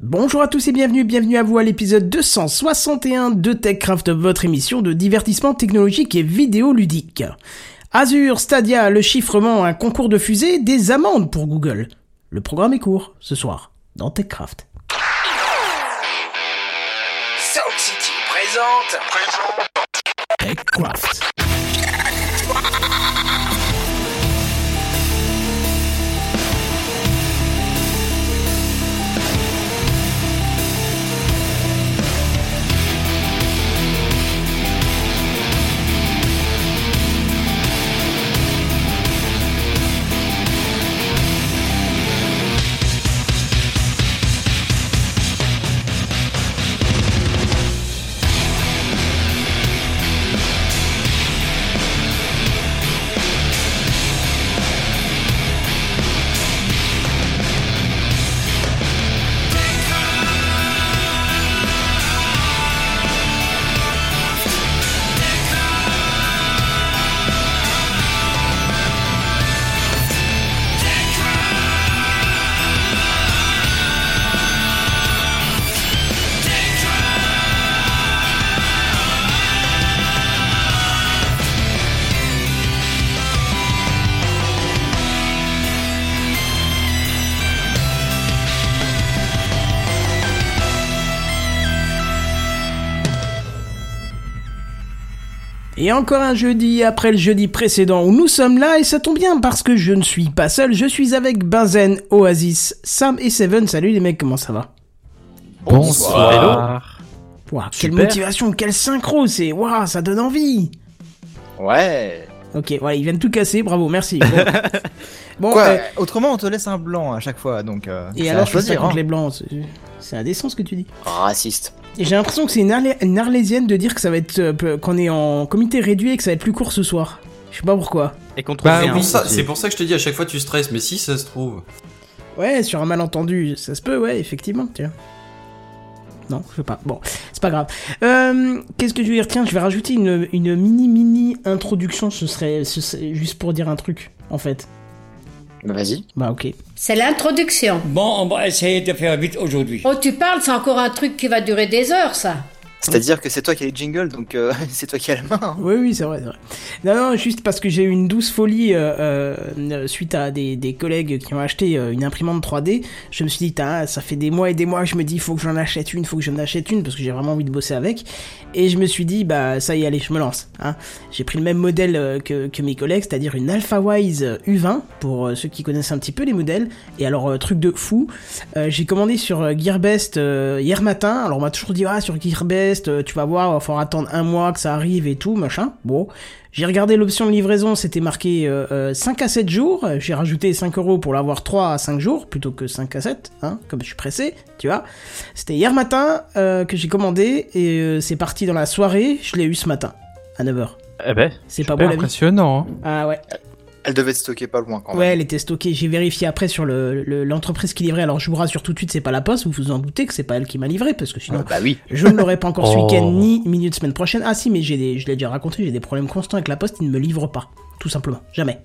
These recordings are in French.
Bonjour à tous et bienvenue, bienvenue à vous à l'épisode 261 de TechCraft, votre émission de divertissement technologique et vidéoludique. Azure, Stadia, le chiffrement, un concours de fusée, des amendes pour Google. Le programme est court, ce soir, dans TechCraft. Sound City présente. TechCraft. Et encore un jeudi après le jeudi précédent où nous sommes là et ça tombe bien parce que je ne suis pas seul, je suis avec Benzen, Oasis, Sam et Seven. Salut les mecs, comment ça va? Bonsoir. Ouah, Quelle Super. motivation, quel synchro, c'est waouh, ça donne envie. Ouais. Ok, voilà, ils viennent tout casser, bravo, merci. Bon, Bon, Quoi euh, Autrement, on te laisse un blanc à chaque fois, donc. euh, et alors je choisir. hein. les blancs, c'est- c'est indécent ce que tu dis. Raciste. Et j'ai l'impression que c'est une, Arlé- une arlésienne de dire que ça va être euh, qu'on est en comité réduit et que ça va être plus court ce soir. Je sais pas pourquoi. Et contre Bah, ça- c'est pour ça que je te dis à chaque fois tu stresses, mais si ça se trouve. Ouais, sur un malentendu, ça se peut, ouais, effectivement, tiens. Non, je sais pas. Bon, c'est pas grave. Euh, Qu'est-ce que je veux dire? Tiens, je vais rajouter une, une mini mini introduction. Ce serait, ce serait juste pour dire un truc, en fait. Bah, Vas-y. Bah ok. C'est l'introduction. Bon, on va essayer de faire vite aujourd'hui. Oh, tu parles, c'est encore un truc qui va durer des heures, ça. C'est-à-dire que c'est toi qui as les jingles, donc euh, c'est toi qui as la main. hein. Oui, oui, c'est vrai, vrai. Non, non, juste parce que j'ai eu une douce folie euh, euh, suite à des, des collègues qui ont acheté une imprimante 3D. Je me suis dit, ça fait des mois et des mois que je me dis, faut que j'en achète une, faut que j'en achète une, parce que j'ai vraiment envie de bosser avec. Et je me suis dit, bah ça y est, allez, je me lance. Hein. J'ai pris le même modèle que, que mes collègues, c'est-à-dire une AlphaWise U20, pour ceux qui connaissent un petit peu les modèles. Et alors, truc de fou, j'ai commandé sur Gearbest hier matin. Alors on m'a toujours dit ah sur Gearbest euh, tu vas voir, il va falloir attendre un mois que ça arrive et tout machin. Bon, j'ai regardé l'option de livraison, c'était marqué euh, euh, 5 à 7 jours. Euh, J'ai rajouté 5 euros pour l'avoir 3 à 5 jours plutôt que 5 à 7, hein, comme je suis pressé, tu vois. C'était hier matin euh, que j'ai commandé et euh, c'est parti dans la soirée. Je l'ai eu ce matin à 9h. Eh ben, C'est pas beau la vie. impressionnant. hein. Ah ouais. Elle devait être stockée pas loin quand même. Ouais, elle était stockée. J'ai vérifié après sur le- le- l'entreprise qui livrait. Alors je vous rassure tout de suite, c'est pas la poste. Vous vous en doutez que c'est pas elle qui m'a livré parce que sinon Bah oui. je ne l'aurai pas encore ce Oh. week-end ni milieu de semaine prochaine. Ah si, mais j'ai je l'ai déjà raconté, j'ai des problèmes constants avec la poste. Ils ne me livrent pas, tout simplement, jamais.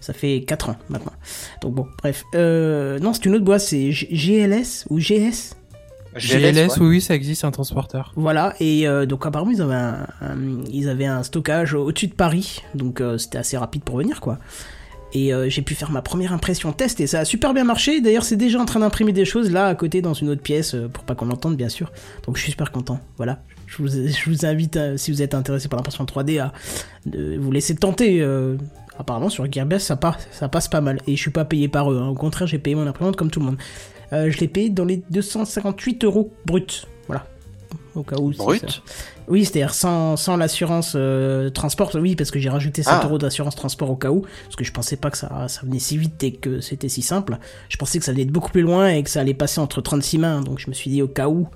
Ça fait 4 ans maintenant. Donc bon, bref. Euh, non, c'est une autre boîte, c'est GLS ou GS. GLS, ouais. oui, oui, ça existe, un transporteur. Voilà, et euh, donc apparemment ils avaient un, un- ils avaient un stockage au-dessus de Paris, donc euh, c'était assez rapide pour venir quoi. Et euh, j'ai pu faire ma première impression test et ça a super bien marché. D'ailleurs, c'est déjà en train d'imprimer des choses là à côté dans une autre pièce pour pas qu'on l'entende bien sûr. Donc je suis super content. Voilà. Je vous, je vous invite, si vous êtes intéressé par l'impression 3D, à de vous laisser tenter. Euh, apparemment sur Gearbest ça, passe ça passe pas mal et je suis pas payé par eux. hein. Au contraire, j'ai payé mon imprimante comme tout le monde. Euh, je l'ai payé dans les 258 euros bruts. Voilà. Au cas où. Brut oui, c'est-à-dire sans, sans l'assurance euh, transport, oui, parce que j'ai rajouté 7 Ah. euros d'assurance transport au cas où, parce que je pensais pas que ça, ça venait si vite et que c'était si simple. Je pensais que ça venait de beaucoup plus loin et que ça allait passer entre 36 mains, donc je me suis dit au cas où,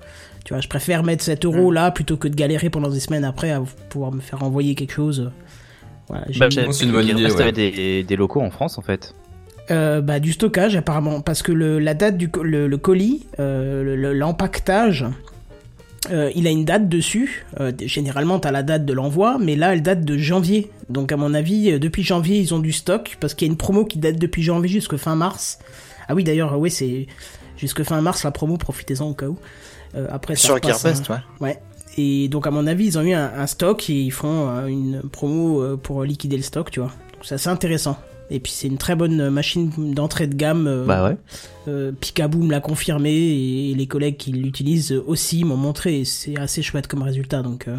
tu vois, je préfère mettre 7 euros là plutôt que de galérer pendant des semaines après à pouvoir me faire envoyer quelque chose. Voilà, bah, c'est une bonne idée, ouais. des, des locaux en France en fait. Euh, bah, du stockage apparemment parce que le, la date du co- le, le colis euh, le- le- l'empaquetage euh, il a une date dessus Euh, généralement t'as la date de l'envoi mais là elle date de janvier donc à mon avis depuis janvier ils ont du stock parce qu'il y a une promo qui date depuis janvier jusqu'à fin mars ah oui d'ailleurs oui c'est Jusque fin mars, la promo, profitez-en au cas où. Euh, après, ça Sur repasse, Gearbest, hein. ouais. Ouais. Et donc, à mon avis, ils ont eu un, un stock et ils font euh, une promo euh, pour liquider le stock, tu vois. Donc, c'est assez intéressant. Et puis, c'est une très bonne machine d'entrée de gamme. euh, Bah ouais. euh, Picaboo me l'a confirmé et les collègues qui l'utilisent aussi m'ont montré. C'est assez chouette comme résultat, donc euh,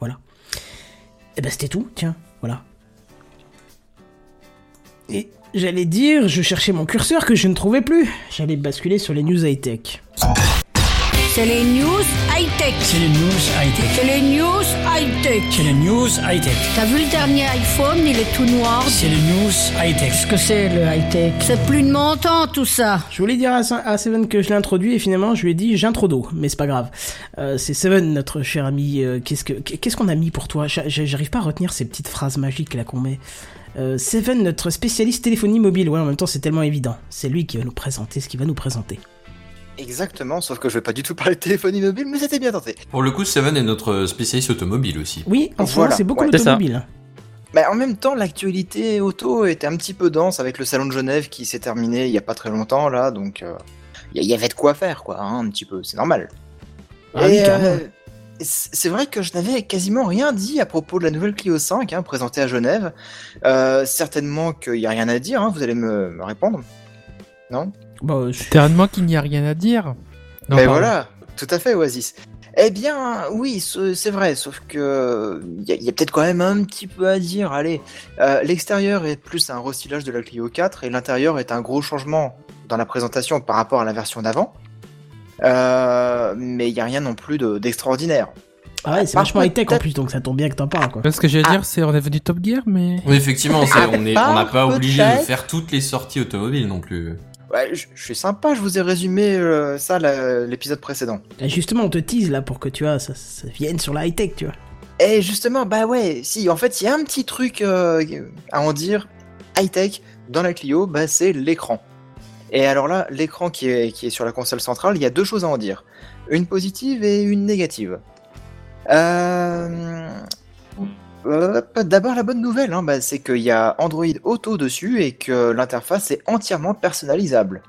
voilà. Et ben c'était tout, tiens, voilà. Et j'allais dire, je cherchais mon curseur que je ne trouvais plus. J'allais basculer sur les news high-tech. C'est les news high-tech. C'est les news high-tech. C'est les news high-tech. C'est les news high-tech. T'as vu le dernier iPhone, il est tout noir. C'est les news high-tech. Qu'est-ce que c'est le high-tech? C'est plus de mon temps tout ça. Je voulais dire à, Sa- à Seven que je l'ai introduit et finalement je lui ai dit j'ai un trop d'eau, mais c'est pas grave. Euh, c'est Seven, notre cher ami. euh, qu'est-ce que qu'est-ce qu'on a mis pour toi? J'a- j'a- J'arrive pas à retenir ces petites phrases magiques là qu'on met. Euh, Seven, notre spécialiste téléphonie mobile. Ouais, en même temps c'est tellement évident. C'est lui qui va nous présenter ce qu'il va nous présenter. Exactement, sauf que je vais pas du tout parler de téléphonie mobile, mais c'était bien tenté. Pour le coup, Seven est notre spécialiste automobile aussi. Oui, en Voilà, c'est beaucoup ouais. L'automobile. Bah, en même temps, l'actualité auto était un petit peu dense avec le salon de Genève qui s'est terminé il y a pas très longtemps là, donc euh, il y, y avait de quoi faire quoi, hein, un petit peu, c'est normal. Ah Et, euh, c'est c'est vrai que je n'avais quasiment rien dit à propos de la nouvelle Clio 5 hein, présentée à Genève. Euh, certainement qu'il n'y a rien à dire, hein, vous allez me, me répondre. Non? Bah, je- Certainement qu'il n'y a rien à dire. Non, Mais pardon. voilà, tout à fait, Oasis. Eh bien, oui, ce- c'est vrai, sauf que il y a, peut-être quand même un petit peu à dire. Allez, Euh, l'extérieur est plus un restylage de la Clio 4 et l'intérieur est un gros changement dans la présentation par rapport à la version d'avant. Euh, mais il n'y a rien non plus de- d'extraordinaire. Ah ouais, c'est Par vachement high-tech en plus, donc ça tombe bien que t'en parles quoi. Ce que j'allais Ah. dire, c'est on est venu Top Gear, mais. Oui, effectivement, Ah, on est- on n'a pas obligé de faire toutes les sorties automobiles non plus. Ouais, je je suis sympa, je vous ai résumé euh, ça la- l'épisode précédent. Et justement, on te tease là pour que tu vois, ça, ça vienne sur la high-tech, tu vois. Et justement, bah ouais, si, en fait, il y a un petit truc euh, à en dire, high-tech, dans la Clio, bah c'est l'écran. Et alors là, l'écran qui est, qui est sur la console centrale, il y a deux choses à en dire. Une positive et une négative. Euh... hop, D'abord, la bonne nouvelle, hein, bah, c'est qu'il y a Android Auto dessus et que l'interface est entièrement personnalisable.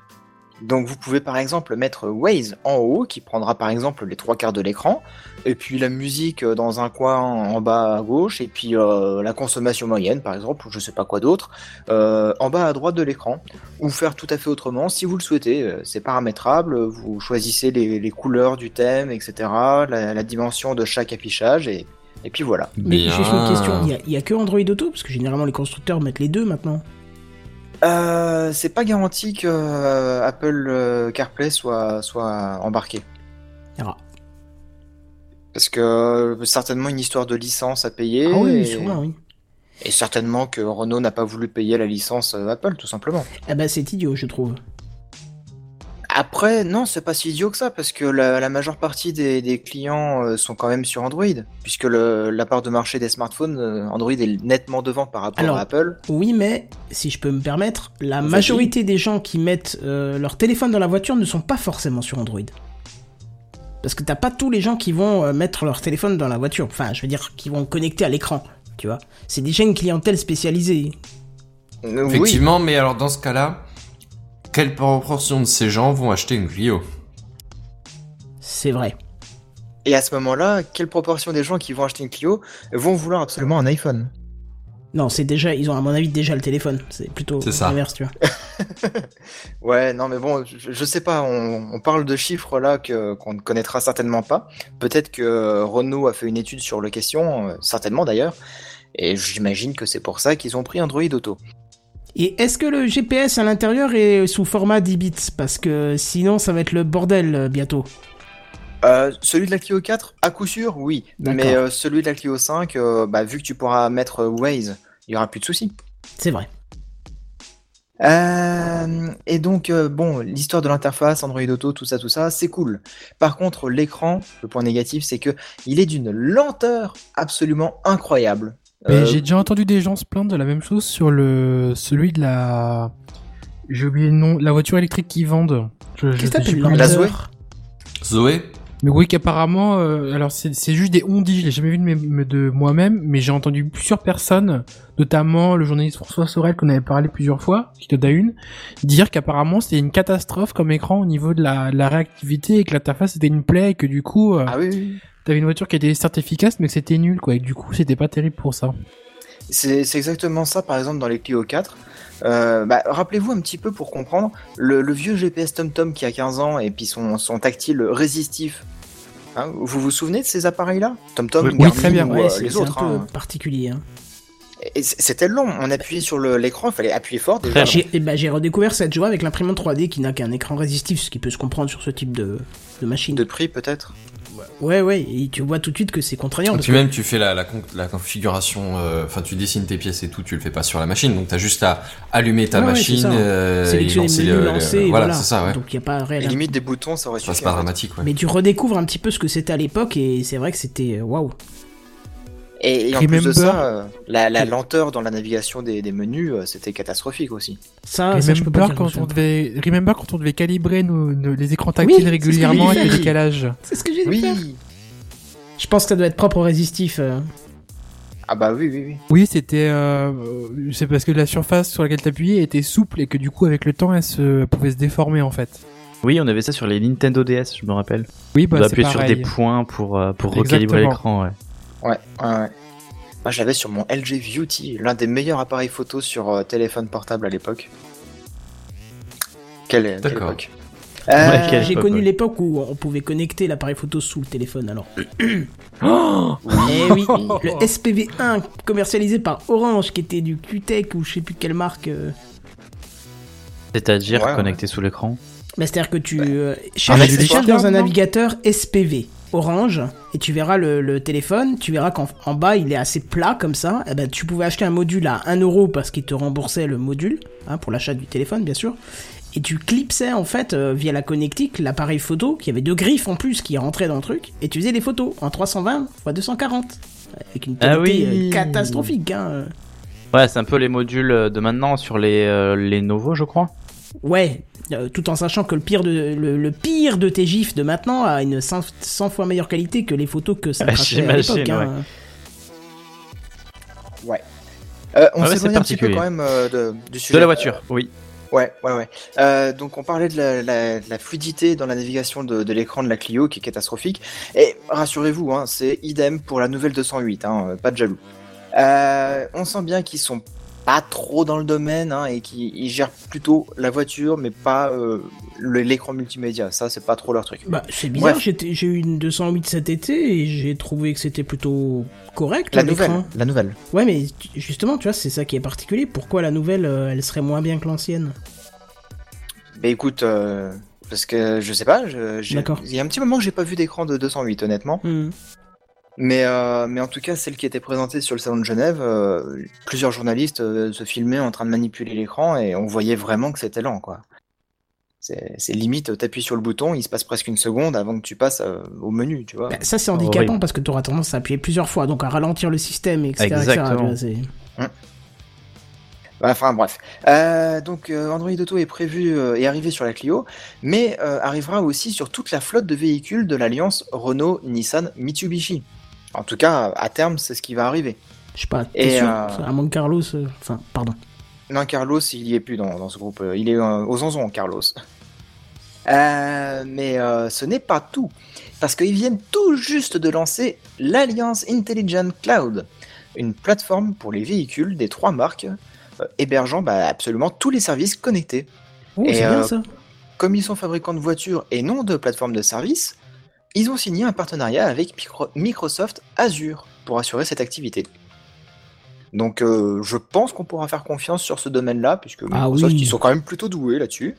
Donc vous pouvez par exemple mettre Waze en haut, qui prendra par exemple les trois quarts de l'écran, et puis la musique euh, dans un coin en bas à gauche, et puis euh, la consommation moyenne par exemple, ou je sais pas quoi d'autre, euh, en bas à droite de l'écran. Ou faire tout à fait autrement si vous le souhaitez, euh, c'est paramétrable, vous choisissez les, les couleurs du thème, etc., la, la dimension de chaque affichage, et, et puis voilà. Mais Bien. juste une question, il y a, que Android Auto Parce que généralement les constructeurs mettent les deux maintenant. Euh, c'est pas garanti que euh, Apple euh, CarPlay soit, soit embarqué. Ah. Parce que certainement une histoire de licence à payer. Ah oui, et, sûrement, oui. et certainement que Renault n'a pas voulu payer la licence Apple, tout simplement. Eh ben c'est idiot, je trouve. Après, non, c'est pas si idiot que ça, parce que la, la majeure partie des, des clients euh, sont quand même sur Android, puisque le- la part de marché des smartphones, euh, Android est nettement devant par rapport Alors, à Apple. Oui, mais si je peux me permettre, la Vas-y. majorité des gens qui mettent euh, leur téléphone dans la voiture ne sont pas forcément sur Android. Parce que t'as pas tous les gens qui vont euh, mettre leur téléphone dans la voiture. Enfin, je veux dire, qui vont connecter à l'écran. Tu vois, c'est déjà une clientèle spécialisée. Euh, oui, Effectivement, mais alors dans ce cas-là, quelle proportion de ces gens vont acheter une Clio C'est vrai. et à ce moment-là, quelle proportion des gens qui vont acheter une Clio vont vouloir absolument un iPhone Non, c'est déjà, ils ont à mon avis déjà le téléphone. C'est plutôt l'inverse, tu vois. Ouais, non, mais bon, je, je sais pas, on, on parle de chiffres là que qu'on ne connaîtra certainement pas. Peut-être que Renault a fait une étude sur la question, euh, certainement d'ailleurs, et j'imagine que c'est pour ça qu'ils ont pris Android Auto. Et est-ce que le GPS à l'intérieur est sous format 10 bits? Parce que sinon, ça va être le bordel euh, bientôt. Euh, celui de la Clio 4, à coup sûr, oui. Mais euh, celui de la Clio 5, euh, bah, vu que tu pourras mettre Waze, il y aura plus de soucis. C'est vrai. Euh, et donc, bon, l'histoire de l'interface, Android Auto, tout ça, tout ça, c'est cool. Par contre, l'écran, le point négatif, c'est que il est d'une lenteur absolument incroyable. Mais Euh, j'ai déjà entendu des gens se plaindre de la même chose sur le celui de la. J'ai oublié le nom. La voiture électrique qu'ils vendent. Qu'est-ce que t'appelles. La Zoé Zoé Mais oui, qu'apparemment, euh, alors c'est c'est juste des on-dit, je l'ai jamais vu de, mes- de moi-même, mais j'ai entendu plusieurs personnes, notamment le journaliste François Sorel qu'on avait parlé plusieurs fois, qui te une, dire qu'apparemment c'était une catastrophe comme écran au niveau de la, la réactivité et que l'interface était une plaie et que du coup, euh, Ah oui, oui. T'avais une voiture qui était certes efficace mais que c'était nul quoi, et du coup c'était pas terrible pour ça. C'est exactement ça, par exemple, dans les Clio 4. Euh, bah, Rappelez-vous un petit peu pour comprendre, le, le vieux GPS TomTom qui a 15 ans et puis son, son tactile résistif. Hein, vous vous souvenez de ces appareils-là? TomTom, Oui, Garmin très bien. ou, Ouais, euh, c'est un peu hein. particulier. hein. C'était long, on appuyait sur l'écran, il fallait appuyer fort déjà. J'ai eh ben, j'ai redécouvert cette joie avec l'imprimante 3D qui n'a qu'un écran résistif, ce qui peut se comprendre sur ce type de, de machine. De prix peut-être? Ouais, ouais, et tu vois tout de suite que c'est contraignant. Et parce puis que- même, tu fais la, la, con- la configuration, euh, enfin, tu dessines tes pièces et tout, tu le fais pas sur la machine, donc t'as juste à allumer ta Ah ouais, c'est machine, ça. euh, et sélectionner lancer le voilà, voilà. c'est ça, ouais. Donc il n'y a pas Et réel. limite des boutons, ça aurait Enfin, suffi. c'est pas dramatique, ouais. Mais tu redécouvres un petit peu ce que c'était à l'époque et c'est vrai que c'était waouh. Et, et en plus de ça, euh, la, la lenteur dans la navigation des, des menus, euh, c'était catastrophique aussi. Ça, ça, je peux pas dire quand on devait, remember quand on devait calibrer nos, nos- les écrans tactiles Oui, régulièrement avec le décalage. C'est ce que j'ai faire. Oui Je pense que ça doit être propre au résistif. euh. Ah bah oui, oui, oui. Oui, c'était, euh, c'est parce que la surface sur laquelle t'appuyais était souple et que du coup avec le temps elle se elle pouvait se déformer en fait. Oui, on avait ça sur les Nintendo DS, je me rappelle. Oui, on bah c'est appuyer sur des points pour, euh, pour recalibrer l'écran, ouais. Ouais, ouais, ouais. Moi, je l'avais sur mon LG Beauty, l'un des meilleurs appareils photo sur euh, téléphone portable à l'époque. Quelle, quelle D'accord. époque. Euh, J'ai connu l'époque où on pouvait connecter l'appareil photo sous le téléphone alors. Oh Eh oui, le SPV1 commercialisé par Orange qui était du QTech ou je sais plus quelle marque. euh. C'est-à-dire Ouais, ouais. connecté sous l'écran. Bah, C'est-à-dire que tu euh, Un cherches, dans un navigateur SPV Orange et tu verras le, le téléphone, tu verras qu'en en bas il est assez plat comme ça. Eh ben, tu pouvais acheter un module à 1 euro parce qu'il te remboursait le module hein, pour l'achat du téléphone bien sûr. Et tu clipsais en fait euh, via la connectique l'appareil photo qui avait deux griffes en plus qui rentraient dans le truc et tu faisais des photos en 320 x 240 avec une Ah qualité oui. euh, catastrophique. Hein. Ouais, c'est un peu les modules de maintenant sur les, euh, les Novo, je crois. Ouais, euh, tout en sachant que le pire de le, le pire de tes gifs de maintenant a une 100, 100 fois meilleure qualité que les photos que ça Ah, crachait à l'époque. hein. euh, on Ah ouais, un petit peu quand même euh, de, du sujet. De la voiture, oui. Ouais, ouais, ouais. Euh, donc on parlait de la, la- la fluidité dans la navigation de, de l'écran de la Clio qui est catastrophique. Et rassurez-vous, hein, c'est idem pour la nouvelle 208, hein, pas de jaloux. Euh, on sent bien qu'ils sont pas trop dans le domaine hein, et qu'ils ils gèrent plutôt la voiture, mais pas euh, l'écran multimédia. Ça, c'est pas trop leur truc. Bah, c'est bizarre, j'ai eu une 208 cet été et j'ai trouvé que c'était plutôt correct. La nouvelle, la nouvelle. Ouais, mais justement, tu vois, c'est ça qui est particulier. Pourquoi la nouvelle, euh, elle serait moins bien que l'ancienne? Bah écoute, euh, parce que je sais pas, il y a un petit moment que j'ai pas vu d'écran de 208, honnêtement. Hmm. Mais, euh, mais en tout cas, celle qui était présentée sur le salon de Genève, euh, plusieurs journalistes euh, se filmaient en train de manipuler l'écran et on voyait vraiment que c'était lent, quoi. C'est c'est limite, t'appuies sur le bouton, il se passe presque une seconde avant que tu passes euh, au menu, tu vois. Bah, ça, c'est handicapant parce que tu auras tendance à appuyer plusieurs fois, donc à ralentir le système, etc. Exactement. vois, c'est- Enfin bref. Euh, donc euh, Android Auto est prévu euh, et arrivé sur la Clio, mais euh, arrivera aussi sur toute la flotte de véhicules de l'alliance Renault, Nissan, Mitsubishi. En tout cas, à terme, c'est ce qui va arriver. Je sais pas, t'es sûr euh, À moins que Carlos. euh, Enfin, pardon. Non, Carlos, il y est plus dans, dans ce groupe. Il est euh, aux Anzons, Carlos. Euh, mais euh, ce n'est pas tout, parce qu'ils viennent tout juste de lancer l'Alliance Intelligent Cloud, une plateforme pour les véhicules des trois marques, euh, hébergeant bah, absolument tous les services connectés. Oh, Et, bien ça. Comme ils sont fabricants de voitures et non de plateformes de services, ils ont signé un partenariat avec Micro- Microsoft Azure pour assurer cette activité. Donc euh, je pense qu'on pourra faire confiance sur ce domaine-là, puisque Ah Microsoft, oui. ils sont quand même plutôt doués là-dessus.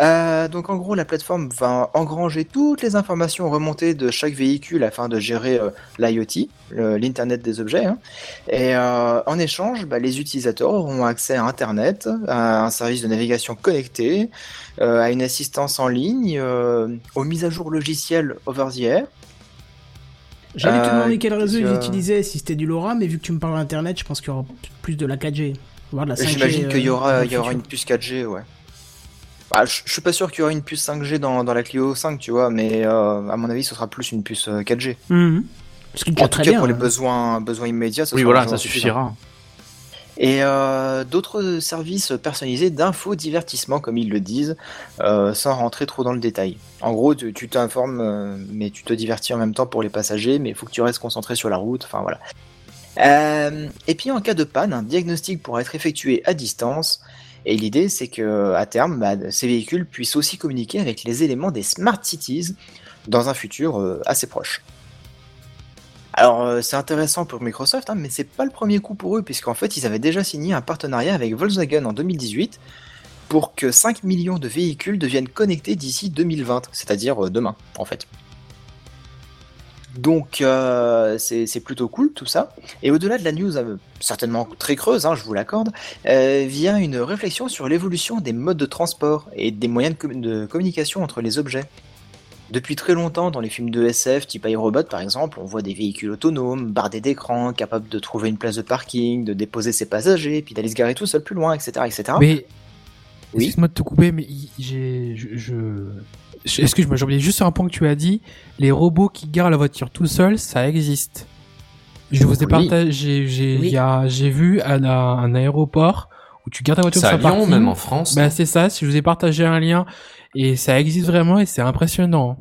Euh, donc en gros, la plateforme va engranger toutes les informations remontées de chaque véhicule afin de gérer euh, l'IoT, l'Internet des objets. hein. Et euh, en échange, bah, les utilisateurs auront accès à Internet, à un service de navigation connecté, à une assistance en ligne, aux mises à jour logicielles over the air. J'allais te demander quel réseau ils utilisaient, si c'était du LoRa, mais vu que tu me parles d'internet, je pense qu'il y aura plus de la 4G. Voire de la 5G. J'imagine qu'il y aura, il y aura une puce 4G, ouais. Ah, je suis pas sûr qu'il y aura une puce 5G dans, dans la Clio 5, tu vois, mais euh, à mon avis, ce sera plus une puce euh, 4G. Mhm. Ce qui est déjà En tout très cas, bien. pour les hein. besoins, besoins immédiats, ce Oui, sera voilà, ça suffira. Et euh, d'autres services personnalisés d'infodivertissement, comme ils le disent, euh, sans rentrer trop dans le détail. En gros, tu t'informes, euh, mais tu te divertis en même temps pour les passagers, mais il faut que tu restes concentré sur la route, enfin voilà. Euh, et puis en cas de panne, un diagnostic pourra être effectué à distance, et l'idée c'est que à terme, bah, ces véhicules puissent aussi communiquer avec les éléments des smart cities dans un futur euh, assez proche. Alors euh, c'est intéressant pour Microsoft, hein, mais c'est pas le premier coup pour eux, puisqu'en fait ils avaient déjà signé un partenariat avec Volkswagen en 2018 pour que 5 millions de véhicules deviennent connectés d'ici 2020, c'est-à-dire euh, demain en fait. Donc euh, c'est plutôt cool tout ça. Et au-delà de la news, euh, certainement très creuse, hein, je vous l'accorde, euh, vient une réflexion sur l'évolution des modes de transport et des moyens de, commu- de communication entre les objets. Depuis très longtemps, dans les films de SF type iRobot par exemple, on voit des véhicules autonomes, bardés d'écran, capables de trouver une place de parking, de déposer ses passagers, puis d'aller se garer tout seul plus loin, etc. etc. Mais Oui. excuse-moi de te couper, mais j'ai, je, je... excuse-moi, j'ai oublié juste sur un point que tu as dit. Les robots qui garent la voiture tout seul, ça existe. Je vous ai partagé, j'ai, Oui. vu un, un aéroport où tu gardes ta voiture C'est à sur Lyon, parking. même en France. Bah c'est ça. Si je vous ai partagé un lien et ça existe vraiment et c'est impressionnant.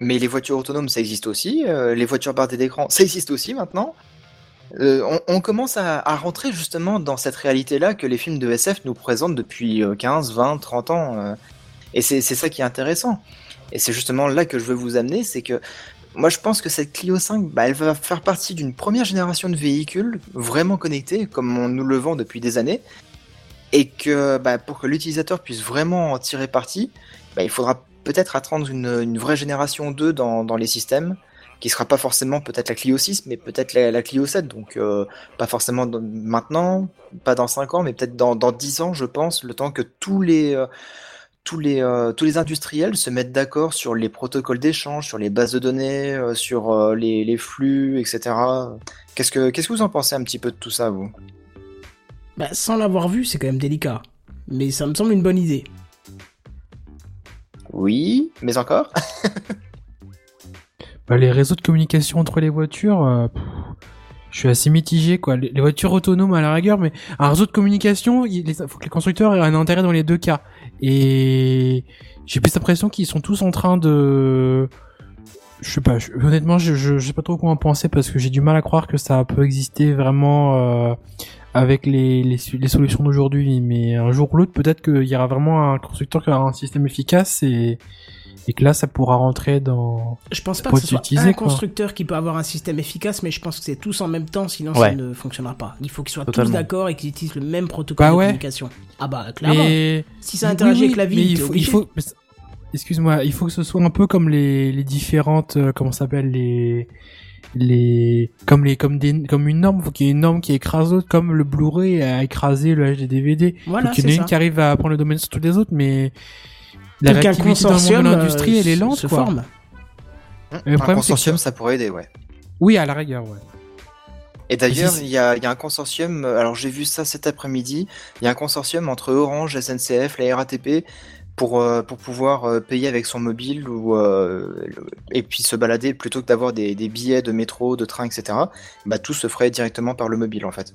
Mais les voitures autonomes, ça existe aussi. euh, les voitures bardées d'écran, ça existe aussi maintenant. Euh, on, on commence à, à rentrer justement dans cette réalité-là que les films de SF nous présentent depuis euh, 15, 20, 30 ans. Et c'est ça qui est intéressant. Et c'est justement là que je veux vous amener, c'est que moi je pense que cette Clio 5, bah, elle va faire partie d'une première génération de véhicules vraiment connectés, comme on nous le vend depuis des années. Et que bah, pour que l'utilisateur puisse vraiment en tirer parti, bah, il faudra peut-être attendre une, une vraie génération 2 dans, dans les systèmes, qui sera pas forcément peut-être la Clio 6, mais peut-être la, Clio 7. Donc euh, pas forcément maintenant, pas dans 5 ans, mais peut-être dans, dans 10 ans, je pense, le temps que tous les, euh, tous les, euh, tous les industriels se mettent d'accord sur les protocoles d'échange, sur les bases de données, euh, sur euh, les, les flux, etc. Qu'est-ce que, qu'est-ce que vous en pensez un petit peu de tout ça, vous? Bah, sans l'avoir vu, c'est quand même délicat. Mais ça me semble une bonne idée. Oui, mais encore? Bah, les réseaux de communication entre les voitures, euh, pff, je suis assez mitigé quoi. Les, voitures autonomes à la rigueur, mais un réseau de communication, il faut que les constructeurs aient un intérêt dans les deux cas. Et j'ai plus l'impression qu'ils sont tous en train de, je sais pas. honnêtement, je, sais pas trop quoi en penser parce que j'ai du mal à croire que ça peut exister vraiment euh, avec les, les solutions d'aujourd'hui. Mais un jour ou l'autre, peut-être qu'il y aura vraiment un constructeur qui aura un système efficace et et que là, ça pourra rentrer dans Je pense pas que ce soit un quoi. constructeur qui peut avoir un système efficace, mais je pense que c'est tous en même temps, sinon ça ne fonctionnera pas. Il faut qu'ils soient Totalement. tous d'accord et qu'ils utilisent le même protocole Bah de ouais. communication. Ah bah clairement. Mais Si ça interagit Oui, avec la mais il faut, il faut, excuse-moi, il faut que ce soit un peu comme les, les différentes, euh, comment ça s'appelle les, les, comme les, comme des, comme une norme, faut qu'il y ait une norme qui écrase l'autre, comme le Blu-ray a écrasé le HD DVD. Voilà, faut qu'il y en ait c'est une ça. qui arrive à prendre le domaine sur toutes les autres, mais la qu'un réactivité dans le monde de consortium l'industrie, euh, elle est lente, se quoi. forme. Mais le Un consortium, que- ça pourrait aider, ouais. Oui, à la rigueur, ouais. Et d'ailleurs, il y a, il y a un consortium, euh, alors j'ai vu ça cet après-midi, il y a un consortium entre Orange, SNCF, la RATP, pour, euh, pour pouvoir euh, payer avec son mobile ou, euh, et puis se balader plutôt que d'avoir des, des billets de métro, de train, etc. Bah, tout se ferait directement par le mobile en fait.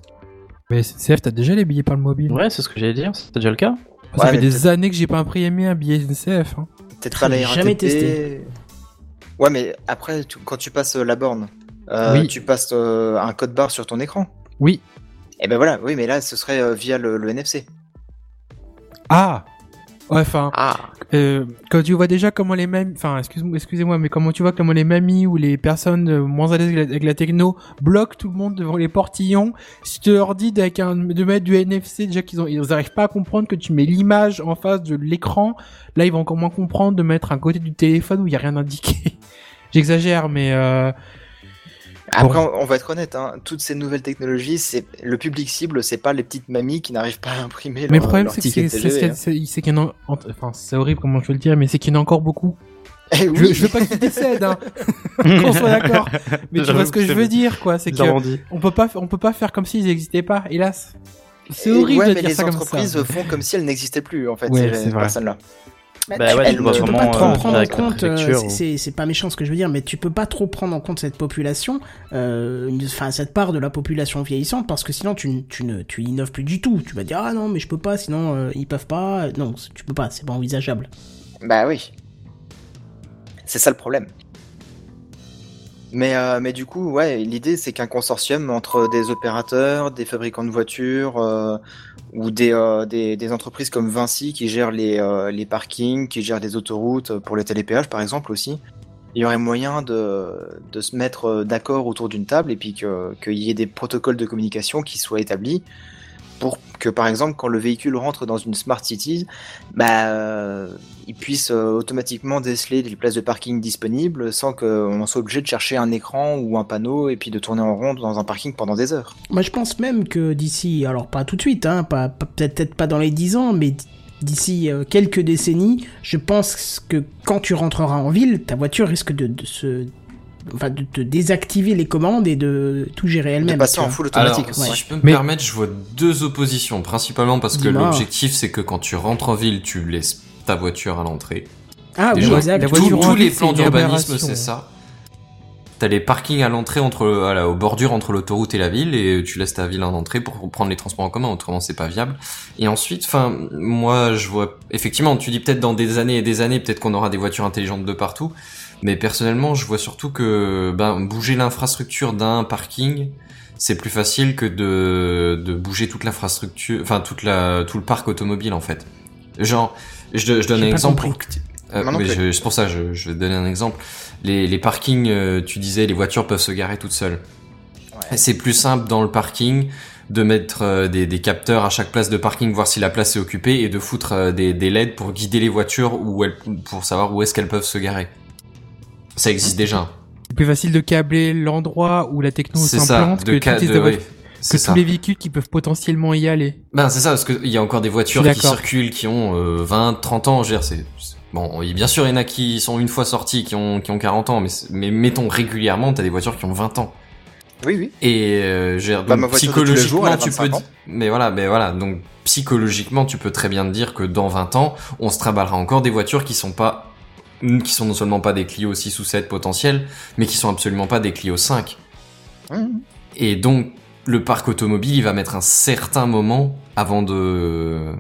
Mais SNCF, t'as déjà les billets par le mobile? Ouais, c'est ce que j'allais dire, c'est déjà le cas. Ça Ouais, fait mais des années que j'ai pas imprimé un billet SNCF. Hein. Peut-être pas la RATP. jamais testé. Ouais, mais après, tu- quand tu passes euh, la borne, euh, Oui. tu passes euh, un code barre sur ton écran. Oui. Et ben voilà, oui, mais là, ce serait euh, via le, le NFC. Ah. Ouais, enfin. Ah. Euh, quand tu vois déjà comment les mêmes, enfin, excuse-moi, excusez-moi, mais comment tu vois comment les mamies ou les personnes euh, moins à l'aise avec la, techno bloquent tout le monde devant les portillons, si tu leur dis avec un, de mettre du NFC, déjà qu'ils ont, ils arrivent pas à comprendre que tu mets l'image en face de l'écran, là ils vont encore moins comprendre de mettre un côté du téléphone où il y a rien indiqué. J'exagère, mais euh, Après, on, on va être honnête, hein, toutes ces nouvelles technologies, c'est le public cible, c'est pas les petites mamies qui n'arrivent pas à imprimer mais le problème c'est que c'est, hein. c'est- qu'il y en a, enfin, c'est horrible comment je vais le dire, mais c'est qu'il y en a encore beaucoup. Eh Je, oui. je veux pas que tu décèdes, hein. Qu'on soit d'accord. Mais tu vois ce que je veux dire, quoi. C'est que Ils dit. on peut pas, on peut pas faire comme s'ils n'existaient pas, hélas. c'est horrible ouais, de mais dire les ça comme entreprises ça. font comme si elles n'existaient plus, en fait, Ouais, ces personnes-là. Bah, Bah tu, ouais, tu tu vois peux vraiment, pas trop euh, prendre en compte, euh, ou- c'est c'est pas méchant ce que je veux dire, mais tu peux pas trop prendre en compte cette population, euh, enfin cette part de la population vieillissante, parce que sinon tu, tu ne tu innoves plus du tout. Tu vas dire ah non mais je peux pas, sinon euh, ils peuvent pas. Non, tu peux pas, c'est pas envisageable. Bah oui. C'est ça le problème. Mais, euh, mais du coup, ouais, l'idée c'est qu'un consortium entre des opérateurs, des fabricants de voitures euh, ou des, euh, des, entreprises comme Vinci qui gèrent les, euh, les parkings, qui gèrent des autoroutes pour les télépéages par exemple aussi, il y aurait moyen de, de se mettre euh, d'accord autour d'une table et puis que- qu'il y ait des protocoles de communication qui soient établis pour que par exemple quand le véhicule rentre dans une smart city, bah, euh, il puisse euh, automatiquement déceler des places de parking disponibles sans qu'on soit obligé de chercher un écran ou un panneau et puis de tourner en rond dans un parking pendant des heures. Moi je pense même que d'ici, alors pas tout de suite, hein, pas, pas- peut-être pas dans les 10 ans, mais d'ici euh, quelques décennies, je pense que quand tu rentreras en ville, ta voiture risque de se enfin de te désactiver les commandes et de tout gérer De elle-même. passer tu en full Alors, automatique. si ouais. je peux me Mais- permettre, je vois deux oppositions, principalement parce que l'objectif c'est que quand tu rentres en ville, tu laisses ta voiture à l'entrée. Ah oui, exact. la Tous- voiture en tous les plans d'urbanisme, c'est ça. T'as les parkings à l'entrée entre, voilà, aux bordures entre l'autoroute et la ville, et tu laisses ta ville en entrée pour prendre les transports en commun, autrement c'est pas viable. Et ensuite, enfin, moi je vois, effectivement, tu dis peut-être dans des années et des années, peut-être qu'on aura des voitures intelligentes de partout, mais personnellement, je vois surtout que, ben, bouger l'infrastructure d'un parking, c'est plus facile que de, de bouger toute l'infrastructure, enfin toute la, tout le parc automobile en fait. Genre, je, je donne un exemple. euh, plus. je- c'est pour ça, je, je vais te donner un exemple. Les, les parkings, euh, tu disais, les voitures peuvent se garer toutes seules. Ouais. C'est plus simple dans le parking de mettre euh, des, des capteurs à chaque place de parking, voir si la place est occupée, et de foutre euh, des, des LED pour guider les voitures où elles, pour savoir où est-ce qu'elles peuvent se garer. Ça existe déjà. C'est plus facile de câbler l'endroit où la techno s'implante De que, ca- de- oui, que tous ça. les véhicules qui peuvent potentiellement y aller. Ben c'est ça, parce qu'il y a encore des voitures qui circulent, qui ont euh, 20, 30 ans, je veux dire, c'est... Bon, bien sûr, il y en a qui sont une fois sortis, qui ont, qui ont 40 ans, mais, mettons régulièrement, t'as des voitures qui ont 20 ans. Oui, oui. Et euh, je veux dire, Bah, donc, psychologiquement, tu 25 peux... ans. Mais voilà, mais voilà, donc psychologiquement, tu peux très bien te dire que dans 20 ans, on se trimballera encore des voitures qui sont pas... qui sont non seulement pas des Clio 6 ou 7 potentiels, mais qui sont absolument pas des Clio 5. Mmh. Et donc, le parc automobile, il va mettre un certain moment avant de,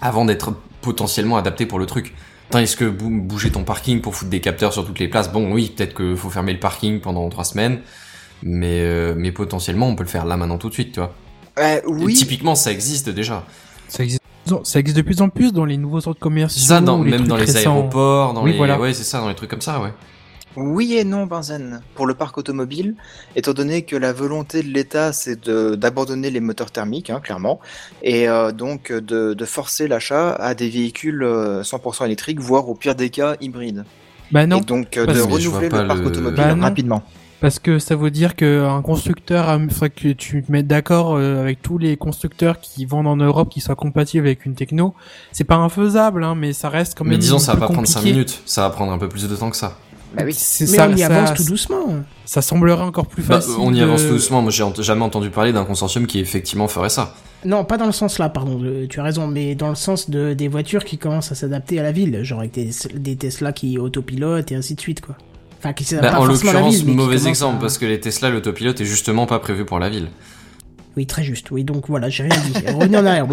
avant d'être potentiellement adapté pour le truc. Tandis que bou- bouger ton parking pour foutre des capteurs sur toutes les places, bon, oui, peut-être que faut fermer le parking pendant trois semaines, mais, euh, mais potentiellement, on peut le faire là maintenant tout de suite, tu vois. Euh, oui. Typiquement, ça existe déjà. Ça existe, ça existe de plus en plus dans les nouveaux centres commerciaux. Ça, dans, ou les même dans les récents. aéroports, dans Oui, les, voilà. ouais, c'est ça, dans les trucs comme ça, ouais. Oui et non, Benzen. Pour le parc automobile, étant donné que la volonté de l'État, c'est de- d'abandonner les moteurs thermiques, hein, clairement, et euh, donc de, de forcer l'achat à des véhicules euh, 100% électriques, voire au pire des cas hybrides. Bah non, et donc euh, de renouveler le parc le- automobile Bah non. rapidement. Parce que ça veut dire qu'un constructeur, a- faudrait que tu te mettes d'accord euh, avec tous les constructeurs qui vendent en Europe, qui soient compatibles avec une techno. C'est pas infaisable, hein, mais ça reste quand même. Mais disons, ça va pas prendre 5 compliqué. minutes, ça va prendre un peu plus de temps que ça. Bah oui. C'est Mais ça, on y ça- avance tout doucement. Ça semblerait encore plus Bah, facile. on y de- avance tout doucement, moi j'ai ent- jamais entendu parler d'un consortium qui effectivement ferait ça. Non, pas dans le sens là, pardon, euh, tu as raison, mais dans le sens de, des voitures qui commencent à s'adapter à la ville, genre avec des, des Tesla qui autopilotent et ainsi de suite, quoi. Enfin, qui Bah, pas en l'occurrence, mauvais exemple, à- parce que les Tesla, l'autopilote est justement pas prévu pour la ville. Oui, très juste, oui, donc voilà, j'ai rien dit. Revenez en arrière.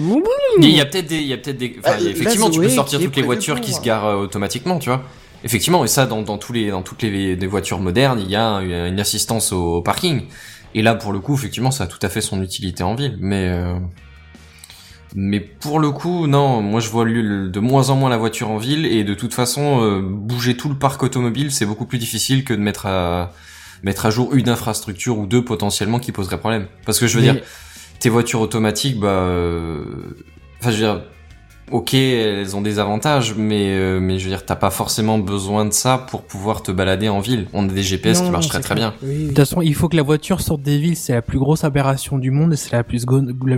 Il y a peut-être des, il y a peut-être des, enfin, Bah, effectivement, là, tu peux sortir toutes les voitures qui se garent euh, automatiquement, tu vois. Effectivement, et ça, dans, dans tous les, dans toutes les, des voitures modernes, il y a une assistance au, au parking. Et là, pour le coup, effectivement, ça a tout à fait son utilité en ville, mais, euh, mais pour le coup, non, moi je vois de moins en moins la voiture en ville, et de toute façon, euh, bouger tout le parc automobile, c'est beaucoup plus difficile que de mettre à, mettre à jour une infrastructure ou deux potentiellement qui poserait problème. Parce que je veux Mais- dire, tes voitures automatiques, bah, euh, enfin, je veux dire, ok, elles ont des avantages, mais, euh, mais je veux dire, t'as pas forcément besoin de ça pour pouvoir te balader en ville. On a des GPS qui Non, marchent très très bien. Oui, oui. De toute façon, il faut que la voiture sorte des villes. C'est la plus grosse aberration du monde et c'est la plus go- la-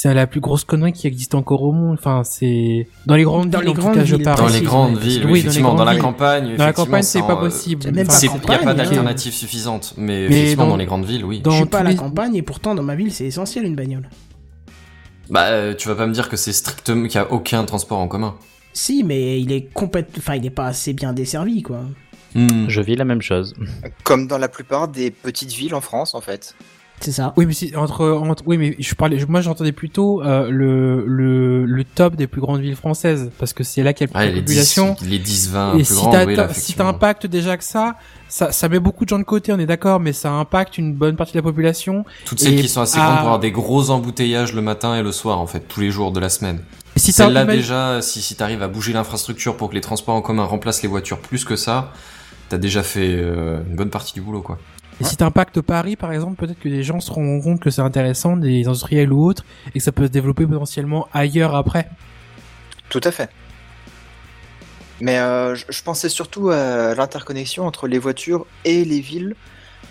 c'est la plus grosse connerie qui existe encore au monde. Enfin, c'est dans les grandes Dans villes. les en tout grandes je villes, parle. Dans les grandes villes, oui, oui, dans les effectivement, dans grandes la villes. campagne, Dans la campagne, c'est pas euh, possible. Il n'y a pas d'alternative suffisante, mais, Mais effectivement, dans- dans les grandes villes, oui. dans je suis pas à la les- campagne et pourtant dans ma ville c'est essentiel une bagnole. Bah, euh, tu vas pas me dire que c'est strictement qu'il y a aucun transport en commun. Si, mais il est complètement, enfin, il est pas assez bien desservi, quoi. Hmm. Je vis la même chose. Comme dans la plupart des petites villes en France, en fait. C'est ça. Oui, mais si, entre, entre, oui, mais je parlais, moi j'entendais plutôt euh, le, le, le top des plus grandes villes françaises, parce que c'est là qu'il y a le Ah, plus de les population. 10, les 10, 20 Et plus si t'as oui, là, si t'impactes déjà que ça, ça, ça met beaucoup de gens de côté, on est d'accord, mais ça impacte une bonne partie de la population. Toutes celles qui sont assez à- grandes pour avoir des gros embouteillages le matin et le soir, en fait, tous les jours de la semaine. Et si t'as Celle-là, imagine- déjà, si, si t'arrives à bouger l'infrastructure pour que les transports en commun remplacent les voitures plus que ça, t'as déjà fait euh, une bonne partie du boulot, quoi. Et si t'impactes Paris, par exemple, peut-être que les gens se rendront compte que c'est intéressant, des industriels ou autres, et que ça peut se développer potentiellement ailleurs après. Tout à fait. Mais euh, je, pensais surtout à l'interconnexion entre les voitures et les villes,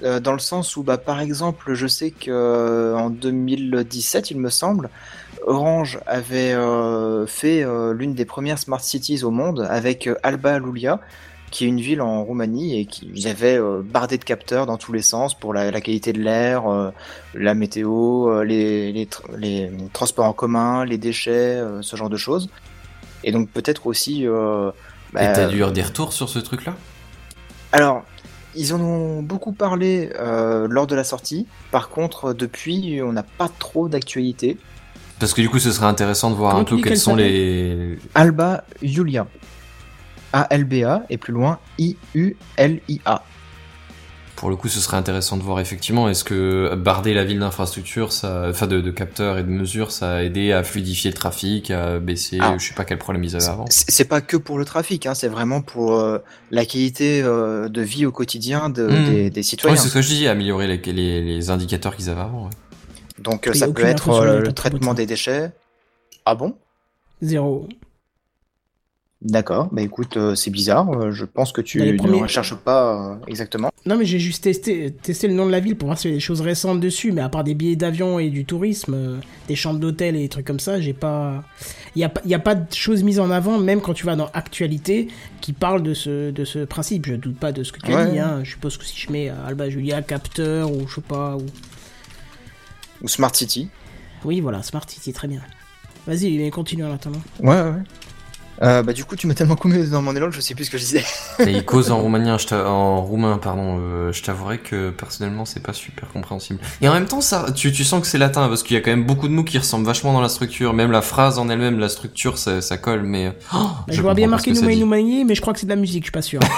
euh, dans le sens où, bah, par exemple, je sais que euh, en 2017, il me semble, Orange avait fait l'une des premières smart cities au monde avec Alba Iulia, qui est une ville en Roumanie et qui ils avaient euh, bardé de capteurs dans tous les sens pour la, la qualité de l'air, euh, la météo, euh, les, les, tr- les transports en commun, les déchets, euh, ce genre de choses. Et donc peut-être aussi. euh, bah, Et t'as dû avoir des retours sur ce truc-là? Alors, ils en ont beaucoup parlé euh, lors de la sortie. Par contre, depuis, on n'a pas trop d'actualité. Parce que du coup, ce serait intéressant de voir Comment un peu quels sont les... Alba Julia. A-L-B-A et plus loin I-U-L-I-A. Pour le coup, ce serait intéressant de voir effectivement, est-ce que barder la ville d'infrastructures, enfin de, de capteurs et de mesures, ça a aidé à fluidifier le trafic, à baisser, Ah. je sais pas quel problème ils avaient avant. C'est pas que pour le trafic, hein, c'est vraiment pour euh, la qualité euh, de vie au quotidien de- Hmm. des, des Oui, citoyens. c'est ce que je dis, améliorer les, les, les indicateurs qu'ils avaient avant. ouais. Donc euh, ça peut être euh, le traitement des déchets. Ah bon? Zéro. D'accord, bah écoute, euh, c'est bizarre, euh, je pense que tu ne premiers- recherches pas euh, exactement. Non, mais j'ai juste testé, testé le nom de la ville pour voir s'il y a des choses récentes dessus, mais à part des billets d'avion et du tourisme, euh, des chambres d'hôtel et des trucs comme ça, j'ai pas. Il n'y a, pas- il y a pas de choses mises en avant, même quand tu vas dans Actualité, qui parle de ce, de ce principe. Je doute pas de ce que tu as Ouais. dit, hein. Je suppose que si je mets Alba Julia, capteur, ou je sais pas, ou. Ou Smart City. Oui, voilà, Smart City, très bien. Vas-y, continue en attendant. Ouais, ouais. Euh, bah du coup, tu m'as tellement coupé dans mon élan que je sais plus ce que je disais. Et ils causent en roumanien, je en roumain, pardon. euh, je t'avouerai que personnellement, c'est pas super compréhensible. Et en même temps, ça, tu, tu sens que c'est latin parce qu'il y a quand même beaucoup de mots qui ressemblent vachement dans la structure. Même la phrase en elle-même, la structure, ça, ça colle. Mais oh, Bah, je, vois bien marqué dit. Noumani, mais je crois que c'est de la musique, je suis pas sûr.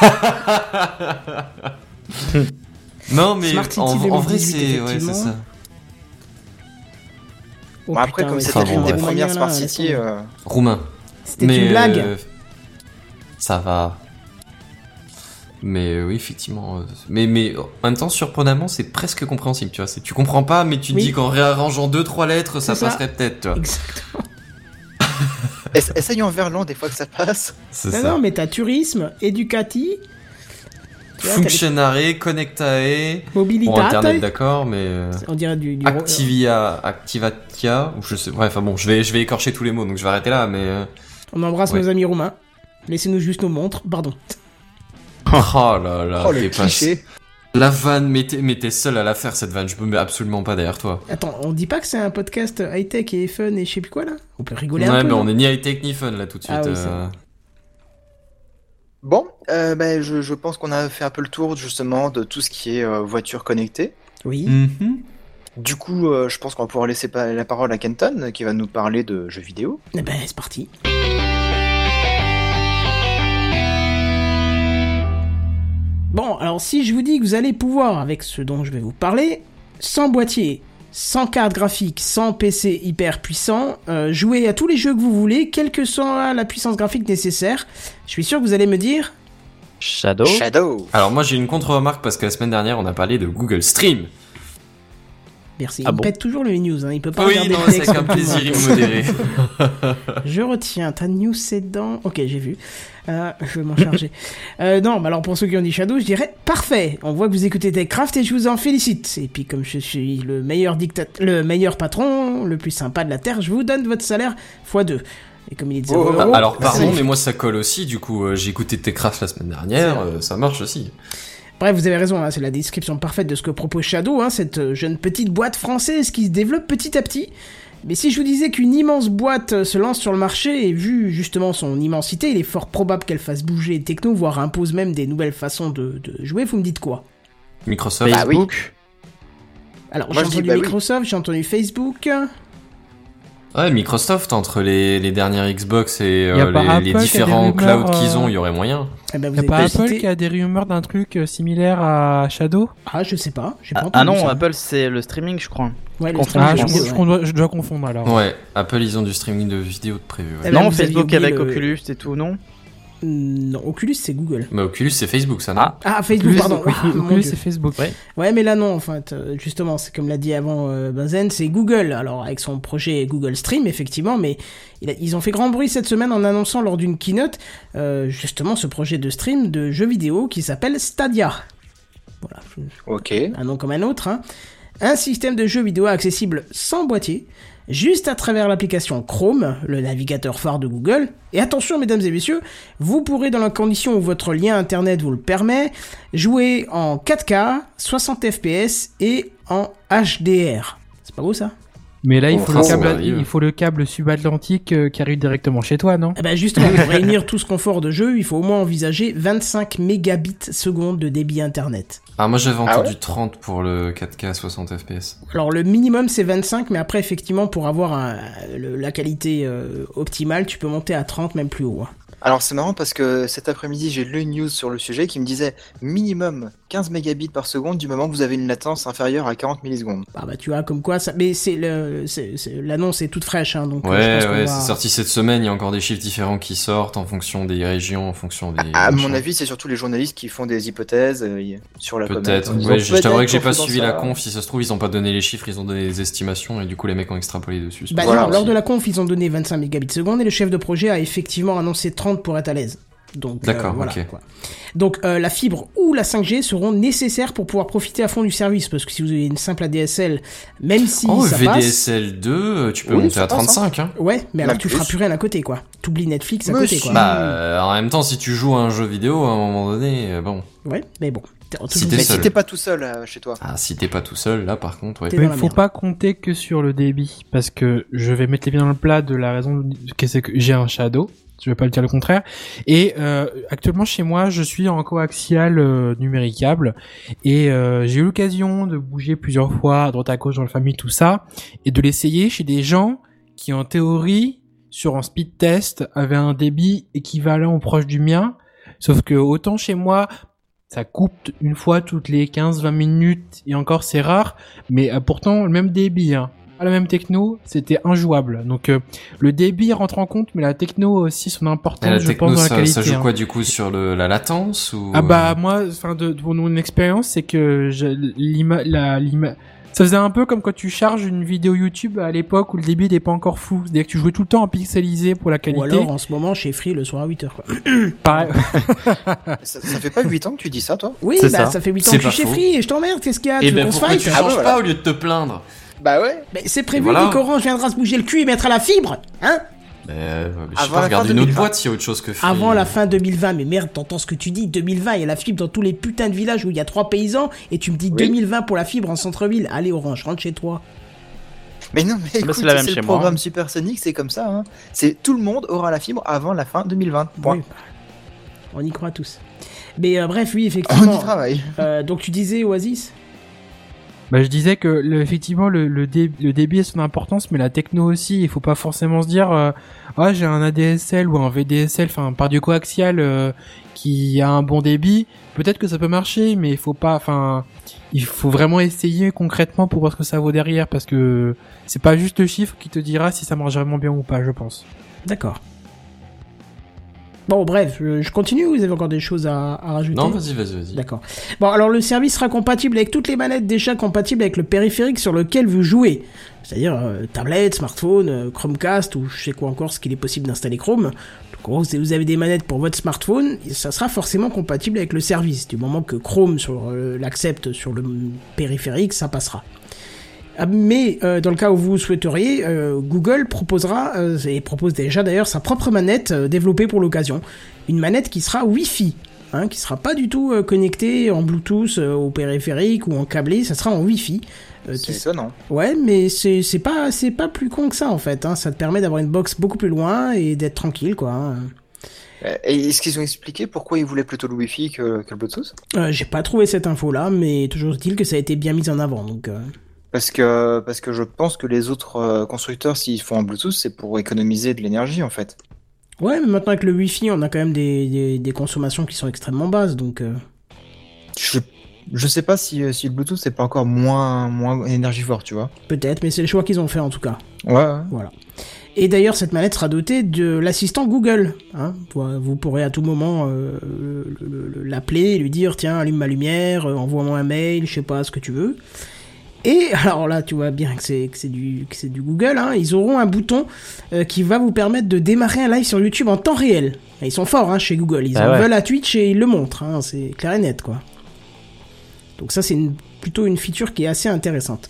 Non, mais en, en vrai, 2018, c'est ouais, ça. Oh, Bon, après, putain, comme c'était bon, des premières Smart City, euh, Roumain. C'était une blague. euh, ça va. Mais euh, oui, effectivement. euh, mais, mais en même temps, surprenamment, c'est presque compréhensible, tu vois. Tu comprends pas, mais tu te Oui. dis qu'en réarrangeant deux, trois lettres, ça passerait peut-être, tu vois. Exactement. ess- essaye en verlan des fois que ça passe. C'est Non, ça. non, mais t'as tourisme, educati, les- Functionare, Connectae. Bon, mobilitate. Internet, d'accord, mais. euh, On dirait du. du Activia, Activatia, ou je sais. Ouais, enfin bon, je vais, je vais écorcher tous les mots, donc je vais arrêter là, mais. Euh, On embrasse Ouais. nos amis roumains. Laissez-nous juste nos montres. Pardon. Oh là là, oh le t'es pas-. La vanne, mais t'es mais t'es seul à la faire cette vanne, je me mets absolument pas derrière toi. Attends, on dit pas que c'est un podcast high-tech et fun et je sais plus quoi là? On peut rigoler Ouais, un peu. mais non? on est ni high-tech ni fun là tout de suite. Ah oui, euh. Bon, euh, bah, je, je pense qu'on a fait un peu le tour justement de tout ce qui est euh, voiture connectée. Oui. Mhm. Du coup, euh, je pense qu'on va pouvoir laisser la parole à Kenton qui va nous parler de jeux vidéo. Eh ben, c'est parti. Bon, alors si je vous dis que vous allez pouvoir, avec ce dont je vais vous parler, sans boîtier, sans carte graphique, sans PC hyper puissant, euh, jouer à tous les jeux que vous voulez, quelle que soit la puissance graphique nécessaire, je suis sûr que vous allez me dire Shadow. Shadow. Alors moi j'ai une contre-remarque parce que la semaine dernière on a parlé de Google Stream. Merci. Ah il bon pète toujours le news, hein, il peut pas Oui, regarder non, le c'est un plaisir immodéré. Je retiens, ta news c'est dans... Ok, j'ai vu. Euh, je vais m'en charger. Euh, non, bah alors pour ceux qui ont dit Shadow, je dirais parfait. On voit que vous écoutez TechCraft et je vous en félicite. Et puis comme je suis le meilleur dictat... le meilleur patron, le plus sympa de la Terre, je vous donne votre salaire x2. Et comme il est de zéro Oh, euro, Ah, Alors pardon, mais moi ça colle aussi. Du coup euh, j'ai écouté Techcraft la semaine dernière, ça marche aussi. Bref, vous avez raison, hein, c'est la description parfaite de ce que propose Shadow, hein, cette euh, jeune petite boîte française qui se développe petit à petit. Mais si je vous disais qu'une immense boîte euh, se lance sur le marché et vu justement son immensité, il est fort probable qu'elle fasse bouger les technos, voire impose même des nouvelles façons de, de jouer, vous me dites quoi? Microsoft. Bah oui. Facebook. Alors j'ai entendu bah oui. Microsoft, j'ai entendu Facebook. Ouais, Microsoft, entre les, les dernières Xbox et Y a euh, les, Apple a différents clouds qu'ils euh, ont, il y aurait moyen. Eh ben, vous Y'a avez pas pas Apple cité- qui a des rumeurs d'un truc euh, similaire à Shadow? Ah, je sais pas, j'ai pas Ah, entendu ah non, ça. Apple c'est le streaming, je crois. Ouais, le streaming Ah, je, vidéo, dois, je dois confondre alors. Ouais, Apple, ils ont du streaming de vidéos de prévu. Eh Ouais. ben, non, Facebook avec le- Oculus et tout, non? Non, Oculus c'est Google. Mais Oculus, c'est Facebook, ça, non Ah. Ah, Facebook, Oculus, pardon. oui, Ah, Oculus, Dieu. c'est Facebook. Ouais. Ouais, mais là non, enfin, t- justement, c'est comme l'a dit avant euh, Benzen, c'est Google. Alors avec son projet Google Stream, effectivement, mais il a- ils ont fait grand bruit cette semaine en annonçant lors d'une keynote euh, justement ce projet de stream de jeux vidéo qui s'appelle Stadia. Voilà, Ok. un nom comme un autre. hein. Un système de jeux vidéo accessible sans boîtier, juste à travers l'application Chrome, le navigateur phare de Google. Et attention, mesdames et messieurs, vous pourrez, dans la condition où votre lien internet vous le permet, jouer en 4K, 60 FPS et en HDR. C'est pas beau ça? Mais là, il faut, le câble, ça arrive. il faut le câble subatlantique euh, qui arrive directement chez toi, non? Eh ben justement, pour réunir tout ce confort de jeu, il faut au moins envisager 25 mégabits seconde de débit internet. Ah, moi, j'avais Ah entendu ouais 30 pour le 4K 60 FPS. Alors le minimum c'est 25, mais après effectivement pour avoir un- le- la qualité euh, optimale, tu peux monter à 30 même plus haut. hein. Alors c'est marrant parce que cet après-midi j'ai lu une news sur le sujet qui me disait minimum 15 mégabits par seconde du moment que vous avez une latence inférieure à 40 millisecondes. Ah bah tu vois comme quoi ça, mais c'est le, c'est- c'est- l'annonce est toute fraîche hein, donc. euh, je Ouais, ouais, va- c'est sorti cette semaine, il y a encore des chiffres différents qui sortent en fonction des régions, en fonction des... À mon avis, c'est surtout les journalistes qui font des hypothèses euh, sur la. Peut-être. Ouais, je je t'avouerai que j'ai pas suivi la conf. Si ça se trouve, ils ont pas donné les chiffres, ils ont donné des estimations et du coup, les mecs ont extrapolé dessus. Bah Voilà, non, lors de la conf ils ont donné 25 mégabits seconde et le chef de projet a effectivement annoncé 30 pour être à l'aise. Donc euh, D'accord, voilà, quoi. Donc euh, la fibre ou la 5G seront nécessaires pour pouvoir profiter à fond du service parce que si vous avez une simple ADSL, même si Oh, ça passe, VDSL 2, euh, tu peux Oui, monter à passe, 35, hein. ouais, mais alors tu plus. feras plus rien à côté quoi. T'oublies Netflix à Mais côté si. quoi. Bah, euh, en même temps, si tu joues à un jeu vidéo, à un moment donné, bon. Ouais, mais bon. Si t'es si pas tout seul euh, chez toi. Ah, si t'es pas tout seul, là, par contre, ouais. Mais il faut merde. pas compter que sur le débit, parce que je vais mettre les pieds dans le plat de la raison que c'est que j'ai un Shadow, je vais pas le dire le contraire, et euh, actuellement chez moi je suis en coaxial euh, numéricable, et euh, j'ai eu l'occasion de bouger plusieurs fois à droite à gauche dans la famille, tout ça, et de l'essayer chez des gens qui en théorie, sur un speed test, avaient un débit équivalent ou proche du mien, sauf que autant chez moi, ça coupe une fois toutes les 15-20 minutes, et encore c'est rare, mais euh, pourtant le même débit, hein. Pas la même techno, c'était injouable. Donc euh, le débit rentre en compte, mais la techno aussi son Et importance, la je techno, pense, dans la ça, qualité. ça joue hein. quoi, du coup, sur le, la latence ou... Ah bah moi, enfin de, de mon expérience, c'est que je, l'ima, la, l'ima, ça faisait un peu comme quand tu charges une vidéo YouTube à l'époque où le débit n'était pas encore fou. C'est-à-dire que tu jouais tout le temps en pixelisé pour la Ou qualité. alors en ce moment chez Free le soir à 8h quoi. Pareil. Ça, ça fait pas 8 ans que tu dis ça, toi? Oui, bah ça, ça. fait 8 ans C'est que je suis chez. Free et je t'emmerde, qu'est-ce qu'il y a? Et Tu veux ben pourquoi tu Ah, changes voilà. pas au lieu de te plaindre? Bah ouais. Mais c'est prévu voilà. qu'Orange viendra se bouger le cul et mettre à la fibre Hein Euh, Je sais pas, la regarde fin une autre 2020. boîte s'il y a autre chose que Free. Avant la fin 2020, mais merde, t'entends ce que tu dis 2020, il y a la fibre dans tous les putains de villages où il y a trois paysans et tu me dis Oui. 2020 pour la fibre en centre-ville. Allez Orange, rentre chez toi. Mais non, mais écoute, c'est la même c'est chez le moi, programme hein. Supersonic, c'est comme ça. Hein. C'est tout le monde aura la fibre avant la fin 2020. Point. Oui, bah, on y croit tous. Mais euh, bref, oui, On effectivement. y travaille. Euh, donc tu disais Oasis? Bah, je disais que le, effectivement le, le, dé- le débit a son importance, mais la techno aussi. Il faut pas forcément se dire euh, ah j'ai un ADSL ou un VDSL, enfin par du coaxial euh, qui a un bon débit. Peut-être que ça peut marcher, mais il faut pas. Enfin, il faut vraiment essayer concrètement pour voir ce que ça vaut derrière, parce que c'est pas juste le chiffre qui te dira si ça marche vraiment bien ou pas, je pense. D'accord. Bon, bref, je continue ou vous avez encore des choses à, à rajouter Non, vas-y, vas-y, vas-y. D'accord. Bon, alors le service sera compatible avec toutes les manettes déjà compatibles avec le périphérique sur lequel vous jouez. C'est-à-dire euh, tablette, smartphone, euh, Chromecast ou je sais quoi encore ce qu'il est possible d'installer Chrome. Donc en gros, si vous avez des manettes pour votre smartphone, ça sera forcément compatible avec le service. Du moment que Chrome euh, l'accepte sur le périphérique, ça passera. Ah, Mais euh, dans le cas où vous souhaiteriez, euh, Google proposera, euh, et propose déjà d'ailleurs, sa propre manette développée pour l'occasion. Une manette qui sera Wi-Fi. hein, qui sera pas du tout euh, connecté en Bluetooth au périphérique ou en câblé, ça sera en Wi-Fi. C'est étonnant. Ouais, mais c'est pas pas plus con que ça en fait. Hein. Ça te permet d'avoir une box beaucoup plus loin et d'être tranquille quoi. hein. Est-ce qu'ils ont expliqué pourquoi ils voulaient plutôt le Wi-Fi que, que le Bluetooth? Euh, J'ai pas trouvé cette info là, mais toujours est-il que ça a été bien mis en avant. Donc euh, Parce que, parce que je pense que les autres euh, constructeurs, s'ils font en Bluetooth, c'est pour économiser de l'énergie en fait. ouais, mais maintenant avec le Wi-Fi, on a quand même des, des, des consommations qui sont extrêmement basses. Donc euh, Je, je sais pas si, euh, si le Bluetooth c'est pas encore moins, moins énergivore, tu vois. peut-être, mais c'est le choix qu'ils ont fait en tout cas. Ouais, ouais. Voilà. Et d'ailleurs, cette manette sera dotée de l'assistant Google. Hein. Vous, vous pourrez à tout moment euh, le- le- le- l'appeler lui dire tiens, allume ma lumière, envoie-moi un mail, je sais pas ce que tu veux. Et alors là, tu vois bien que c'est que c'est du que c'est du Google. Hein. Ils auront un bouton euh, qui va vous permettre de démarrer un live sur YouTube en temps réel. Et ils sont forts hein, chez Google. Ils Ah en ouais. veulent à Twitch et ils le montrent. Hein. C'est clair et net quoi. Donc ça, c'est une- plutôt une feature qui est assez intéressante.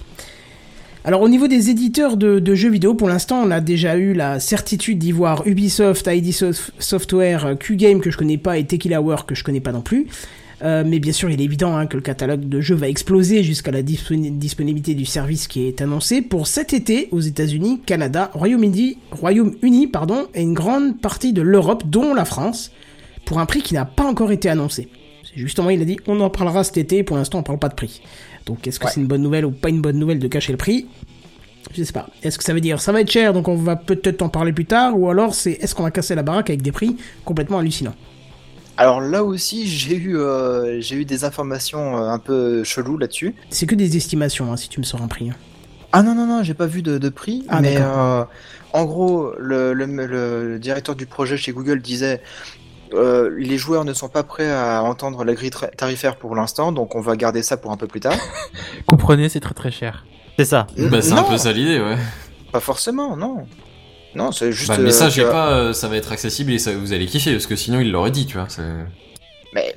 Alors au niveau des éditeurs de, de jeux vidéo, pour l'instant, on a déjà eu la certitude d'y voir Ubisoft, ID Sof- Software, Q-Game que je connais pas et Tequila War que je connais pas non plus. Euh, mais bien sûr, il est évident hein, que le catalogue de jeux va exploser jusqu'à la disponi- disponibilité du service qui est annoncé pour cet été aux États-Unis, Canada, Royaume-Uni, Royaume-Uni, pardon, et une grande partie de l'Europe, dont la France, pour un prix qui n'a pas encore été annoncé. C'est Justement, il a dit on en parlera cet été. Pour l'instant, on parle pas de prix. Donc, est-ce que Ouais. c'est une bonne nouvelle ou pas une bonne nouvelle de cacher le prix? Je sais pas. Est-ce que ça veut dire ça va être cher, donc on va peut-être en parler plus tard, ou alors c'est est-ce qu'on va casser la baraque avec des prix complètement hallucinants? Alors là aussi, j'ai eu, euh, j'ai eu des informations euh, un peu cheloues là-dessus. C'est que des estimations, hein, si tu me sors un prix. hein. Ah non, non, non, j'ai pas vu de, de prix, Ah, mais euh, en gros, le, le, le directeur du projet chez Google disait euh, les joueurs ne sont pas prêts à entendre la grille tarifaire pour l'instant, donc on va garder ça pour un peu plus tard. Comprenez, c'est très très cher. C'est ça. Bah, c'est un peu ça l'idée, ouais. Pas forcément, non. Non, c'est juste. Bah, le message euh, pas euh, ça va être accessible et ça, vous allez kiffer, parce que sinon il l'aurait dit, tu vois. c'est- Mais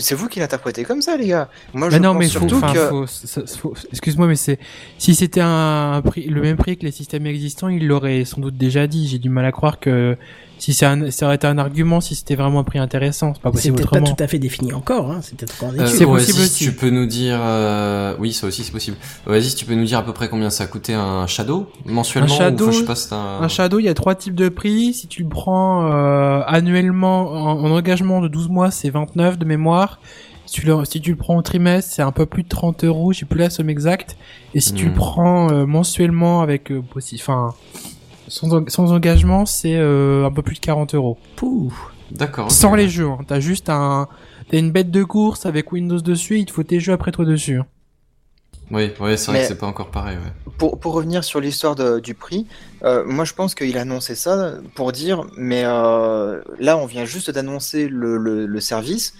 c'est vous qui l'interprétez comme ça, les gars. Moi, je Mais non, pense mais faut, surtout enfin, que. faut- ça- faut- excuse-moi, mais c'est, si c'était un, un prix, le même prix que les systèmes existants, il l'aurait sans doute déjà dit. J'ai du mal à croire que si c'est un, ça aurait été un argument si c'était vraiment un prix intéressant. C'est pas C'est possible peut-être pas tout à fait défini encore, hein, c'est peut-être encore Euh, C'est Oasis, possible aussi. tu peux nous dire... euh, Oui, ça aussi c'est possible. Oasis, tu peux nous dire à peu près combien ça coûtait un Shadow mensuellement Un Shadow, ou, je sais pas, c'est un... Un Shadow, il y a trois types de prix. Si tu le prends euh, annuellement en, en engagement de 12 mois, c'est 29 de mémoire. Si tu, le, si tu le prends au trimestre, c'est un peu plus de 30 euros. J'ai plus la somme exacte. Et si tu le Hmm. prends euh, mensuellement avec, euh, enfin, sans, en- sans engagement, c'est euh, un peu plus de 40 euros. Pouh. D'accord. Sans les jeux. Hein. T'as juste un, t'as une bête de course avec Windows dessus. Il te faut tes jeux après toi dessus. hein. Oui, ouais, c'est vrai Mais- que c'est pas encore pareil, ouais. Pour, pour revenir sur l'histoire de- du prix, euh, moi je pense qu'il a annoncé ça pour dire, mais euh, là on vient juste d'annoncer le, le, le service,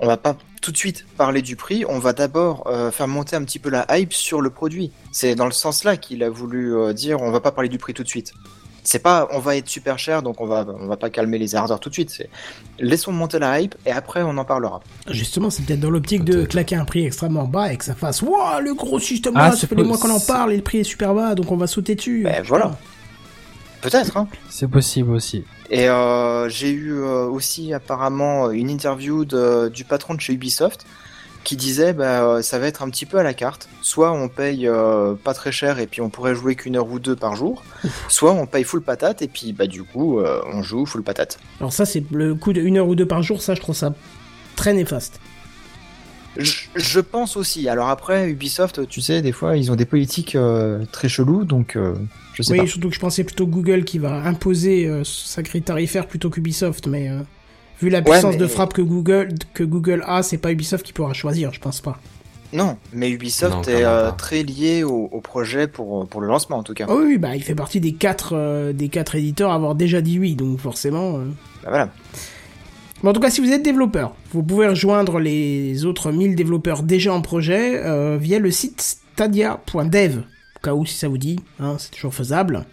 on va pas tout de suite parler du prix, on va d'abord euh, faire monter un petit peu la hype sur le produit. C'est dans le sens là qu'il a voulu euh, dire, on va pas parler du prix tout de suite. C'est pas, on va être super cher, donc on va, on va pas calmer les ardeurs tout de suite. C'est, laissons monter la hype et après on en parlera. Justement, c'est peut-être dans l'optique de claquer un prix extrêmement bas et que ça fasse Waouh, le gros système Ah, là, ça c'est fait des mois qu'on en parle et le prix est super bas, donc on va sauter dessus. Ben voilà. Peut-être, hein. C'est possible aussi. Et euh, j'ai eu euh, aussi apparemment une interview de- du patron de chez Ubisoft qui disait bah, euh, ça va être un petit peu à la carte. Soit on paye euh, pas très cher et puis on pourrait jouer qu'une heure ou deux par jour, soit on paye full patate et puis bah du coup euh, on joue full patate. Alors ça, c'est le coup de une heure ou deux par jour, ça je trouve ça très néfaste. Je, je pense aussi. Alors après Ubisoft, tu sais, des fois ils ont des politiques euh, très cheloues donc euh, je sais Oui, pas. surtout que je pensais plutôt Google qui va imposer euh, sa grille tarifaire plutôt qu'Ubisoft, mais vu la puissance mais- de frappe que Google, que Google a, c'est pas Ubisoft qui pourra choisir, je pense pas. Non, mais Ubisoft Non, est euh, très lié au, au projet pour, pour le lancement en tout cas. Ah oui, oui, bah il fait partie des quatre, euh, des quatre éditeurs à avoir déjà dit oui, donc forcément. euh, Bah, voilà. Mais en tout cas, si vous êtes développeur, vous pouvez rejoindre les autres 1000 développeurs déjà en projet euh, via le site stadia.dev. Au cas où, si ça vous dit, hein, c'est toujours faisable.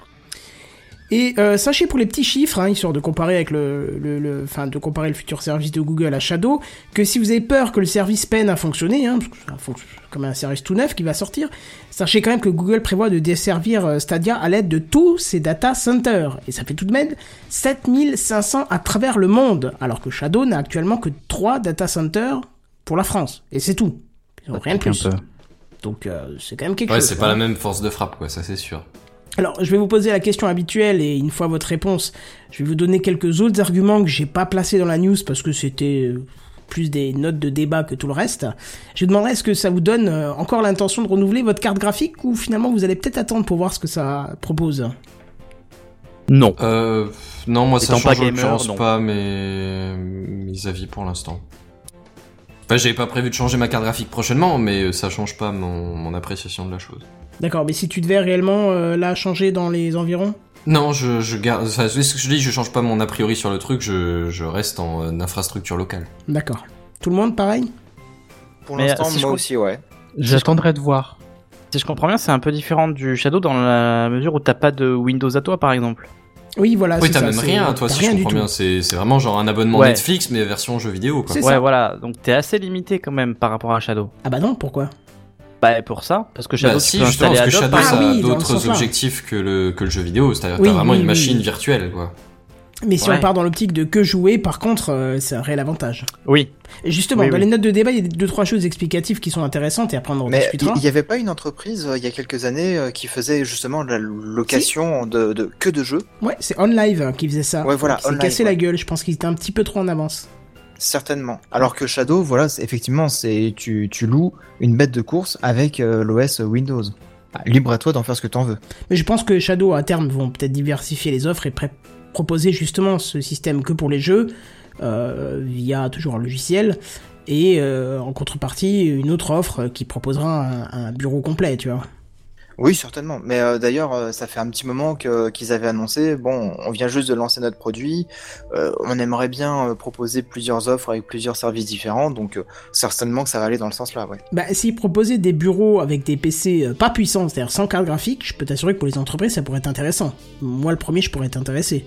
Et euh, sachez pour les petits chiffres, hein, histoire de comparer avec le, le, de comparer le futur service de Google à Shadow, que si vous avez peur que le service peine à fonctionner, hein, parce que fonctionne comme un service tout neuf qui va sortir, sachez quand même que Google prévoit de desservir euh, Stadia à l'aide de tous ses data centers. Et ça fait tout de même 7500 à travers le monde, alors que Shadow n'a actuellement que 3 data centers pour la France. Et c'est tout. Ils ont rien de plus. Donc euh, c'est quand même quelque Ouais, chose. c'est hein. pas la même force de frappe, quoi, ça c'est sûr. Alors, je vais vous poser la question habituelle et une fois votre réponse, je vais vous donner quelques autres arguments que j'ai pas placés dans la news parce que c'était euh, plus des notes de débat que tout le reste. Je demanderai est-ce que ça vous donne euh, encore l'intention de renouveler votre carte graphique ou finalement vous allez peut-être attendre pour voir ce que ça propose? Non. Euh, non, moi ça change gamer, pas mes... mes avis pour l'instant. Enfin, j'avais pas prévu de changer ma carte graphique prochainement, mais ça change pas mon, mon appréciation de la chose. D'accord, mais si tu devais réellement euh, là changer dans les environs? Non, je, je garde. Enfin, c'est ce que je dis, je change pas mon a priori sur le truc, je, je reste en euh, infrastructure locale. D'accord. Tout le monde pareil? Pour Mais, l'instant, si je moi comp- aussi, ouais. J'attendrai de voir. Si je comprends bien, c'est un peu différent du Shadow dans la mesure où t'as pas de Windows à toi, par exemple. Oui, voilà. oui, c'est t'as ça, même c'est- rien, toi, t'as si rien je du comprends tout. bien. C'est c'est vraiment genre un abonnement Ouais. Netflix, mais version jeu vidéo, quoi. C'est Ouais, ça. voilà. Donc t'es assez limité quand même par rapport à Shadow. Ah bah non, pourquoi? Bah pour ça, parce que Shadow Bah, tu si, peux justement, installer parce que Adobe. Shadow, Ah ça oui, a ce d'autres objectifs que le, que le jeu vidéo. C'est-à-dire que Oui, t'as vraiment oui, une oui, machine oui. virtuelle, quoi. Mais si Ouais. on part dans l'optique de que jouer, par contre, euh, c'est un réel avantage. Oui. Justement, Oui, dans oui. les notes de débat, il y a deux trois choses explicatives qui sont intéressantes et après on en Mais discutera. il n'y avait pas une entreprise euh, il y a quelques années euh, qui faisait justement de la location de, de que de jeux? Ouais, c'est OnLive hein, qui faisait ça. Ouais, voilà, Qui s'est cassé la gueule. Je pense qu'il était un petit peu trop en avance. Certainement. Alors que Shadow, voilà, effectivement, c'est tu, tu loues une bête de course avec euh, l'OS Windows. Ah, libre à toi d'en faire ce que t'en veux. Mais je pense que Shadow à terme vont peut-être diversifier les offres et proposer justement ce système que pour les jeux euh, via toujours un logiciel et euh, en contrepartie une autre offre qui proposera un bureau complet, tu vois. Oui, certainement. Mais euh, d'ailleurs, euh, ça fait un petit moment qu'ils avaient annoncé. Bon, on vient juste de lancer notre produit. euh, on aimerait bien proposer plusieurs offres avec plusieurs services différents. Donc, certainement que ça va aller dans le sens là, ouais. Bah, s'ils proposaient des bureaux avec des PC pas puissants, c'est-à-dire sans carte graphique, je peux t'assurer que pour les entreprises, ça pourrait être intéressant. Moi, le premier, je pourrais être intéressé.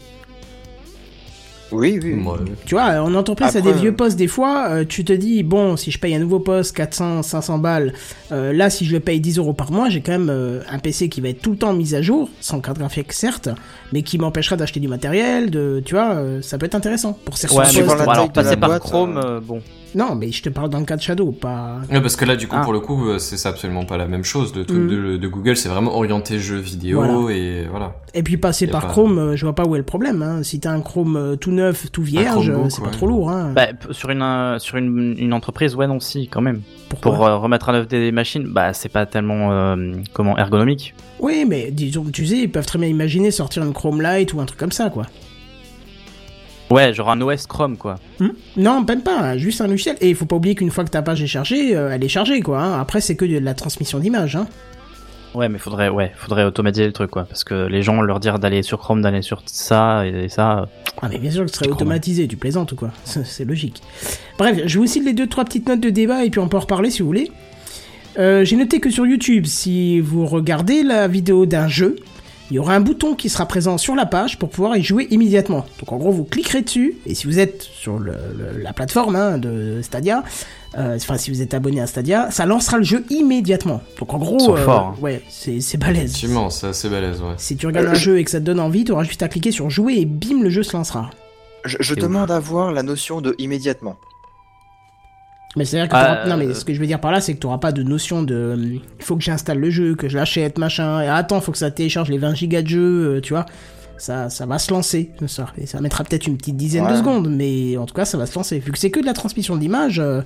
Oui, oui. oui. Moi, Tu vois, en entreprise, Après, des vieux euh, postes des fois, euh, tu te dis, bon, si je paye un nouveau poste, 400, 500 balles, euh, là, si je le paye 10 euros par mois, j'ai quand même euh, un PC qui va être tout le temps mis à jour, sans carte graphique certes, mais qui m'empêchera d'acheter du matériel, de, tu vois, euh, ça peut être intéressant pour certains Ouais, postes. mais bon, la taille alors de passer la par boîte, Chrome, bon. Non, mais je te parle dans le cas de Shadow, pas... Ouais, parce que là, du coup, Ah. pour le coup, euh, c'est absolument pas la même chose. Le truc Mm. de, de Google, c'est vraiment orienté jeux vidéo Voilà. et voilà. Et puis passer par pas- Chrome, euh, je vois pas où est le problème. Hein. Si t'as un Chrome euh, tout neuf, tout vierge, c'est pas ouais. trop lourd. Hein. Bah, sur une euh, sur une, une entreprise, ouais non si quand même. Pourquoi Pour euh, remettre à neuf des machines, bah c'est pas tellement euh, comment ergonomique. Oui, mais disons, tu sais, ils peuvent très bien imaginer sortir une Chrome Lite ou un truc comme ça, quoi. Ouais, genre un OS Chrome quoi. Hmm non, même pas, hein, juste un logiciel. Et il faut pas oublier qu'une fois que ta page est chargée, euh, elle est chargée, quoi. hein. Après, c'est que de la transmission d'image. Hein. Ouais, mais faudrait ouais, faudrait automatiser le truc quoi parce que les gens leur dire d'aller sur Chrome, d'aller sur ça et ça. euh, Ah, mais bien sûr que ce serait Chrome. automatisé, tu plaisantes ou quoi C'est c'est logique. Bref, je vous cite les deux, trois petites notes de débat et puis on peut en reparler si vous voulez. Euh, J'ai noté que sur YouTube, si vous regardez la vidéo d'un jeu, il y aura un bouton qui sera présent sur la page pour pouvoir y jouer immédiatement. Donc en gros, vous cliquerez dessus, et si vous êtes sur le- le- la plateforme hein, de Stadia, euh, enfin si vous êtes abonné à Stadia, ça lancera le jeu immédiatement. Donc en gros, sont forts, hein. ouais, c'est c'est balèze. Effectivement, c'est assez balèze, ouais. Si tu regardes un jeu et que ça te donne envie, tu auras juste à cliquer sur jouer et bim, le jeu se lancera. Je, demande à voir la notion de immédiatement. Mais c'est-à-dire que t'auras- non mais euh, ce que je veux dire par là c'est que tu n'auras pas de notion de euh, il faut que j'installe le jeu, que je l'achète, machin, et attends, faut que ça télécharge les 20 gigas de jeu, euh, tu vois. Ça, ça va se lancer, ça, et ça mettra peut-être une petite dizaine de Ouais. secondes, mais en tout cas ça va se lancer. Vu que c'est que de la transmission d'image, euh,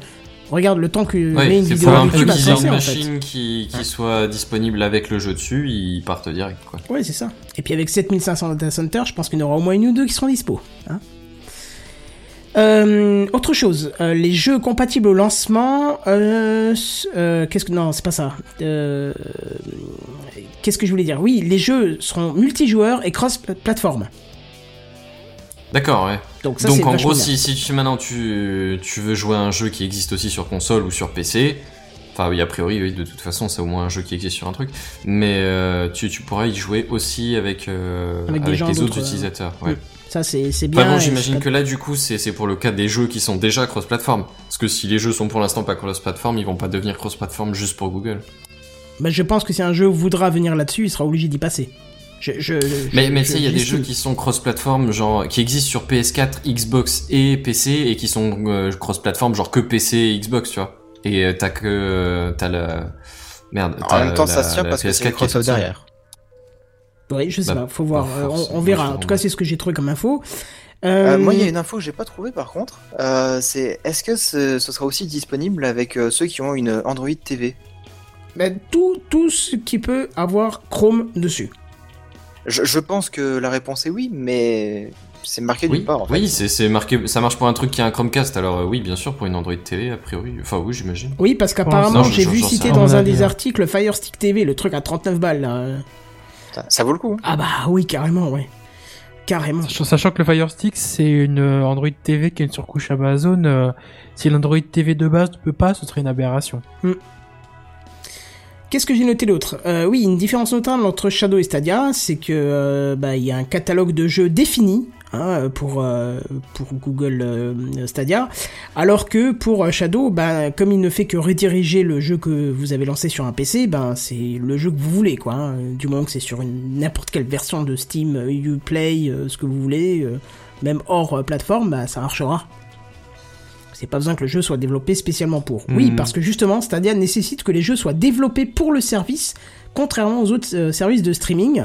regarde le temps que met Ouais, une c'est vidéo pour un peu YouTube à se qu'ils aient lancer une en fait. machine qui, qui soit disponible avec le jeu dessus, ils partent direct, quoi. Ouais, c'est ça. Et puis avec 7500 data centers, je pense qu'il y en aura au moins une ou deux qui seront dispo. Hein Euh, autre chose, euh, les jeux compatibles au lancement, euh, qu'est-ce que non, c'est pas ça. Qu'est-ce que je voulais dire? Oui, les jeux seront multijoueurs et cross-platform. D'accord, ouais. Donc ça, Donc c'est en gros, si, si tu, maintenant tu, tu veux jouer à un jeu qui existe aussi sur console ou sur PC, enfin oui, a priori, oui, de toute façon, c'est au moins un jeu qui existe sur un truc. Mais tu, tu pourras y jouer aussi avec, Avec les autres utilisateurs. Ouais. Mm. Ça, c'est c'est bien. Enfin bon, et j'imagine c'est que là, du coup, c'est c'est pour le cas des jeux qui sont déjà cross-platform. Parce que si les jeux sont pour l'instant pas cross-platform, ils vont pas devenir cross-platform juste pour Google. Bah, je pense que si un jeu voudra venir là-dessus, il sera obligé d'y passer. Je, je, Mais, je- mais tu sais, il y a des jeux qui sont cross-platform, genre, qui existent sur PS4, Xbox et PC, et qui sont euh, cross-platform, genre que PC et Xbox, tu vois. Et euh, t'as que, euh, t'as la, merde, En t'as même temps, la- ça se tient parce que PS4 c'est qui est Microsoft derrière. Oui, je sais Bah, pas, faut voir. pas Euh, on- verra. En tout cas, c'est ce que j'ai trouvé comme info. Euh, Euh, moi, il y a une info que j'ai pas trouvée par contre. Euh, c'est est-ce que ce, ce sera aussi disponible avec euh, ceux qui ont une Android TV bah, tout, tout ce qui peut avoir Chrome dessus. je, je pense que la réponse est oui, mais c'est marqué Oui, nulle part en fait. oui, c'est c'est marqué, ça marche pour un truc qui a un Chromecast, alors euh, oui, bien sûr, pour une Android TV, a priori. Enfin, oui, j'imagine. Oui, parce qu'apparemment, j'ai je- vu citer dans un des articles Fire Stick TV, le truc à 39 balles là. Ça, ça vaut le coup. hein. Ah bah oui, carrément, ouais. Carrément. Sachant que le Fire Stick, c'est une euh, Android TV qui est une surcouche Amazon. euh, si l'Android TV de base ne peut pas, ce serait une aberration. Qu'est-ce que j'ai noté d'autre? Euh, Oui, une différence notable entre Shadow et Stadia, c'est que euh, bah, il y a un catalogue de jeux défini hein, pour euh, pour Google euh, Stadia, alors que pour euh, Shadow, bah, comme il ne fait que rediriger le jeu que vous avez lancé sur un PC, ben c'est le jeu que vous voulez, quoi. hein. du moment que c'est sur n'importe quelle version de Steam, euh, Uplay, euh, ce que vous voulez, euh, même hors euh, plateforme, bah, ça marchera. C'est pas besoin que le jeu soit développé spécialement pour. Oui, Mhm. parce que justement, Stadia nécessite que les jeux soient développés pour le service, contrairement aux autres euh, services de streaming.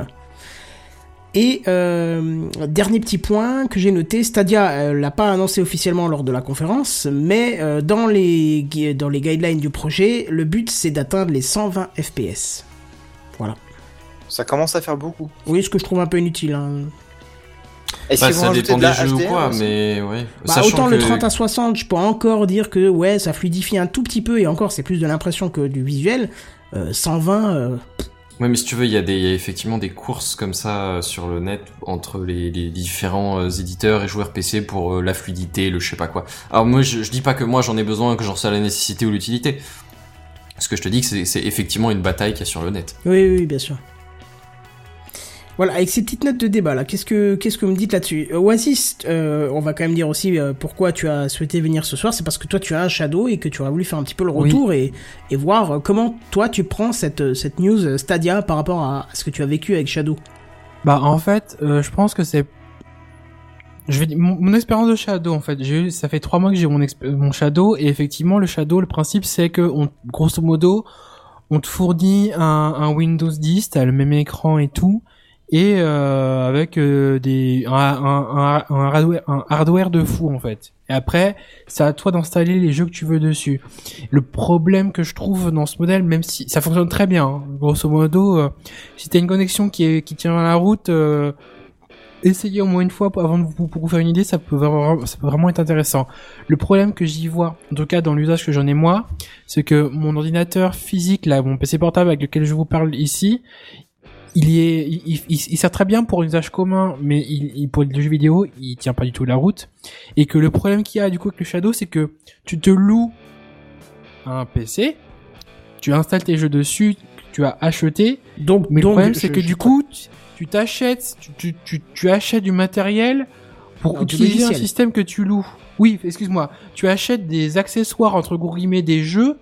Et euh, dernier petit point que j'ai noté, Stadia euh, l'a pas annoncé officiellement lors de la conférence, mais euh, dans les dans les guidelines du projet, le but c'est d'atteindre les 120 FPS. Voilà. Ça commence à faire beaucoup. Oui, ce que je trouve un peu inutile. hein. Est-ce Bah, ça dépend de des jeux ou quoi, aussi mais ouais. Bah, autant le que- 30 à 60, je peux encore dire que ouais, ça fluidifie un tout petit peu et encore c'est plus de l'impression que du visuel. Euh, 120, euh, Ouais, mais si tu veux, il y, a effectivement des courses comme ça euh, sur le net entre les, différents euh, éditeurs et joueurs PC pour euh, la fluidité, le je sais pas quoi. Alors moi, je, dis pas que moi j'en ai besoin, que j'en sais la nécessité ou l'utilité. Ce que je te dis, c'est- c'est effectivement une bataille qu'il y a sur le net. Oui, oui, oui, bien sûr. Voilà, avec ces petites notes de débat là, qu'est-ce que qu'est-ce que vous me dites là-dessus? Euh, Oasis, euh, on va quand même dire aussi euh, pourquoi tu as souhaité venir ce soir, c'est parce que toi tu as un Shadow et que tu aurais voulu faire un petit peu le Oui. retour et, et voir euh, comment toi tu prends cette, euh, cette news Stadia par rapport à ce que tu as vécu avec Shadow? Bah en fait, euh, je pense que c'est je vais dire, mon, mon expérience de Shadow en fait, j'ai ça fait trois mois que j'ai mon, mon Shadow et effectivement le Shadow, le principe c'est que on, grosso modo, on te fournit un, un Windows 10, t'as le même écran et tout, et euh, avec euh, des un, hardware, de fou en fait. Et après, c'est à toi d'installer les jeux que tu veux dessus. Le problème que je trouve dans ce modèle, même si ça fonctionne très bien, hein, grosso modo, euh, si t'as une connexion qui, est, qui tient à la route, euh, essayez au moins une fois avant de vous, pour vous faire une idée, ça peut, vraiment, ça peut vraiment être intéressant. Le problème que j'y vois, en tout cas dans l'usage que j'en ai moi, c'est que mon ordinateur physique, là, mon PC portable avec lequel je vous parle ici, il y est, il, il- il- sert très bien pour un usage commun, mais il, il- pour le jeu vidéo, il tient pas du tout la route. Et que le problème qu'il y a du coup avec le Shadow, c'est que tu te loues un PC, tu installes tes jeux dessus, tu as acheté, Donc, mais donc, le problème, c'est que je- du coup, tu- t'achètes, tu, tu, tu, tu achètes du matériel pour Non, utiliser un système que tu loues. Oui, excuse-moi. Tu achètes des accessoires, entre guillemets, des jeux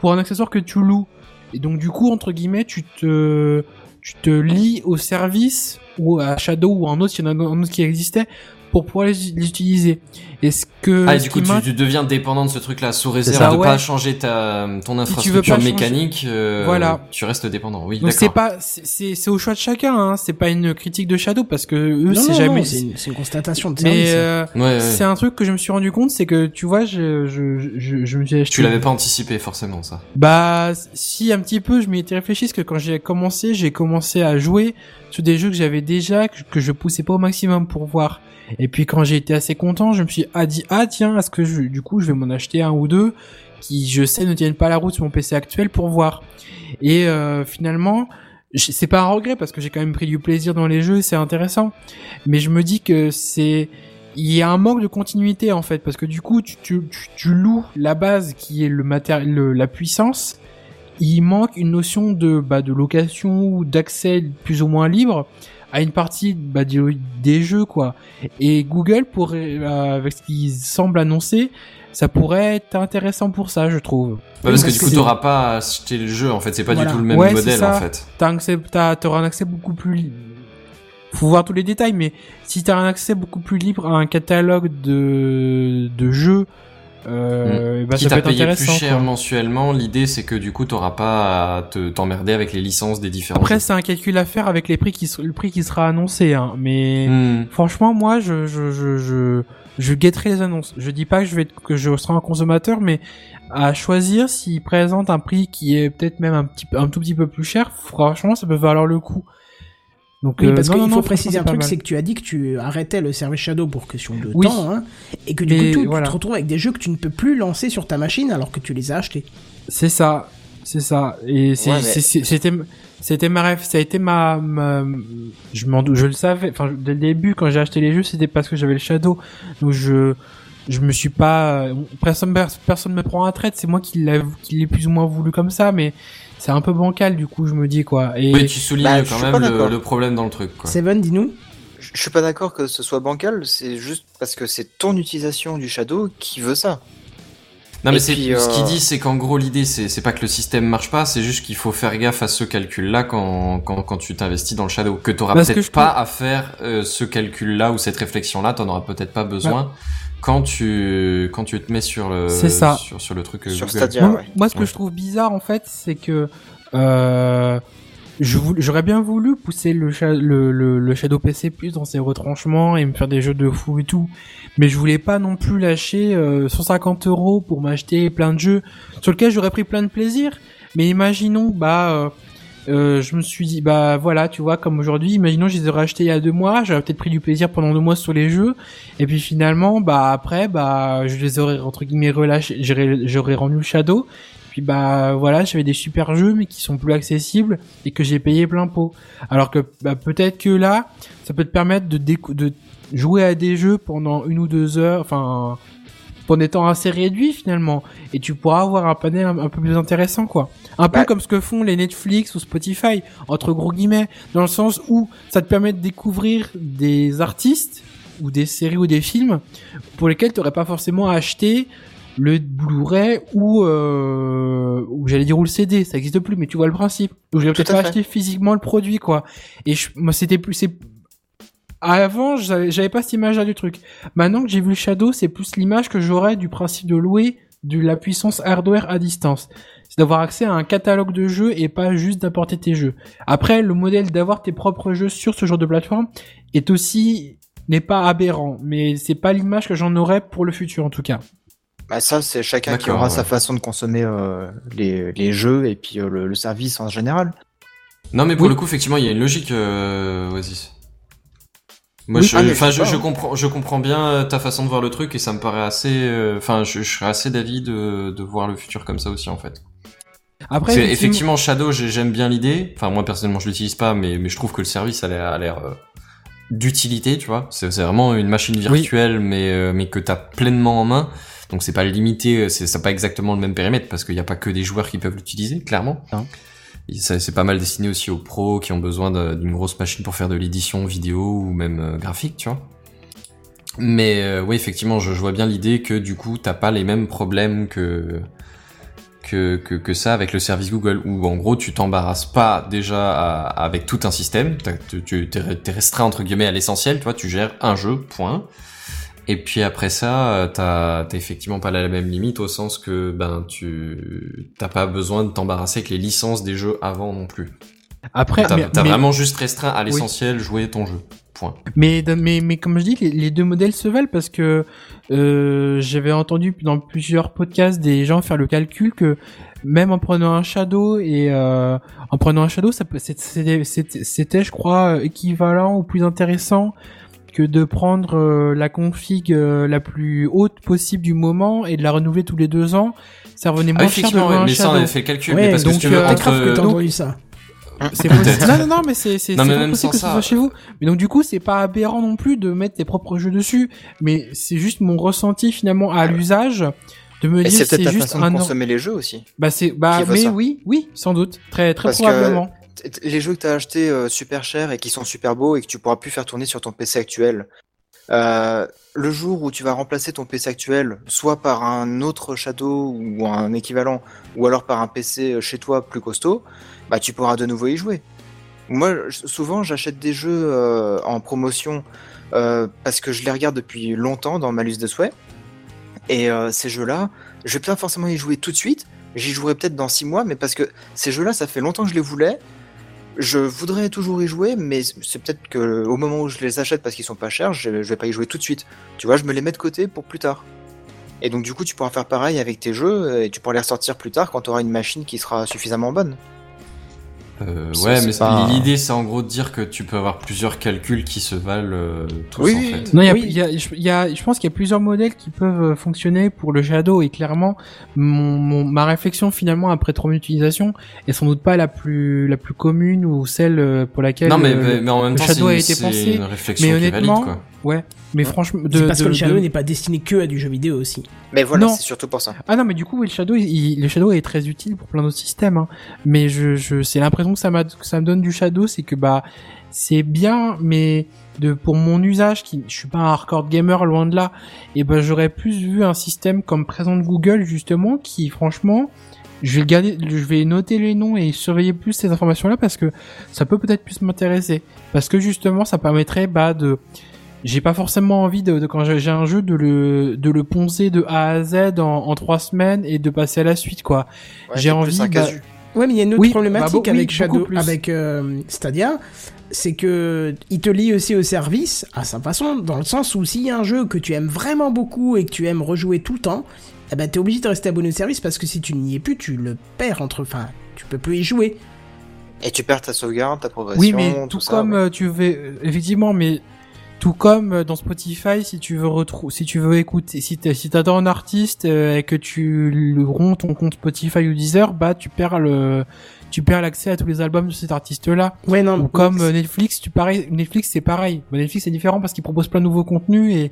pour un accessoire que tu loues. Et donc, du coup, entre guillemets, tu te, tu te lies au service ou à Shadow ou un autre, s'il y en a un autre qui existait, pour pouvoir les, les utiliser. Est-ce que... ah, et du coup, tu, tu deviens dépendant de ce truc-là sous réserve ça, de ouais. pas changer ta, ton veux infrastructure mécanique. euh, Voilà. Tu restes dépendant. Oui, Donc c'est pas, c'est- c'est c'est au choix de chacun, hein. C'est pas une critique de Shadow parce que eux, c'est jamais. c'est une, constatation de Mais euh, Ouais, ouais. c'est un truc que je me suis rendu compte, c'est que tu vois, je, je, je, je me suis acheté. Tu l'avais pas anticipé forcément ça. Bah, si un petit peu, je m'y étais réfléchi, parce que quand j'ai commencé, j'ai commencé à jouer sur des jeux que j'avais déjà, que, que je poussais pas au maximum pour voir. Et puis quand j'ai été assez content, je me suis ah, dit ah tiens, est-ce que je, du coup je vais m'en acheter un ou deux qui je sais ne tiennent pas la route sur mon PC actuel pour voir. Et euh, finalement, c'est pas un regret parce que j'ai quand même pris du plaisir dans les jeux, c'est intéressant. Mais je me dis que c'est il y a un manque de continuité en fait parce que du coup tu, tu, tu, loues la base qui est le matériel la puissance il manque une notion de bah, de location ou d'accès plus ou moins libre à une partie bah, des, des jeux quoi et Google pourrait euh, avec ce qu'il semble annoncer ça pourrait être intéressant pour ça je trouve Ouais, parce que du coup, t'auras pas à acheter le jeu, en fait, c'est pas Voilà. du tout le même Ouais, modèle, en fait. t'auras un accès beaucoup plus libre. Faut voir tous les détails, mais si t'as un accès beaucoup plus libre à un catalogue de, de jeux, euh, bah, ça Quitte peut à être payer plus cher quoi. mensuellement, l'idée c'est que du coup t'auras pas à te t'emmerder avec les licences des différents. Après, c'est un calcul à faire avec les prix qui, le prix qui sera annoncé, hein, mais Hmm. franchement, moi, je, je, je, je, je guetterai les annonces. Je dis pas que je vais, être- que je serai un consommateur, mais à choisir s'ils présentent un prix qui est peut-être même un petit, un tout petit peu plus cher, franchement, ça peut valoir le coup. Donc, Oui, euh, parce non, qu'il faut non, préciser un truc, c'est que tu as dit que tu arrêtais le service Shadow pour question de Oui. temps, hein, et que du Mais coup, tu, voilà. tu te retrouves avec des jeux que tu ne peux plus lancer sur ta machine alors que tu les as achetés. C'est ça, c'est ça. Et Ouais, mais- c'était, c'était ma rêve, ça a été ma, ma- je m'en, je le savais. Enfin, dès le début, quand j'ai acheté les jeux, c'était parce que j'avais le Shadow. Donc je, je me suis pas, personne, personne me prend à traite. C'est moi qui l'ai, qui l'ai plus ou moins voulu comme ça, mais c'est un peu bancal du coup, je me dis quoi. Et Oui, tu soulignes Bah, quand même le, problème dans le truc, quoi. Seven, dis-nous. Je suis pas d'accord que ce soit bancal, c'est juste parce que c'est ton utilisation du Shadow qui veut ça. Non mais c'est ce qu'il euh, dit, c'est qu'en gros l'idée c'est c'est pas que le système marche pas, c'est juste qu'il faut faire gaffe à ce calcul-là quand quand quand tu t'investis dans le shadow, que t'auras peut-être pas à faire euh, ce calcul-là ou cette réflexion-là, t'en auras peut-être pas besoin quand tu quand tu te mets sur le C'est ça. sur sur le truc euh, Sur. Stadia. moi, ouais. moi, ce que Ouais. je trouve bizarre en fait, c'est que euh, j'aurais bien voulu pousser le, cha- le, le, le Shadow PC plus dans ses retranchements et me faire des jeux de fou et tout, mais je voulais pas non plus lâcher euh, 150 euros pour m'acheter plein de jeux sur lesquels j'aurais pris plein de plaisir. Mais imaginons, bah, euh, euh, je me suis dit, bah voilà, tu vois, comme aujourd'hui, imaginons je les aurais achetés il y a deux mois, j'aurais peut-être pris du plaisir pendant deux mois sur les jeux, et puis finalement, bah après, bah je les aurais entre guillemets relâchés, j'aurais rendu le Shadow, puis bah voilà, j'avais des super jeux mais qui sont plus accessibles et que j'ai payé plein pot. Alors que bah, peut-être que là, ça peut te permettre de de jouer à des jeux pendant une ou deux heures, enfin des temps assez réduits finalement, et tu pourras avoir un panel un, un peu plus intéressant quoi. Un peu Bah. comme ce que font les Netflix ou Spotify entre gros guillemets, dans le sens où ça te permet de découvrir des artistes ou des séries ou des films pour lesquels tu n'aurais pas forcément acheté le Blu-ray ou euh, ou j'allais dire ou le CD, ça existe plus, mais tu vois le principe. Ou j'aurais peut-être à pas acheté physiquement le produit quoi. Et je, moi c'était plus c'est avant j'avais pas cette image là du truc. Maintenant que j'ai vu le Shadow, c'est plus l'image que j'aurais du principe de louer de la puissance hardware à distance. C'est d'avoir accès à un catalogue de jeux et pas juste d'apporter tes jeux. Après, le modèle d'avoir tes propres jeux sur ce genre de plateforme est aussi n'est pas aberrant, mais c'est pas l'image que j'en aurais pour le futur en tout cas. Bah ça, c'est chacun qui aura ouais. sa façon de consommer euh, les, les jeux et puis euh, le, le service en général. Non mais pour Oui. le coup effectivement il y a une logique euh, Oasis. Moi Oui, je, ah, je je, comprends je comprends bien euh, ta façon de voir le truc et ça me paraît assez euh, enfin je, je serais assez d'avis de, de voir le futur comme ça aussi en fait. Après, effectivement Shadow j'ai- j'aime bien l'idée. Enfin moi personnellement je l'utilise pas mais mais je trouve que le service a l'air a l'air euh, d'utilité tu vois. C'est vraiment une machine virtuelle mais euh, mais que t'as pleinement en main. Donc c'est pas limité, c'est c'est pas exactement le même périmètre parce qu'il n'y a pas que des joueurs qui peuvent l'utiliser, clairement. C'est pas mal destiné aussi aux pros qui ont besoin d'une grosse machine pour faire de l'édition vidéo ou même euh, graphique, tu vois. Mais euh, oui, effectivement, je, vois bien l'idée que du coup, t'as pas les mêmes problèmes que, que, que, que ça avec le service Google, où en gros, tu t'embarrasses pas déjà avec tout un système, t'es restreint entre guillemets à l'essentiel, tu vois, tu gères un jeu, point. Et puis après ça, euh, t'as effectivement pas la même limite au sens que ben tu t'as pas besoin de t'embarrasser avec les licences des jeux avant non plus. après, T'as mais, vraiment juste restreint à l'essentiel, jouer ton jeu. Point. Mais, mais, mais comme je dis, les, les deux modèles se valent parce que euh, j'avais entendu dans plusieurs podcasts des gens faire le calcul que même en prenant un Shadow et euh, en prenant un Shadow, c'était, je crois, équivalent ou plus intéressant que de prendre euh, la config euh, la plus haute possible du moment et de la renouveler tous les deux ans. Ça revenait Ah, moins cher de effectivement, louer ouais, un mais ça on avait fait le calcul, Ouais, mais parce donc, que tu veux, euh, C'est que entre... t'as donc- entendu ça. C'est Peut-être. possible. Non, non, non, mais c'est c'est Non, c'est possible que ce ça. soit chez vous. Mais donc du coup, c'est pas aberrant non plus de mettre tes propres jeux dessus. Mais c'est juste mon ressenti finalement à l'usage de me Et dire c'est c'est peut-être la juste façon de consommer les jeux aussi. Bah c'est bah mais ça. oui, oui, sans doute, très très Parce probablement. Les jeux que tu as achetés euh, super chers et qui sont super beaux et que tu pourras plus faire tourner sur ton PC actuel, euh, le jour où tu vas remplacer ton PC actuel, soit par un autre Shadow ou un équivalent, ou alors par un PC chez toi plus costaud, bah tu pourras de nouveau y jouer. Moi, souvent, j'achète des jeux euh, en promotion euh, parce que je les regarde depuis longtemps dans ma liste de souhaits. Et euh, ces jeux-là, je vais pas forcément y jouer tout de suite. J'y jouerai peut-être dans 6 mois, mais parce que ces jeux-là, ça fait longtemps que je les voulais. Je voudrais toujours y jouer, mais c'est peut-être que au moment où je les achète parce qu'ils sont pas chers, je, vais pas y jouer tout de suite. Tu vois, je me les mets de côté pour plus tard. Et donc du coup, tu pourras faire pareil avec tes jeux et tu pourras les ressortir plus tard quand tu auras une machine qui sera suffisamment bonne. Euh, ouais, mais pas- l'idée c'est en gros de dire que tu peux avoir plusieurs calculs qui se valent euh, tous Oui, en oui. fait. Non, il y a, Oui. il y a- y a- je pense qu'il y a plusieurs modèles qui peuvent euh, fonctionner pour le Shadow et clairement, mon, mon- ma réflexion finalement après trop d'utilisation est sans doute pas la plus la plus commune ou celle euh, pour laquelle Non, mais, euh, mais, mais en même le temps, c'est Shadow a une, été pensé. une réflexion Mais qui est valide, honnêtement, quoi. Ouais. Mais franchement, de, C'est parce de- que le Shadow de- n'est pas destiné que à du jeu vidéo aussi. Mais voilà, c'est surtout pour ça. Ah non, mais du coup, oui, le Shadow, il- il- le Shadow est très utile pour plein d'autres systèmes. Hein. Mais je, je, c'est l'impression que ça m'a, que ça me donne du Shadow, c'est que bah, c'est bien, mais de pour mon usage, qui, je suis pas un hardcore gamer loin de là, et ben j'aurais plus vu un système comme présente Google justement, qui franchement, je vais le garder, je vais noter les noms et surveiller plus ces informations-là parce que ça peut peut-être plus m'intéresser, parce que justement, ça permettrait bah de j'ai pas forcément envie de, de- quand j'ai un jeu de le de le poncer de A à Z en, en trois semaines et de passer à la suite quoi. Ouais, J'ai c'est plus envie, un bah, casu. Ouais, mais il y a une autre Oui, problématique bah, bon, oui, avec Shadow, avec euh, Stadia, c'est que il te lie aussi au service à sa façon, dans le sens où s'il y a un jeu que tu aimes vraiment beaucoup et que tu aimes rejouer tout le temps, eh ben t'es obligé de rester abonné au service parce que si tu n'y es plus, tu le perds entre, enfin, tu peux plus y jouer. Et tu perds ta sauvegarde, ta progression, Oui, mais tout tout ça. comme ouais. euh, tu veux effectivement, mais tout comme euh, dans Spotify, si tu veux retrouver, si tu veux écouter, si t'adores un artiste euh, et que tu le romps ton compte Spotify ou Deezer, bah tu perds le, tu perds l'accès à tous les albums de cet artiste-là. Ouais, non. Ou comme euh, Netflix, tu pareil, Netflix c'est pareil. Mais Netflix c'est différent parce qu'il propose plein de nouveaux contenus et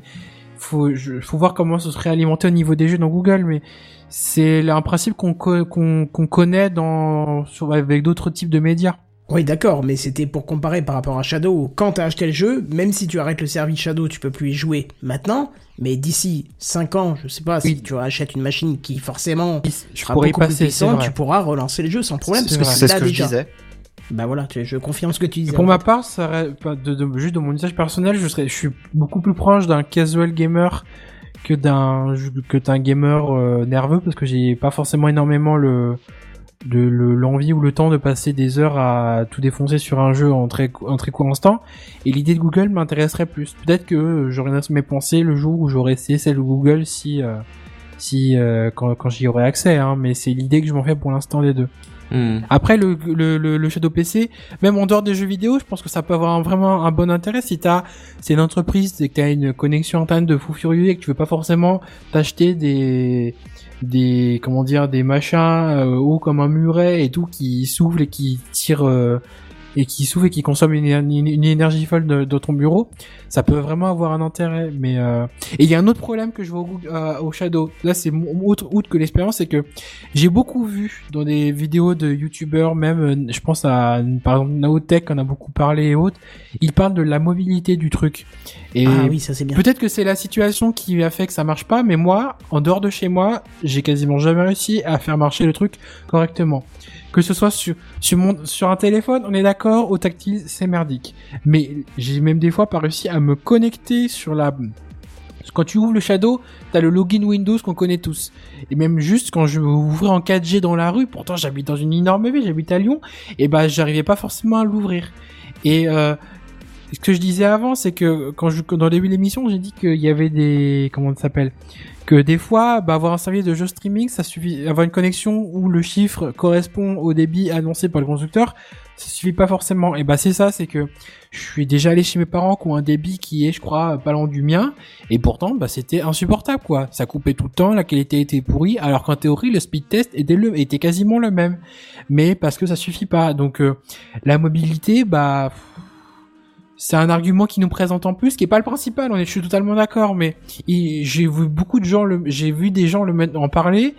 faut, je- faut voir comment ce serait alimenté au niveau des jeux dans Google, mais c'est un principe qu'on qu'on connaît dans sur, avec d'autres types de médias. Oui, d'accord, mais c'était pour comparer par rapport à Shadow. Quand t'as acheté le jeu, même si tu arrêtes le service Shadow, tu peux plus y jouer maintenant. Mais d'ici 5 ans, je sais pas, si Oui. tu achètes une machine qui forcément Je sera pourrais y beaucoup plus passer, puissante, vrai. tu pourras relancer le jeu sans problème. C'est parce que. C'est ce là que je déjà. disais. Bah voilà, je confirme ce que tu disais. Pour ma fait. part, ça de, de- juste de mon usage personnel, je serais, je suis beaucoup plus proche d'un casual gamer que d'un que d'un gamer euh, nerveux parce que j'ai pas forcément énormément le de le- l'envie ou le temps de passer des heures à tout défoncer sur un jeu en très en très court instant. Et l'idée de Google m'intéresserait plus. Peut-être que j'aurais mes pensées le jour où j'aurais essayé celle de Google si euh, si euh, quand, quand j'y aurais accès hein, mais c'est l'idée que je m'en fais pour l'instant des deux. Hmm. après, le, le, le, le Shadow PC, même en dehors des jeux vidéo, je pense que ça peut avoir un- vraiment un bon intérêt. Si t'as, c'est une entreprise et que t'as une connexion internet de fou furieux et que tu veux pas forcément t'acheter des, des, comment dire, des machins euh, hauts comme un muret et tout qui soufflent et qui tirent, euh, et qui soufflent et qui consomment une, une- une énergie folle de, de ton bureau, ça peut vraiment avoir un intérêt. Mais euh... et il y a un autre problème que je vois au, euh, au Shadow. Là, c'est autre outre que l'expérience, c'est que j'ai beaucoup vu dans des vidéos de youtubeurs, même, euh, je pense à, par exemple, Naotech, on a beaucoup parlé et autres, ils parlent de la mobilité du truc. Et Ah oui, ça c'est bien. peut-être que c'est la situation qui a fait que ça marche pas, mais moi, en dehors de chez moi, j'ai quasiment jamais réussi à faire marcher le truc correctement. Que ce soit sur, sur, mon, sur un téléphone, on est d'accord, au tactile, c'est merdique. Mais j'ai même des fois pas réussi à me connecter sur la... Quand tu ouvres le Shadow, t'as le login Windows qu'on connaît tous. Et même juste quand je ouvrir en 4G dans la rue, pourtant j'habite dans une énorme ville, j'habite à Lyon, et bah j'arrivais pas forcément à l'ouvrir. Et euh, ce que je disais avant, c'est que quand je, dans le début de l'émission, j'ai dit qu'il y avait des, comment ça s'appelle, que des fois, bah, avoir un service de jeu streaming, ça suffit, avoir une connexion où le chiffre correspond au débit annoncé par le constructeur, ça suffit pas forcément. Et bah, c'est ça, c'est que je suis déjà allé chez mes parents qui ont un débit qui est, je crois, pas loin du mien, et pourtant, bah, c'était insupportable, quoi. Ça coupait tout le temps, la qualité était pourrie, alors qu'en théorie, le speed test était le, était quasiment le même. Mais parce que ça suffit pas. Donc, euh, la mobilité, bah, c'est un argument qui nous présente en plus, qui est pas le principal. On est, je suis totalement d'accord, mais j'ai vu beaucoup de gens, j'ai vu des gens le mettre en parler,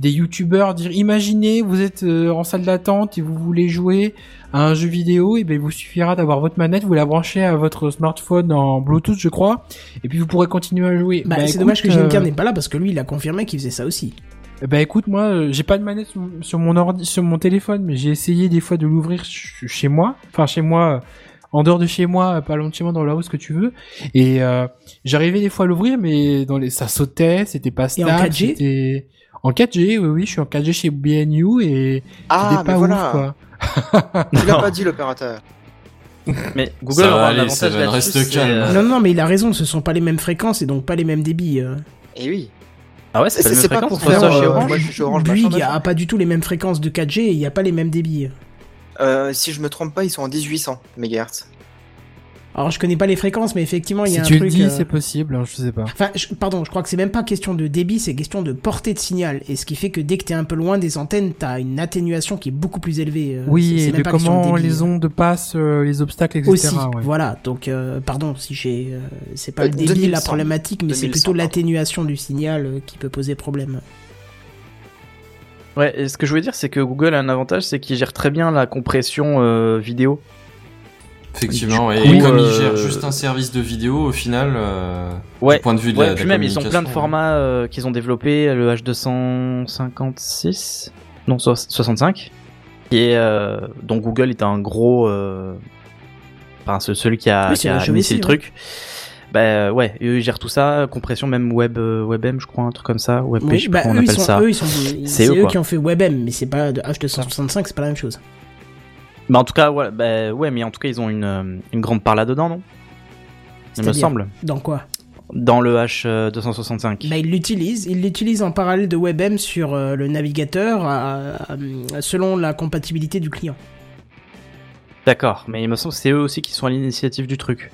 des youtubeurs dire, imaginez, vous êtes euh, en salle d'attente et vous voulez jouer à un jeu vidéo, et ben il vous suffira d'avoir votre manette, vous la branchez à votre smartphone en Bluetooth, je crois, et puis vous pourrez continuer à jouer. Bah, c'est écoute, dommage que euh, n'est pas là parce que lui, il a confirmé qu'il faisait ça aussi. bah écoute, moi, euh, j'ai pas de manette sur, sur mon ordi, sur mon téléphone, mais j'ai essayé des fois de l'ouvrir ch- chez moi, enfin chez moi, euh, en dehors de chez moi, pas loin de chez moi, dans la house que tu veux, et euh, j'arrivais des fois à l'ouvrir, mais dans les, ça sautait, c'était pas Et en stable, 4G? c'était en 4G, oui, oui, je suis en 4G chez BNU et Ah, c'était mais pas voilà. quoi. Tu l'as Non. pas dit l'opérateur. Mais Google Ça aura un aller, avantage reste calme. euh, Non, non, mais il a raison, ce sont pas les mêmes fréquences et donc pas les mêmes débits. euh. Et oui. Ah ouais, c'est pas pas pour faire. ça chez euh, Orange moi, je suis chez Orange. Bouygues a pas du tout les mêmes fréquences de 4G et il n'y a pas les mêmes débits. Euh, si je me trompe pas, ils sont en 1800 MHz. Alors je connais pas les fréquences, mais effectivement, il y Si a un tu le truc. dis, euh, c'est possible, hein, je sais pas. Enfin, je- pardon, je crois que c'est même pas question de débit, c'est question de portée de signal. Et ce qui fait que dès que t'es un peu loin des antennes, t'as une atténuation qui est beaucoup plus élevée. euh, oui, et même de comment les ondes passent, euh, les obstacles, etc. Aussi, ouais. voilà. Donc, euh, pardon si j'ai, euh, c'est pas Euh, le débit 2100. la problématique, mais c'est 2100, plutôt l'atténuation du signal euh, qui peut poser problème. Ouais, et ce que je voulais dire, c'est que Google a un avantage, c'est qu'il gère très bien la compression euh, vidéo. Effectivement, et coup, comme euh, ils gèrent juste un service de vidéo, au final, euh, Ouais, du point de vue de ouais la, puis la même ils ont plein de formats euh, qu'ils ont développés, le H256, non so- 65, qui est euh, dont Google est un gros, euh, enfin ce- celui qui a, Oui, qui a initié le truc. Bah ouais, eux, ils gèrent tout ça, compression même web, euh, WebM je crois, un truc comme ça, WebP, Oui, je sais bah, pas comment on appelle sont, ça. C'est eux, qui ont fait WebM, mais c'est pas de H265, c'est pas la même chose. Mais en tout cas, ouais, bah, ouais, mais en tout cas ils ont une, euh, une grande part là-dedans, non? Il me semble. Dans quoi? Dans le H265. Bah, ils l'utilisent. Ils l'utilisent en parallèle de WebM sur euh, le navigateur selon la compatibilité du client. D'accord, mais il me semble que c'est eux aussi qui sont à l'initiative du truc.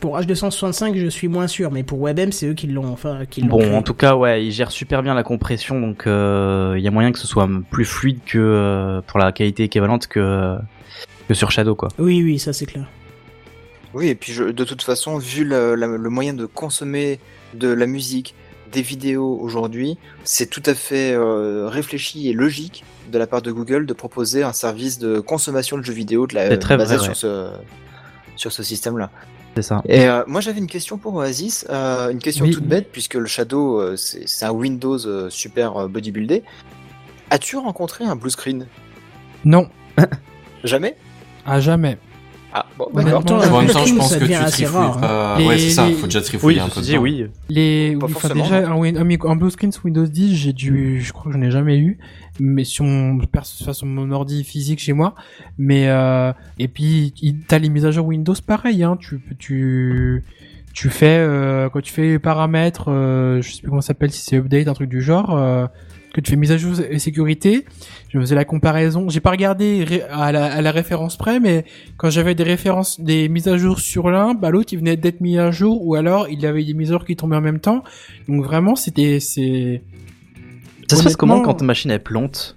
Pour H265, je suis moins sûr, mais pour WebM, c'est eux qui l'ont enfin, qui l'ont Bon, créé. en tout cas, ouais, ils gèrent super bien la compression, donc euh, il y a moyen que ce soit plus fluide que euh, pour la qualité équivalente que que sur Shadow, quoi. Oui, oui, ça c'est clair. Oui, et puis je- de toute façon, vu le, la- le moyen de consommer de la musique, des vidéos aujourd'hui, c'est tout à fait euh, réfléchi et logique de la part de Google de proposer un service de consommation de jeux vidéo de la, C'est très basé vrai, sur ouais. ce, sur ce système-là. C'est ça. Et euh, moi j'avais une question pour Oasis, euh, une question Oui. toute bête puisque le Shadow euh, c'est un Windows super bodybuildé. As-tu rencontré un blue screen? Non, Jamais? À jamais. Ah bon Ouais, d'accord. en même temps, En même blue temps, je pense ça que tu trifouilles rare, hein. pas. Les- Ouais, c'est ça, les- faut déjà trifouiller Oui, un peu dis dedans. oui. Les, Pas oui, enfin, déjà, un, mic- un blue screen sous Windows 10, j'ai dû, je crois que je n'ai jamais eu, mais sur mon, enfin, sur mon ordi physique chez moi. Mais, euh, et puis, t'as les mises à jour Windows pareil, hein, tu, tu, tu fais, euh, quand tu fais les paramètres, euh, je sais plus comment ça s'appelle, si c'est update, un truc du genre, euh, que tu fais mise à jour et sécurité, je faisais la comparaison. J'ai pas regardé à la, à la référence près, mais quand j'avais des références, des mises à jour sur l'un, bah l'autre il venait d'être mis à jour, ou alors il y avait des mises à jour qui tombaient en même temps. Donc vraiment c'était, c'est, Ça se passe comment quand ta machine est plante?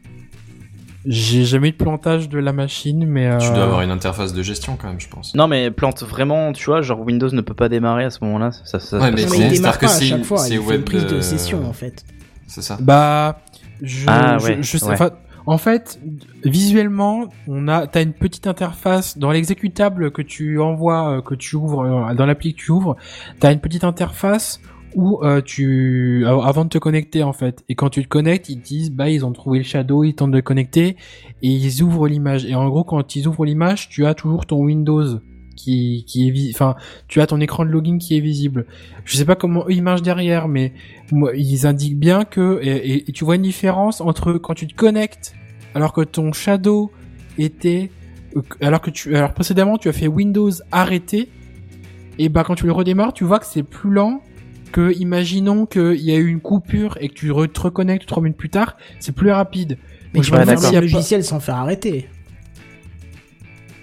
J'ai jamais eu de plantage de la machine, mais euh... Tu dois avoir une interface de gestion quand même, je pense. Non, mais plante vraiment, tu vois, genre Windows ne peut pas démarrer à ce moment-là. Ça, ça, Ouais, ça mais c'est- à chaque fois, c'est il fait web une prise de de- session en fait. C'est ça. Bah, je, Ah, je, ouais, je sais, ouais. en fait, visuellement, on a, t'as une petite interface dans l'exécutable que tu envoies, euh, que tu ouvres euh, dans l'appli que tu ouvres, t'as une petite interface où euh, tu, av- avant de te connecter en fait, et quand tu te connectes, ils te disent, bah ils ont trouvé le shadow, ils tentent de le connecter et ils ouvrent l'image. Et en gros, quand ils ouvrent l'image, tu as toujours ton Windows qui, qui est, enfin, tu as ton écran de login qui est visible. Je sais pas comment eux ils marchent derrière, mais moi, ils indiquent bien que et, et- et tu vois une différence entre quand tu te connectes alors que ton shadow était euh, alors que tu, alors précédemment tu as fait Windows arrêter, et bah quand tu le redémarres, tu vois que c'est plus lent que, imaginons qu'il y a eu une coupure et que tu te reconnectes trois minutes plus tard, c'est plus rapide. Mais Donc, tu peux a pas- logiciel sans faire arrêter.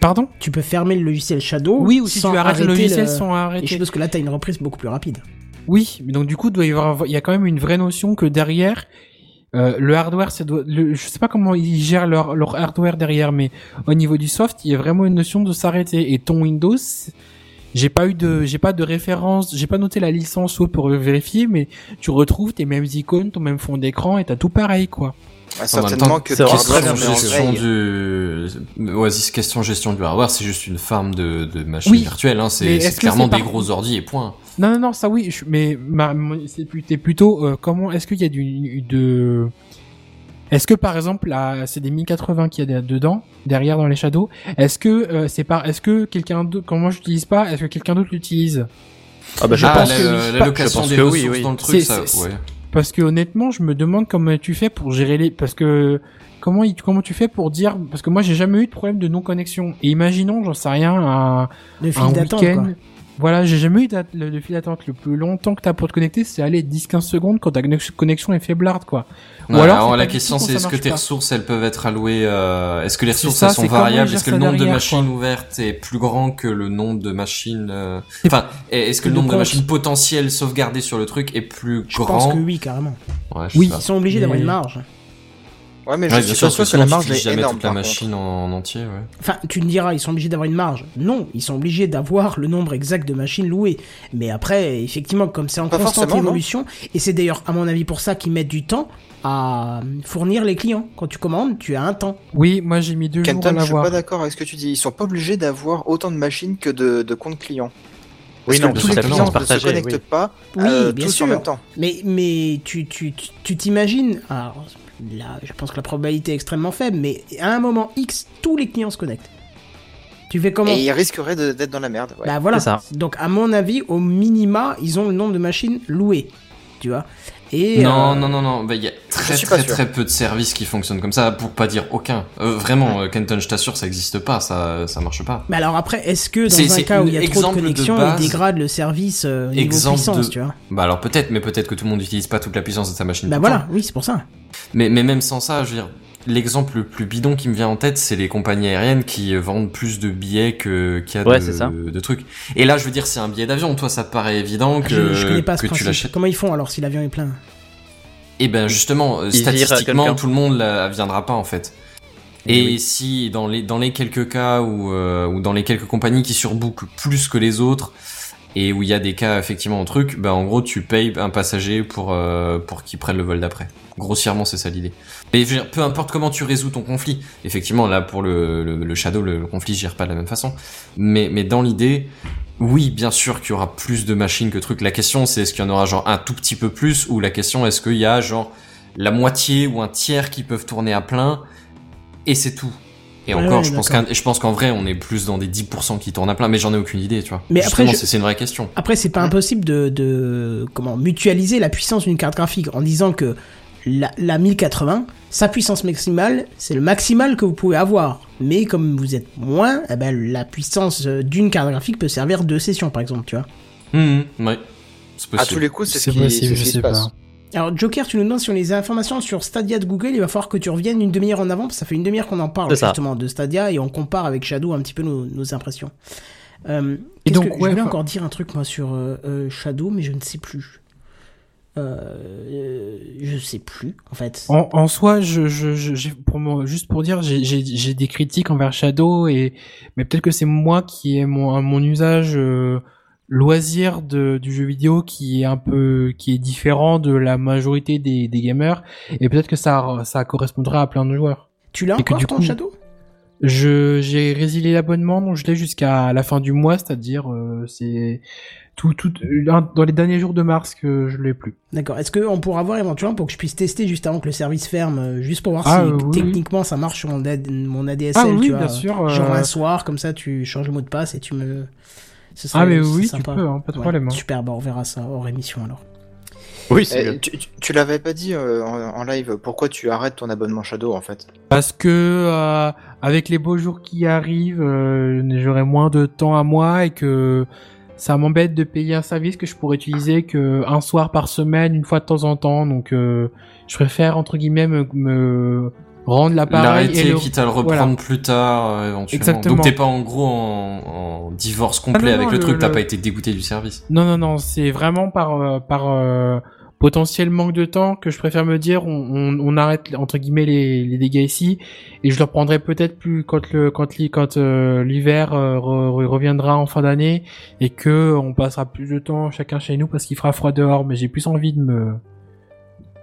Pardon Tu peux fermer le logiciel Shadow. Oui, ou si sans tu arrêtes le arrêter logiciel le- sans Et je arrêter. que là, t'as une reprise beaucoup plus rapide. Oui, mais donc du coup, il y a quand même une vraie notion que derrière, euh, le hardware, c'est doit, le, je sais pas comment ils gèrent leur, leur hardware derrière, mais au niveau du soft, il y a vraiment une notion de s'arrêter. Et ton Windows, j'ai pas eu de, j'ai pas de référence, j'ai pas noté la licence ou pour vérifier, mais tu retrouves tes mêmes icônes, ton même fond d'écran et t'as tout pareil, quoi. Ah, certainement que question gestion du Oasis question gestion du hardware c'est juste une farm de, de machines Oui. virtuelles hein. C'est clairement des par- gros ordi et point Non, non, non, ça oui, je- mais ma, t'es plutôt, euh, comment, est-ce qu'il y a du, de, est-ce que par exemple, là, c'est des 1080 qu'il y a de- dedans, derrière dans les shadows, est-ce que euh, c'est pas, est-ce que quelqu'un d'autre, quand moi je l'utilise pas, est-ce que quelqu'un d'autre l'utilise? Ah bah je ah, pense la, que la oui. location Je pense des que oui, ressources oui. dans le truc ça ouais Parce que honnêtement, je me demande comment tu fais pour gérer les, parce que comment il- comment tu fais pour dire, parce que moi j'ai jamais eu de problème de non connexion. Et imaginons, j'en sais rien, un, Le un week-end. Voilà, j'ai jamais eu le, le fil d'attente. Le plus longtemps que t'as pour te connecter, c'est aller 10-15 secondes quand ta connex- connexion est faiblarde, quoi. Ou Ouais, alors, la question c'est est-ce que tes pas. ressources elles peuvent être allouées euh, est-ce que les ressources ça, elles sont variables? est-ce que le nombre de machines quoi. ouvertes est plus grand que le nombre de machines euh, enfin est-ce que le nombre de machines potentielles sauvegardées sur le truc est plus Je grand? pense que oui, carrément. Ouais, je Oui. Ils sont obligés d'avoir une marge. Ouais, mais Ouais, je suis sûr, que la tu marge est jamais énorme. toute la machine en, en entier ouais. Enfin, tu me diras, ils sont obligés d'avoir une marge. Non, ils sont obligés d'avoir le nombre exact de machines louées. Mais après, effectivement, comme c'est en Pas constante évolution, et c'est d'ailleurs, à mon avis, pour ça qu'ils mettent du temps à fournir les clients. Quand tu commandes, tu as un temps. Oui, moi j'ai mis deux jours à Kenton, je suis l'avoir. pas d'accord avec ce que tu dis. Ils sont pas obligés d'avoir autant de machines que de, de comptes clients. Oui, Parce non, que tous les clients ne se connectent oui. pas Oui, euh, bien tous sûr. en même temps. Mais, mais tu tu tu- tu t'imagines, alors là, je pense que la probabilité est extrêmement faible, mais à un moment X, tous les clients se connectent. Tu fais comment Et ils risqueraient de- d'être dans la merde. ouais. Bah voilà. Ça. Donc à mon avis, au minima, ils ont le nombre de machines louées. Tu vois Et non, euh, non, non, non, bah, il y a très très très peu de services qui fonctionnent comme ça, pour pas dire aucun. Euh, vraiment, euh, Kenton, je t'assure, ça existe pas, ça, ça marche pas. Mais alors après, est-ce que C'est- dans un cas où il y a trop de connexions, base. ils dégradent le service euh, au niveau Exemple puissance, de- tu vois? Bah alors peut-être, mais peut-être que tout le monde n'utilise pas toute la puissance de sa machine. Bah voilà, temps. oui, c'est pour ça. Mais, mais même sans ça, je veux dire, l'exemple le plus bidon qui me vient en tête, c'est les compagnies aériennes qui euh, vendent plus de billets que qu'il y a Ouais, de, c'est ça. de trucs. Et là, je veux dire, c'est un billet d'avion. Toi, ça te paraît évident que, je, je connais pas ce que tu l'achètes. Comment ils font alors si l'avion est plein? Et ben justement, euh, Ils virent statistiquement, tout le monde la viendra pas en fait. Et si dans les dans les quelques cas où euh, ou dans les quelques compagnies qui surbookent plus que les autres et où il y a des cas effectivement en truc, bah en gros tu payes un passager pour euh, pour qu'il prenne le vol d'après. Grossièrement c'est ça l'idée. Mais peu importe comment tu résous ton conflit, effectivement là pour le le, le Shadow le, le conflit gère pas de la même façon. Mais mais dans l'idée, oui, bien sûr qu'il y aura plus de machines que trucs. La question, c'est est-ce qu'il y en aura genre un tout petit peu plus? Ou la question, est-ce qu'il y a genre la moitié ou un tiers qui peuvent tourner à plein? Et c'est tout. Et encore, ouais, je pense qu'en je pense qu'en vrai, on est plus dans des 10% qui tournent à plein, mais j'en ai aucune idée, tu vois. Mais Justement, après, je- c'est une vraie question. Après, c'est pas impossible de, de comment mutualiser la puissance d'une carte graphique en disant que la, la 1080, sa puissance maximale, c'est le maximal que vous pouvez avoir. Mais comme vous êtes moins, eh ben, la puissance euh, d'une carte graphique peut servir deux sessions, par exemple, tu vois. Hum, hum, ouais, c'est À possible. tous les coups, c'est ce C'est qui, possible, je qui sais se passe. Alors, Joker, tu nous demandes si on a les informations sur Stadia de Google, il va falloir que tu reviennes une demi-heure en avant, parce que ça fait une demi-heure qu'on en parle, justement, de Stadia, et on compare avec Shadow un petit peu nos, nos impressions. Euh, Et donc, que- ouais, je voulais enfin- encore dire un truc, moi, sur euh, euh, Shadow, mais je ne sais plus. Euh, euh, je sais plus, en fait. En, en soi, je, je, je, j'ai- pour moi, juste pour dire, j'ai, j'ai, j'ai des critiques envers Shadow et mais peut-être que c'est moi qui ai mon, mon usage euh, loisir de, du jeu vidéo qui est un peu qui est différent de la majorité des, des gamers et peut-être que ça ça correspondra à plein de joueurs. Tu l'as que encore, du ton coup- Shadow? Je j'ai résilié l'abonnement donc je l'ai jusqu'à la fin du mois, c'est-à-dire euh, c'est tout tout dans les derniers jours de mars que je l'ai plus. D'accord. Est-ce qu'on pourra voir éventuellement pour que je puisse tester juste avant que le service ferme, euh, juste pour voir Ah, si euh, oui, techniquement ça marche sur mon ADSL, Ah oui, tu vois. bien sûr. Genre euh, un soir, comme ça, tu changes le mot de passe et tu me. Ce serait- Ah mais oui, tu peux, hein, pas de Ouais, problème. hein. Super, bah on verra ça hors émission alors. Oui, c'est Eh, tu tu- tu l'avais pas dit euh, en, en live, pourquoi tu arrêtes ton abonnement Shadow en fait? Parce que euh, avec les beaux jours qui arrivent, euh, j'aurai moins de temps à moi et que ça m'embête de payer un service que je pourrais utiliser que un soir par semaine, une fois de temps en temps. Donc euh, je préfère entre guillemets me, me rendre l'appareil et le... quitte à le reprendre voilà. plus tard, euh, éventuellement. Exactement. Donc t'es pas en gros en, en divorce complet Ah non, avec non, le, le- truc, t'as le- pas été dégoûté du service. Non, non, non, c'est vraiment par, euh, par euh, potentiel manque de temps que je préfère me dire on, on, on arrête entre guillemets les, les dégâts ici et je le reprendrai peut-être plus quand le quand quand euh, l'hiver re- reviendra en fin d'année et que on passera plus de temps chacun chez nous parce qu'il fera froid dehors mais j'ai plus envie de me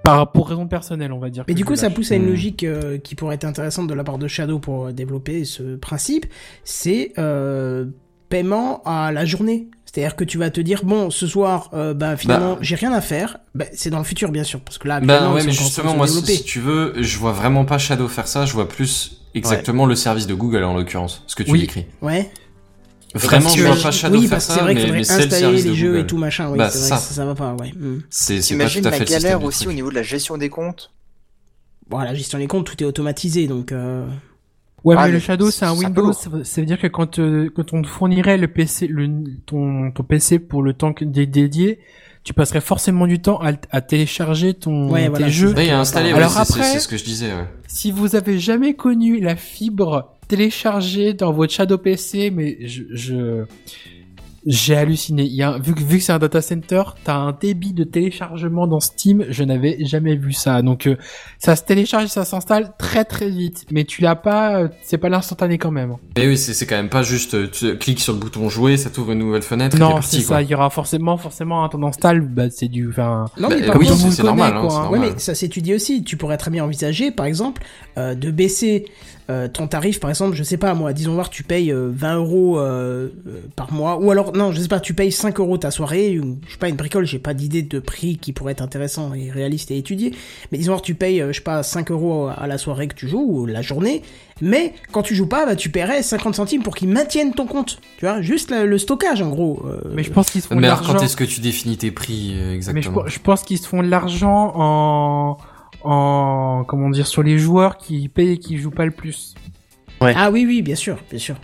par pour raison personnelle on va dire. Mais du coup, ça pousse à une Hmm. logique euh, qui pourrait être intéressante de la part de Shadow pour euh, développer ce principe, c'est euh, paiement à la journée. C'est-à-dire que tu vas te dire bon, ce soir, euh, bah finalement, Bah. j'ai rien à faire. Bah, c'est dans le futur, bien sûr, parce que là, Bah ouais, mais justement, moi, si tu veux, je vois vraiment pas Shadow faire ça, je vois plus exactement le service de Google en l'occurrence, ce que tu Oui. décris. Ouais. Vraiment, je vois pas Shadow oui, faire parce que c'est ça, vrai mais, qu'il mais faudrait c'est le service les de jeux Google. et tout machin. Oui, Bah, c'est ça. ça, ça va pas. Ouais. Hmm. C'est c'est pas tout à la fait le système galère aussi au niveau de la gestion des comptes Bon, la gestion des comptes, tout est automatisé, donc. Euh... Ouais, Ah, mais le mais Shadow, c'est un Windows. Ça veut, ça veut dire que quand, euh, quand on te fournirait le PC, le, ton, ton PC pour le temps que- dé- dédié, tu passerais forcément du temps à, à télécharger ton, Ouais, tes voilà, jeux. À installer, ouais, Alors c'est- c'est après- c'est ce que je disais. Ouais. Si vous avez jamais connu la fibre téléchargée dans votre Shadow PC, mais je, je j'ai halluciné. Il y a un- vu que vu que c'est un data center, t'as un débit de téléchargement dans Steam. Je n'avais jamais vu ça. Donc euh, ça se télécharge, et ça s'installe très très vite. Mais tu l'as pas, euh, c'est pas l'instantané quand même. Mais oui, c'est c'est quand même pas juste, euh, tu cliques sur le bouton jouer, ça t'ouvre une nouvelle fenêtre Non, c'est ça. Il y aura forcément forcément un temps d'install. Bah c'est du, enfin. Non, Bah, mais par oui, c'est normal, hein, quoi, hein. Ouais, mais ça s'étudie aussi. Tu pourrais très bien envisager, par exemple, euh, de baisser euh, ton tarif, par exemple, je sais pas moi, disons voir, tu payes euh, 20 euros euh, euh, par mois, ou alors, non, je sais pas, tu payes 5 euros ta soirée, ou, je sais pas, une bricole, j'ai pas d'idée de prix qui pourrait être intéressant et réaliste et étudié, mais disons voir, tu payes, euh, je sais pas, 5 euros à la soirée que tu joues, ou la journée, mais quand tu joues pas, bah, tu paierais 50 centimes pour qu'ils maintiennent ton compte, tu vois, juste le, le stockage, en gros. euh, Mais je pense qu'ils se font de Mais alors, quand est-ce que tu définis tes prix euh, Mais je, exactement je pense qu'ils se font de l'argent en en comment dire sur les joueurs qui payent et qui jouent pas le plus. Ah oui, oui, bien sûr, bien sûr.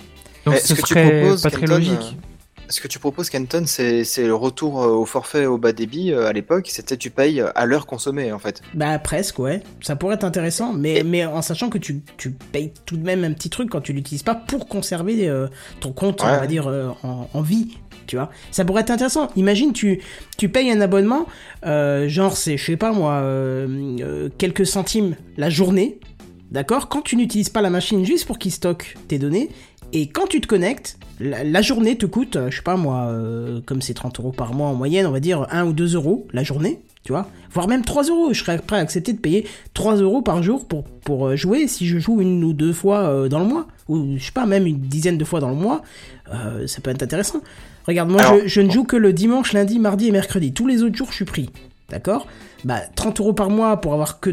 Donc Mais ce que tu serait proposes, pas très Kenton, logique. euh, Ce que tu proposes, Kenton, c'est c'est le retour euh, au forfait au bas débit euh, à l'époque. C'était tu payes à l'heure consommée en fait. Bah presque ouais, ça pourrait être intéressant, mais, mais en sachant que tu, tu payes tout de même un petit truc quand tu l'utilises pas pour conserver euh, ton compte, on va dire, euh, en, en vie, tu vois. Ça pourrait être intéressant. Imagine tu, tu payes un abonnement, euh, genre c'est, je sais pas moi, euh, euh, quelques centimes la journée, d'accord Quand tu n'utilises pas la machine juste pour qu'il stocke tes données, et quand tu te connectes, la, journée te coûte, je sais pas moi, comme c'est 30 euros par mois en moyenne, on va dire 1 ou 2 euros la journée, tu vois, voire même 3 euros. Je serais prêt à accepter de payer 3 euros par jour pour, pour jouer si je joue une ou deux fois dans le mois, ou je sais pas, même une dizaine de fois dans le mois, ça peut être intéressant. Regarde, moi Alors, je, je ne joue que le dimanche, lundi, mardi et mercredi. Tous les autres jours, je suis pris. D'accord? Bah, 30 euros par mois pour avoir que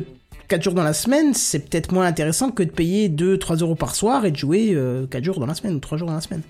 4 jours dans la semaine, c'est peut-être moins intéressant que de payer 2-3 euros par soir et de jouer euh, 4 jours dans la semaine ou 3 jours dans la semaine.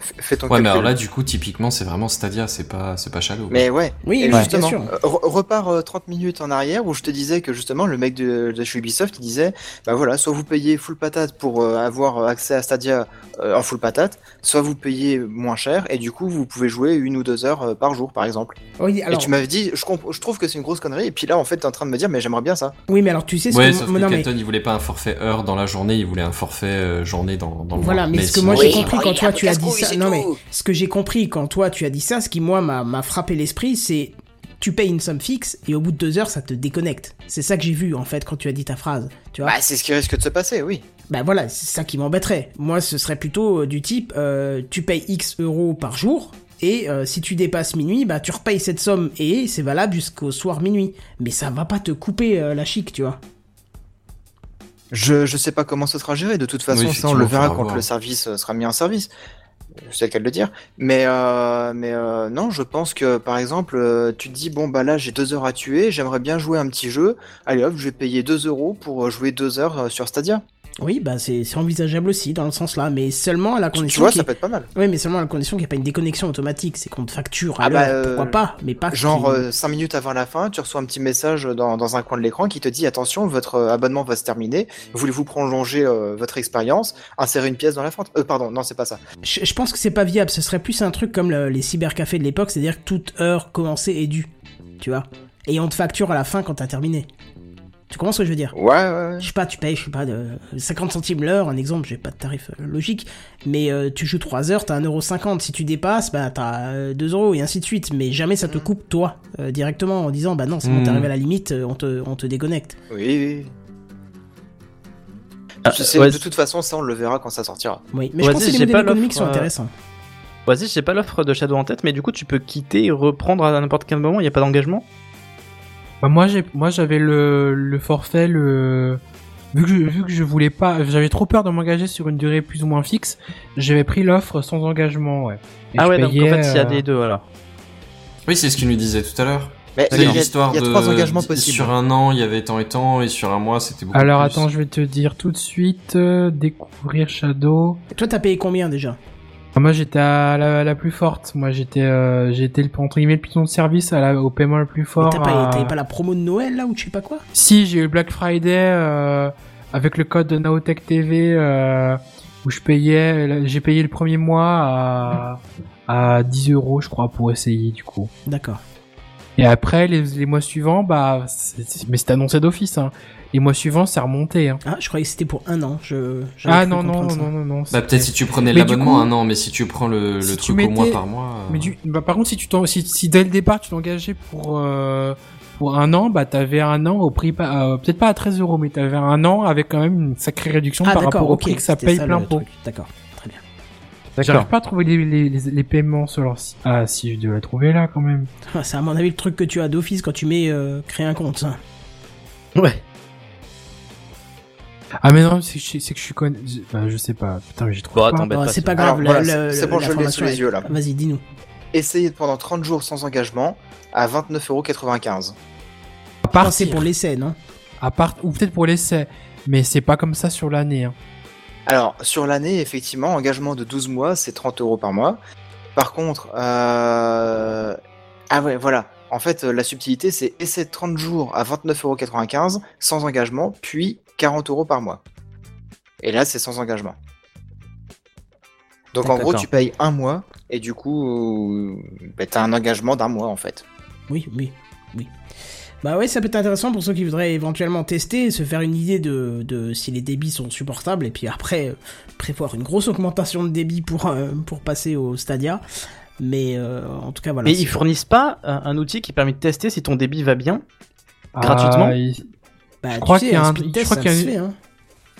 Fais ton Ouais, mais alors là, du coup, typiquement, c'est vraiment Stadia, c'est pas, c'est pas Shadow. Mais ouais. Oui, Et justement, bien sûr. euh, re- repars euh, 30 minutes en arrière où je te disais que justement le mec de, de chez Ubisoft il disait bah voilà soit vous payez full patate pour euh, avoir accès à Stadia euh, en full patate, soit vous payez moins cher et du coup vous pouvez jouer une ou deux heures euh, par jour par exemple. Oui, alors, et tu m'avais dit je, trouve que c'est une grosse connerie et puis là en fait t'es en train de me dire mais j'aimerais bien ça. oui, mais alors tu sais ce Ouais, que sauf que non, mais- il voulait pas un forfait heure dans la journée, il voulait un forfait euh, journée dans, dans le Voilà, mois. mais, ce que moi j'ai compris quand toi tu as dit ça, non mais ce que j'ai compris quand toi tu as dit ça, ce qui moi m'a m'a frappé l'esprit, c'est tu payes une somme fixe et au bout de deux heures ça te déconnecte. C'est ça que j'ai vu en fait quand tu as dit ta phrase, tu vois. Bah c'est ce qui risque de se passer oui. Bah voilà, c'est ça qui m'embêterait. Moi, ce serait plutôt euh, du type, euh, tu payes X euros par jour, et euh, si tu dépasses minuit, bah tu repayes cette somme, et c'est valable jusqu'au soir minuit. Mais ça va pas te couper euh, la chic, tu vois. Je, je sais pas comment ce sera géré, de toute façon, Oui, ça on le verra quand le service sera mis en service. C'est le cas de le dire. Mais, euh, mais euh, non, je pense que par exemple, euh, tu te dis, bon bah là j'ai deux heures à tuer, j'aimerais bien jouer un petit jeu. Allez hop, je vais payer 2 euros pour euh, jouer deux heures sur Stadia. Oui, bah c'est envisageable aussi dans le sens là, mais seulement à la condition. tu vois, ça peut être pas mal. Oui, mais seulement à la condition qu'il n'y ait pas une déconnexion automatique, c'est qu'on te facture Ah bah, euh, pourquoi pas, mais pas Genre qu'il- 5 minutes avant la fin, tu reçois un petit message dans, dans un coin de l'écran qui te dit attention, votre euh, abonnement va se terminer. Voulez-vous prolonger euh, votre expérience? Insérer une pièce dans la fente. Euh, pardon, non, c'est pas ça. Je, je pense que c'est pas viable, ce serait plus un truc comme le- les cybercafés de l'époque, c'est-à-dire que toute heure commencée est due, tu vois. Et on te facture à la fin quand t'as terminé. Tu comprends ce que je veux dire? Ouais, ouais, ouais. Je sais pas, tu payes, je sais pas, de 50 centimes l'heure, un exemple, j'ai pas de tarif euh, logique, mais euh, tu joues 3 heures, t'as 1,50€. Si tu dépasses, bah t'as euh, 2 euros et ainsi de suite. Mais jamais ça te coupe toi, euh, directement, en disant, bah non, c'est bon, Mm. t'arrives à la limite, euh, on te, on te déconnecte. Oui, oui. Ah, Je sais, ouais, de toute façon, ça, on le verra quand ça sortira. Oui, mais je pense que les modèles économiques sont euh, intéressants. Vas-y, j'ai pas l'offre de Shadow en tête, mais du coup, tu peux quitter et reprendre à n'importe quel moment, il n'y a pas d'engagement? Bah moi j'ai moi j'avais le, le forfait le vu que je, vu que je voulais pas j'avais trop peur de m'engager sur une durée plus ou moins fixe, j'avais pris l'offre sans engagement ouais. Et Ah ouais, donc en fait, il y a euh, les deux, voilà. Oui, c'est ce qu'il nous disait tout à l'heure. Mais C'est il y a, l'histoire il y a de trois engagements possibles. Sur un an, il y avait tant et tant, et sur un mois, c'était beaucoup Alors plus. attends, je vais te dire tout de suite euh, découvrir Shadow. Et toi, t'as payé combien déjà? Moi j'étais à la, la plus forte. Moi j'étais euh, j'étais le entre guillemets le piton de service à la, au paiement le plus fort. T'as pas, à- pas la promo de Noël là ou je sais pas quoi? Si, j'ai eu Black Friday euh, avec le code de Naotech TV euh, où je payais, j'ai payé le premier mois à, à 10 euros, je crois, pour essayer du coup. D'accord. Et après, les, les mois suivants, bah, c'est- c'est- mais c'est annoncé d'office. Hein. Les mois suivants, c'est remonté. Hein. Ah, je croyais que c'était pour un an. Je, j'avais Ah non non non ça. non non non. Bah, peut-être si tu prenais l'abonnement un an, mais si tu prends le, le si truc au mois par mois. euh, Mais du, bah, par contre, si tu t'en, si, si dès le départ tu t'engageais pour euh, pour un an, bah t'avais un an au prix pas, euh, peut-être pas à 13 euros, mais t'avais un an avec quand même une sacrée réduction Ah par rapport au prix que ça paye le plein pot. D'accord. J'arrive pas à trouver les, les, les, les paiements sur leur site. Ah si, je dois la trouver là quand même. Ah, C'est à mon avis le truc que tu as d'office quand tu mets euh, créer un compte. ça. Ouais. Ah mais non, c'est que je, c'est que je suis con... je, bah, je sais pas. Putain, mais j'ai trouvé Bon, pas. Bon, pas, c'est pas bon. grave. Voilà, c'est- bon, je l'ai sous les yeux, là. Vas-y, dis-nous. Essayez pendant 30 jours sans engagement à 29,95€. À part c'est pour l'essai, non? À part ou peut-être pour l'essai, mais c'est pas comme ça sur l'année. Hein. Alors, sur l'année, effectivement, engagement de 12 mois, c'est 30 euros par mois. Par contre, euh... ah ouais, voilà. En fait, la subtilité, c'est essai de 30 jours à 29,95€ sans engagement, puis 40 euros par mois. Et là, c'est sans engagement. Donc, en gros, tu payes un mois, et du coup, euh, bah, t'as un engagement d'un mois, en fait. Oui, oui, oui. Bah ouais, ça peut être intéressant pour ceux qui voudraient éventuellement tester, se faire une idée de, de si les débits sont supportables, et puis après euh, prévoir une grosse augmentation de débit pour, euh, pour passer au Stadia. Mais euh, en tout cas, voilà. Mais c'est- ils fournissent pas un, un outil qui permet de tester si ton débit va bien Gratuitement Ah, il- bah, je tu crois qu'il y a un- speed test, une- hein.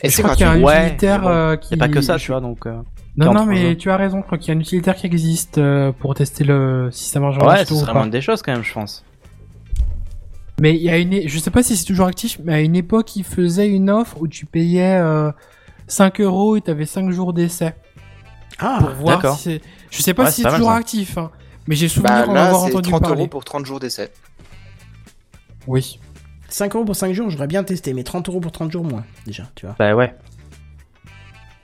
Et je c'est crois qu'il y a un. Ouais, utilitaire bon, euh, qui. A pas que ça, tu vois, donc. euh, Non, non, 43 mais tu as raison. Je crois qu'il y a un utilitaire qui existe euh, pour tester le si ça marche en Ouais, resto ce ou serait pas. moins des choses quand même, je pense. Mais il y a une, je sais pas si c'est toujours actif, mais à une époque, ils faisaient une offre où tu payais euh, 5 euros et t'avais 5 jours d'essai Ah, pour voir d'accord. si c'est. Je sais pas Ouais, si c'est mal, toujours ça. actif, hein. Mais j'ai souvenir Bah, en là, avoir c'est entendu 30 parler. euros pour 30 jours d'essai. Oui. 5 euros pour 5 jours, j'aurais bien testé, mais 30 euros pour 30 jours moins, déjà, tu vois. Bah ouais.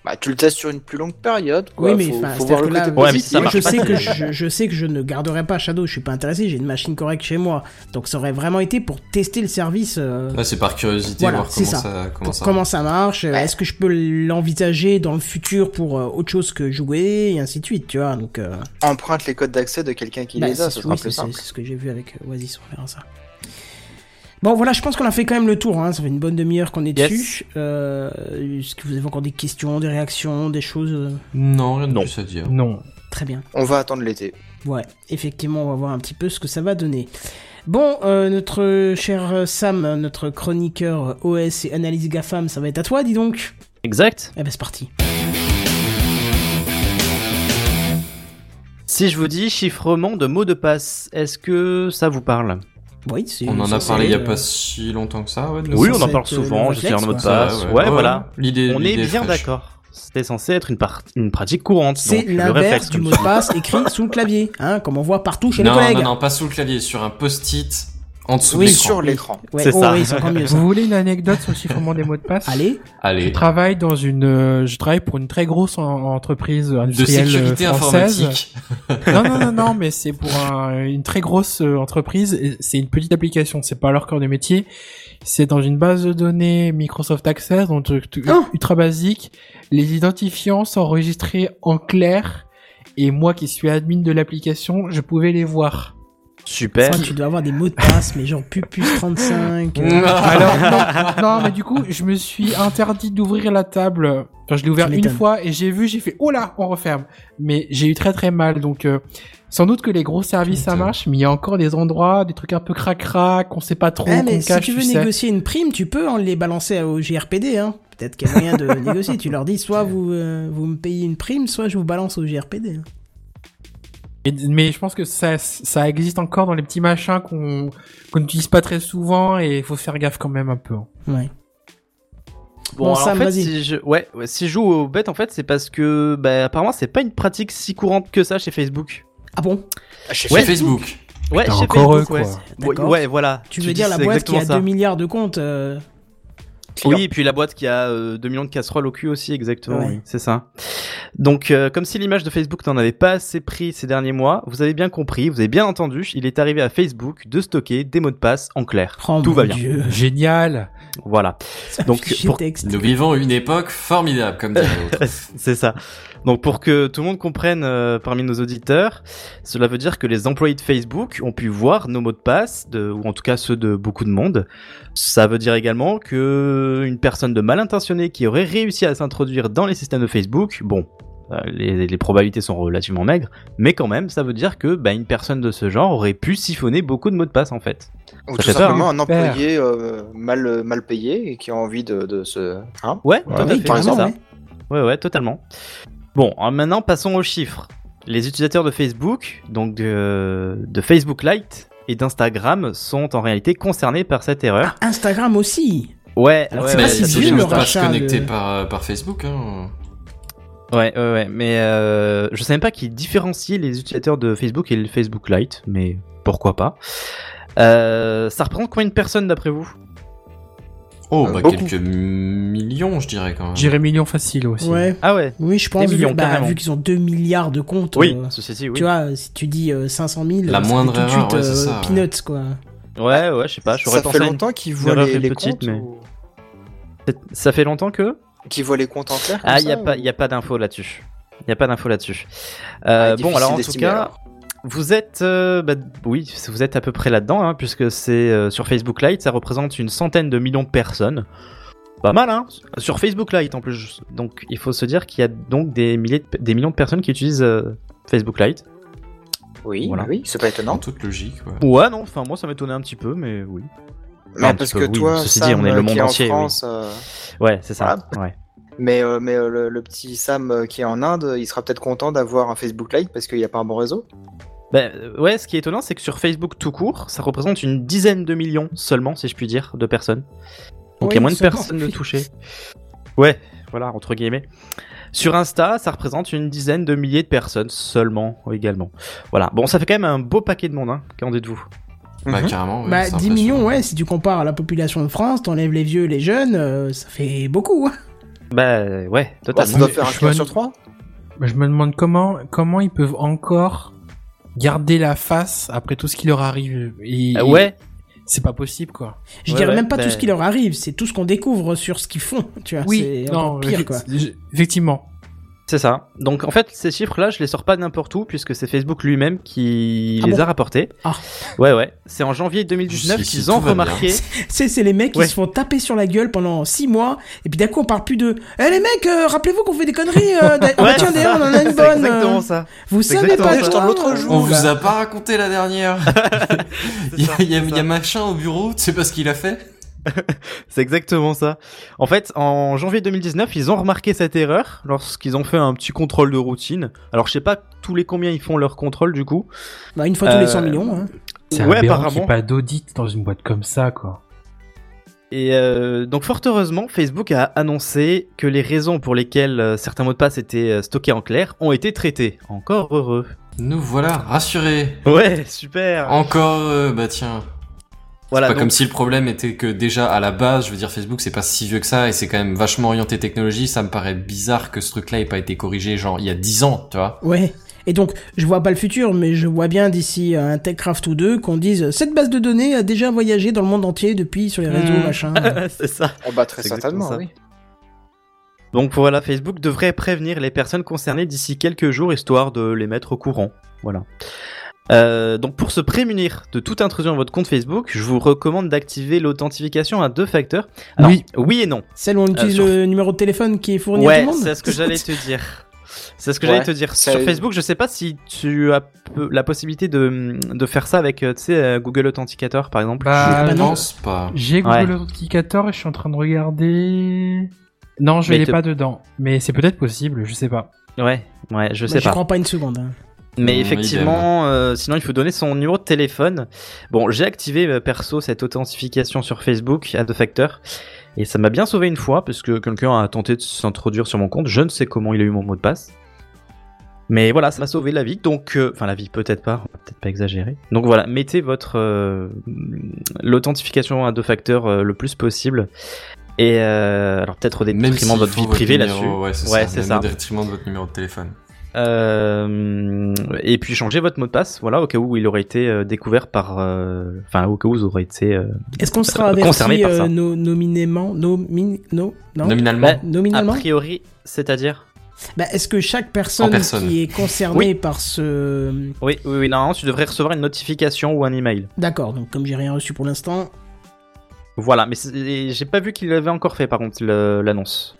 Bah, tu le testes sur une plus longue période, quoi. Oui, mais faut, enfin, faut c'est-à-dire voir le que là, côté Ouais, mais positif. si ça Moi, marche je sais que je, je sais que je ne garderai pas Shadow, je suis pas intéressé, j'ai une machine correcte chez moi. Donc ça aurait vraiment été pour tester le service, euh, c'est par curiosité, Voilà, voir c'est comment ça. ça, comment ça comment ça marche, Ouais. est-ce que je peux l'envisager dans le futur pour euh, autre chose que jouer, et ainsi de suite, tu vois. Donc, euh, Emprunte les codes d'accès de quelqu'un qui bah, les a, c'est- ce oui, ce que j'ai vu avec Oasis, on verra ça. Bon voilà, je pense qu'on a fait quand même le tour, hein. ça fait une bonne demi-heure qu'on est Yes. dessus. Euh, Est-ce que vous avez encore des questions, des réactions, des choses euh, Non, rien de Non. plus à dire. Non. Très bien. On va attendre l'été. Ouais, effectivement, on va voir un petit peu ce que ça va donner. Bon, euh, notre cher Sam, notre chroniqueur OS et analyse GAFAM, ça va être à toi, dis donc. Exact. Eh ben c'est parti. Si je vous dis chiffrement de mots de passe, est-ce que ça vous parle? Oui, c'est. On en a parlé il y a pas si longtemps que ça, ouais. Oui, on en parle souvent, je un mot de passe. Ouais, Ouais, ouais, voilà. L'idée, On est bien d'accord. C'était censé être une, pratique courante. C'est l'inverse du mot de passe écrit sous le clavier, hein, comme on voit partout chez Non, les collègues. non, non, pas sous le clavier, sur un post-it En dessous Oui, de. Sur l'écran. Ouais, C'est oh, ça. oui, c'est encore mieux ça. Vous voulez une anecdote sur le chiffrement des mots de passe Allez, Je Allez. travaille dans une, euh, je travaille pour une très grosse en- entreprise De industrielle euh, sécurité française. informatique. non, non, non, non, mais c'est pour un- une très grosse euh, entreprise. C'est une petite application. C'est pas leur cœur de métier. C'est dans une base de données Microsoft Access, donc Oh. ultra basique. Les identifiants sont enregistrés en clair. Et moi, qui suis admin de l'application, je pouvais les voir. Super. Toi, tu dois avoir des mots de passe, mais genre pupus 35. euh, Alors non, non, mais du coup, je me suis interdit d'ouvrir la table. Enfin, je l'ai ouvert une fois et j'ai vu, j'ai fait oh là, on referme. Mais j'ai eu très très mal. Donc euh, sans doute que les gros services ça marche, mais il y a encore des endroits, des trucs un peu crac-crac, on sait pas trop, Ah, qu'on mais si cache, tu veux négocier une prime, tu peux en les balancer au GRPD. Hein. Peut-être qu'il y a moyen de négocier. Tu leur dis soit vous, euh, vous me payez une prime, soit je vous balance au GRPD. hein. Mais, mais je pense que ça, ça existe encore dans les petits machins qu'on qu'on n'utilise pas très souvent et il faut faire gaffe quand même un peu. hein. Ouais. Bon, Bon, alors, Sam, en fait, si je, ouais, ouais, si je joue aux bêtes, en fait, c'est parce que, bah, apparemment, c'est pas une pratique si courante que ça chez Facebook. Ah bon? Chez Ouais. Facebook. Ouais, Putain, chez encore Facebook, eux, quoi. Ouais, ouais, voilà. Tu veux dire la boîte qui a exactement 2 ça. milliards de comptes euh, Oui, et puis la boîte qui a euh, 2 millions de casseroles au cul aussi, exactement. Oui, c'est ça. Donc, euh, comme si l'image de Facebook n'en avait pas assez pris ces derniers mois, vous avez bien compris, vous avez bien entendu, il est arrivé à Facebook de stocker des mots de passe en clair. oh Tout mon va bien. Dieu. Génial. Voilà. Ça Donc, pour- texte. Nous vivons une époque formidable, comme dirait l'autre. C'est ça. Donc pour que tout le monde comprenne euh, parmi nos auditeurs, cela veut dire que les employés de Facebook ont pu voir nos mots de passe, de, ou en tout cas ceux de beaucoup de monde. Ça veut dire également que une personne de mal intentionnée qui aurait réussi à s'introduire dans les systèmes de Facebook, bon, euh, les, les probabilités sont relativement maigres, mais quand même, ça veut dire que bah, une personne de ce genre aurait pu siphonner beaucoup de mots de passe en fait. Ou Ça tout peur, simplement un Super. employé euh, mal, mal payé et qui a envie de, de se. Hein? Ouais, Ouais, tout à Oui, fait, par carrément, ça. ouais. Ouais, ouais, totalement. Bon, alors maintenant passons aux chiffres. Les utilisateurs de Facebook, donc de, de Facebook Lite et d'Instagram, sont en réalité concernés par cette erreur. Ah, Instagram aussi. Ouais, Alors, ouais, c'est ouais, pas Mais si vieux, ne le rachat connecter de- par, par Facebook. Hein. Ouais, ouais, ouais. Mais euh, je savais pas qu'ils différenciaient les utilisateurs de Facebook et le Facebook Lite, mais pourquoi pas. Euh, ça représente combien de personnes d'après vous? Oh, Euh, bah beaucoup. quelques millions, je dirais quand même. J'irais million facile aussi. Ouais. Ah ouais Oui, je pense. Des millions, vu, bah, carrément. vu qu'ils ont 2 milliards de comptes. Oui, euh, ceci oui. Tu vois, si tu dis euh, 500 000, La ça fait moindre tout de suite ouais, euh, ça, ouais. peanuts, quoi. Ouais, ouais, je sais pas, j'aurais Ça pensé fait à une- longtemps qu'ils voient les, comptes mais- ou- Ça fait longtemps que Qu'ils voient les comptes en clair comme Ah, il y a ça, pas, ou- il y a pas d'info là-dessus. Il y a pas d'info là-dessus. Euh, Ah, bon, alors en tout cas, alors. Vous êtes, euh, bah, oui, vous êtes à peu près là-dedans, hein, puisque c'est euh, sur Facebook Lite, ça représente une centaine de millions de personnes. Pas mal, hein Sur Facebook Lite en plus. Donc, il faut se dire qu'il y a donc des milliers, de- des millions de personnes qui utilisent euh, Facebook Lite. Oui, Voilà. oui, c'est pas En étonnant. toute logique, ouais. Ouais, non, enfin moi ça m'étonnait un petit peu, mais oui. Un parce petit que peu, oui. toi, Ceci dit, Sam, on est le monde qui en entier, oui. France, euh, Ouais, c'est ça. Ouais. Mais, euh, mais euh, le, le petit Sam euh, qui est en Inde, il sera peut-être content d'avoir un Facebook Lite parce qu'il n'y a pas un bon réseau. Ben, euh, ouais, ce qui est étonnant, c'est que sur Facebook tout court, ça représente une dizaine de millions seulement, si je puis dire, de personnes. Donc il y a moins de personnes de touchées. Ouais, voilà, entre guillemets. Sur Insta, ça représente une dizaine de milliers de personnes seulement, également. Voilà. Bon, ça fait quand même un beau paquet de monde, hein. Qu'en dites-vous? Bah, Mhm. carrément. ouais, Bah, c'est 10 millions, ouais, si tu compares à la population de France, t'enlèves les vieux, les jeunes, euh, ça fait beaucoup. Bah, ouais, Bah, totalement. ça doit faire un me- sur trois. Mais Je me demande comment, comment ils peuvent encore garder la face après tout ce qui leur arrive. Et, Euh, ouais, C'est pas possible, quoi. Je Ouais, dirais ouais, même pas bah- tout ce qui leur arrive, c'est tout ce qu'on découvre sur ce qu'ils font, tu vois. c'est encore pire, quoi. effectivement. C'est ça. Donc en fait, ces chiffres-là, je les sors pas n'importe où, puisque c'est Facebook lui-même qui Ah les bon a rapportés. Ah. Ouais, ouais. C'est en janvier 2019 Jusqu'ici, qu'ils ont remarqué. C'est, les mecs qui Ouais. se font taper sur la gueule pendant 6 mois, et puis d'un coup on parle plus de Eh les mecs, euh, rappelez-vous qu'on fait des conneries, euh, Ouais, d'ailleurs on en a une bonne. exactement euh, ça. Vous savez pas l'autre jour. On vous a pas raconté la dernière. Il y, a- y a machin au bureau, tu sais pas ce qu'il a fait C'est exactement ça. En fait, en janvier 2019, ils ont remarqué cette erreur lorsqu'ils ont fait un petit contrôle de routine. Alors, je sais pas tous les combien ils font leur contrôle du coup. Bah une fois tous les Euh, 100 millions. Hein. C'est Ouais, aberrant apparemment. pas d'audit dans une boîte comme ça, quoi. Et euh, donc, fort heureusement, Facebook a annoncé que les raisons pour lesquelles euh, certains mots de passe étaient euh, stockés en clair ont été traités. Encore heureux. Nous voilà rassurés. Ouais, super. Encore, euh, bah tiens. Voilà, pas donc- comme si le problème était que déjà à la base, je veux dire Facebook c'est pas si vieux que ça et c'est quand même vachement orienté technologie, ça me paraît bizarre que ce truc-là ait pas été corrigé genre il y a 10 ans, tu vois. Ouais. Et donc, je vois pas le futur, mais je vois bien d'ici un TechCraft ou deux qu'on dise cette base de données a déjà voyagé dans le monde entier depuis sur les réseaux, Hmm. machin. c'est ça. Oh bah très C'est certainement, oui. Donc voilà, Facebook devrait prévenir les personnes concernées d'ici quelques jours, histoire de les mettre au courant. Voilà. Euh, donc pour se prémunir de toute intrusion à votre compte Facebook, je vous recommande d'activer l'authentification à deux facteurs. Alors, Oui. oui et non. Celle où on utilise sur- le numéro de téléphone qui est fourni à Ouais, tout le monde. c'est ce que j'allais te dire. C'est ce que Ouais, j'allais te dire. Sur Facebook, je sais pas si tu as la possibilité de, de faire ça avec, euh, euh, Google Authenticator par exemple. Bah, je pense pas. J'ai Google Ouais. Authenticator et je suis en train de regarder. Non, je l'ai te- pas dedans. Mais c'est peut-être possible, je sais pas. Ouais, ouais, je Bah, sais pas. crois pas une seconde. hein. Mais effectivement, euh, sinon il faut donner son numéro de téléphone. Bon, j'ai activé euh, perso cette authentification sur Facebook à deux facteurs. Et ça m'a bien sauvé une fois parce que quelqu'un a tenté de s'introduire sur mon compte. Je ne sais comment il a eu mon mot de passe. Mais voilà, ça m'a sauvé la vie. Donc, euh, enfin la vie peut-être pas, on va peut-être pas exagérer. Donc voilà, mettez votre l'authentification à deux facteurs le plus possible. Et alors peut-être au détriment de votre vie privée là-dessus. Ouais, c'est Ouais, ça. au détriment de votre numéro de téléphone. Euh, et puis changer votre mot de passe, voilà, au cas où il aurait été euh, découvert par, euh, enfin, au cas où vous aurez été. euh, Est-ce qu'on sera Concerné averti par ça. euh, no- nominément, nomin, no, non, Nominalement. Bah, nominalement? a priori, c'est-à-dire? Bah, Est-ce que chaque personne, qui est concernée Oui. par ce... Oui, oui, oui, normalement, tu devrais recevoir une notification ou un email. D'accord, donc comme j'ai rien reçu pour l'instant, Voilà, mais j'ai pas vu qu'il l'avait encore fait, par contre, l'annonce.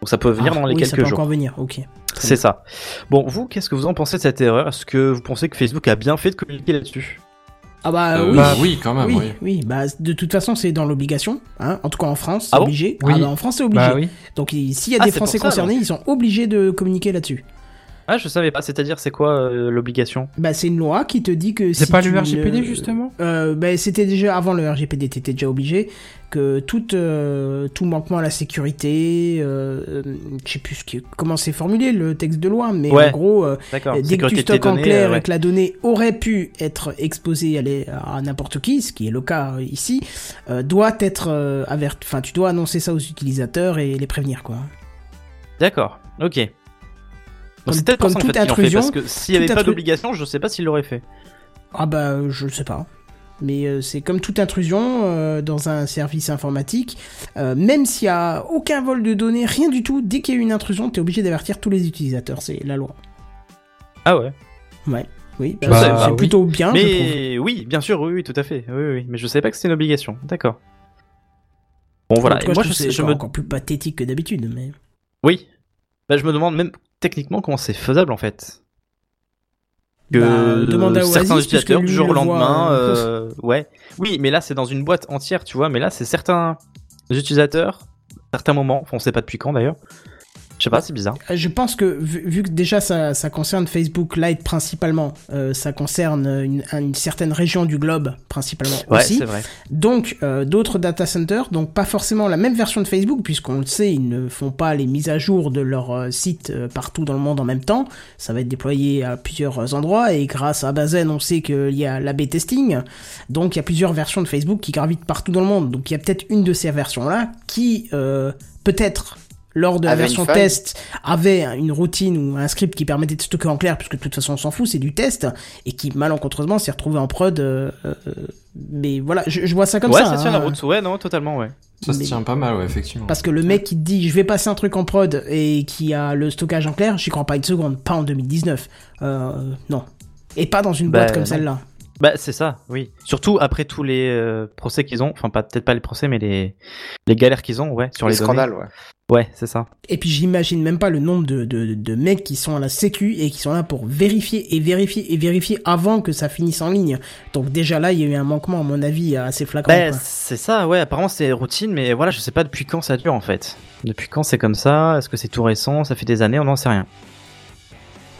Donc ça peut venir Ah, dans les oui, ça quelques peut jours. encore venir, ok. C'est ça. Bon, vous, qu'est-ce que vous en pensez de cette erreur? Est-ce que vous pensez que Facebook a bien fait de communiquer là-dessus? Ah bah Euh, oui. Bah, oui, quand même, oui, oui. oui, bah de toute façon c'est dans l'obligation, hein. en tout cas en France, c'est Ah bon? obligé. Oui. Ah bah, en France c'est obligé. Bah oui. Donc il- s'il y a Ah, des Français ça, concernés, ils sont obligés de communiquer là-dessus. Ah, je savais pas. C'est-à-dire, c'est quoi euh, l'obligation? Bah c'est une loi qui te dit que C'est si pas tu le RGPD ne- justement? Euh, bah, c'était déjà avant le RGPD, t'étais déjà obligé que tout euh, tout manquement à la sécurité, euh, je sais plus ce qui, comment c'est formulé le texte de loi, mais Ouais. en gros, euh, D'accord. dès que tu stockes en clair euh, ouais. et que la donnée aurait pu être exposée à, les- à n'importe qui, ce qui est le cas euh, ici, euh, doit être euh, avert- enfin tu dois annoncer ça aux utilisateurs et les prévenir quoi. D'accord. Ok. Comme- c'est peut-être comme toute fait, fait, intrusion- parce que s'il y avait pas d'obligation, je sais pas s'il l'aurait fait. Ah bah je sais pas. Mais euh, c'est comme toute intrusion euh, dans un service informatique, euh, même s'il y a aucun vol de données, rien du tout, dès qu'il y a une intrusion, t'es obligé d'avertir tous les utilisateurs, c'est la loi. Ah ouais. Ouais, oui, bah, Bah, c'est- oui. plutôt bien, je. Mais oui, bien sûr, oui, oui, tout à fait. Oui, oui. Mais je savais pas que c'était une obligation. D'accord. Bon voilà. Et cas, moi, je, je, sais- c'est je me, encore plus pathétique que d'habitude, mais. oui. Bah, je me demande même techniquement comment c'est faisable en fait? Que Bah, certains Oasis, utilisateurs du jour au le lendemain, euh, euh, ouais. Oui, mais là c'est dans une boîte entière, tu vois. Mais là c'est certains utilisateurs, certains moments. On sait pas depuis quand d'ailleurs. Je sais pas, c'est bizarre. Euh, Je pense que vu, vu que déjà ça, ça concerne Facebook Lite principalement, euh, ça concerne une, une certaine région du globe principalement Ouais, aussi. vrai. Donc euh, d'autres data centers, donc pas forcément la même version de Facebook puisqu'on le sait, ils ne font pas les mises à jour de leur euh, site euh, partout dans le monde en même temps. Ça va être déployé à plusieurs endroits et grâce à Bazen, on sait qu'il y a l'AB testing. Donc il y a plusieurs versions de Facebook qui gravitent partout dans le monde. Donc il y a peut-être une de ces versions là qui euh, peut-être lors de la Avait version test avait une routine ou un script qui permettait de stocker en clair puisque de toute façon on s'en fout c'est du test et qui malencontreusement s'est retrouvé en prod euh, euh, mais voilà je, je vois ça comme ouais, ça ça tient hein. la route. Ouais, non, totalement, ouais. Ça se Mais- tient pas mal, ouais, effectivement. parce que le mec qui te dit je vais passer un truc en prod et qui a le stockage en clair j'y crois pas une seconde pas en 2019 euh, non et pas dans une Bah, boîte comme non. celle-là Bah c'est ça, oui. Surtout après tous les euh, procès qu'ils ont, enfin pas peut-être pas les procès, mais les les galères qu'ils ont, ouais, sur Les les, données. scandales, ouais. Ouais, c'est ça. Et puis j'imagine même pas le nombre de, de, de mecs qui sont à la sécu et qui sont là pour vérifier et vérifier et vérifier avant que ça finisse en ligne. Donc déjà là, il y a eu un manquement à mon avis assez flagrant. Bah, c'est ça, ouais. Apparemment c'est routine, mais voilà, je sais pas depuis quand ça dure en fait. Depuis quand c'est comme ça? Est-ce que c'est tout récent? Ça fait des années, on n'en sait rien.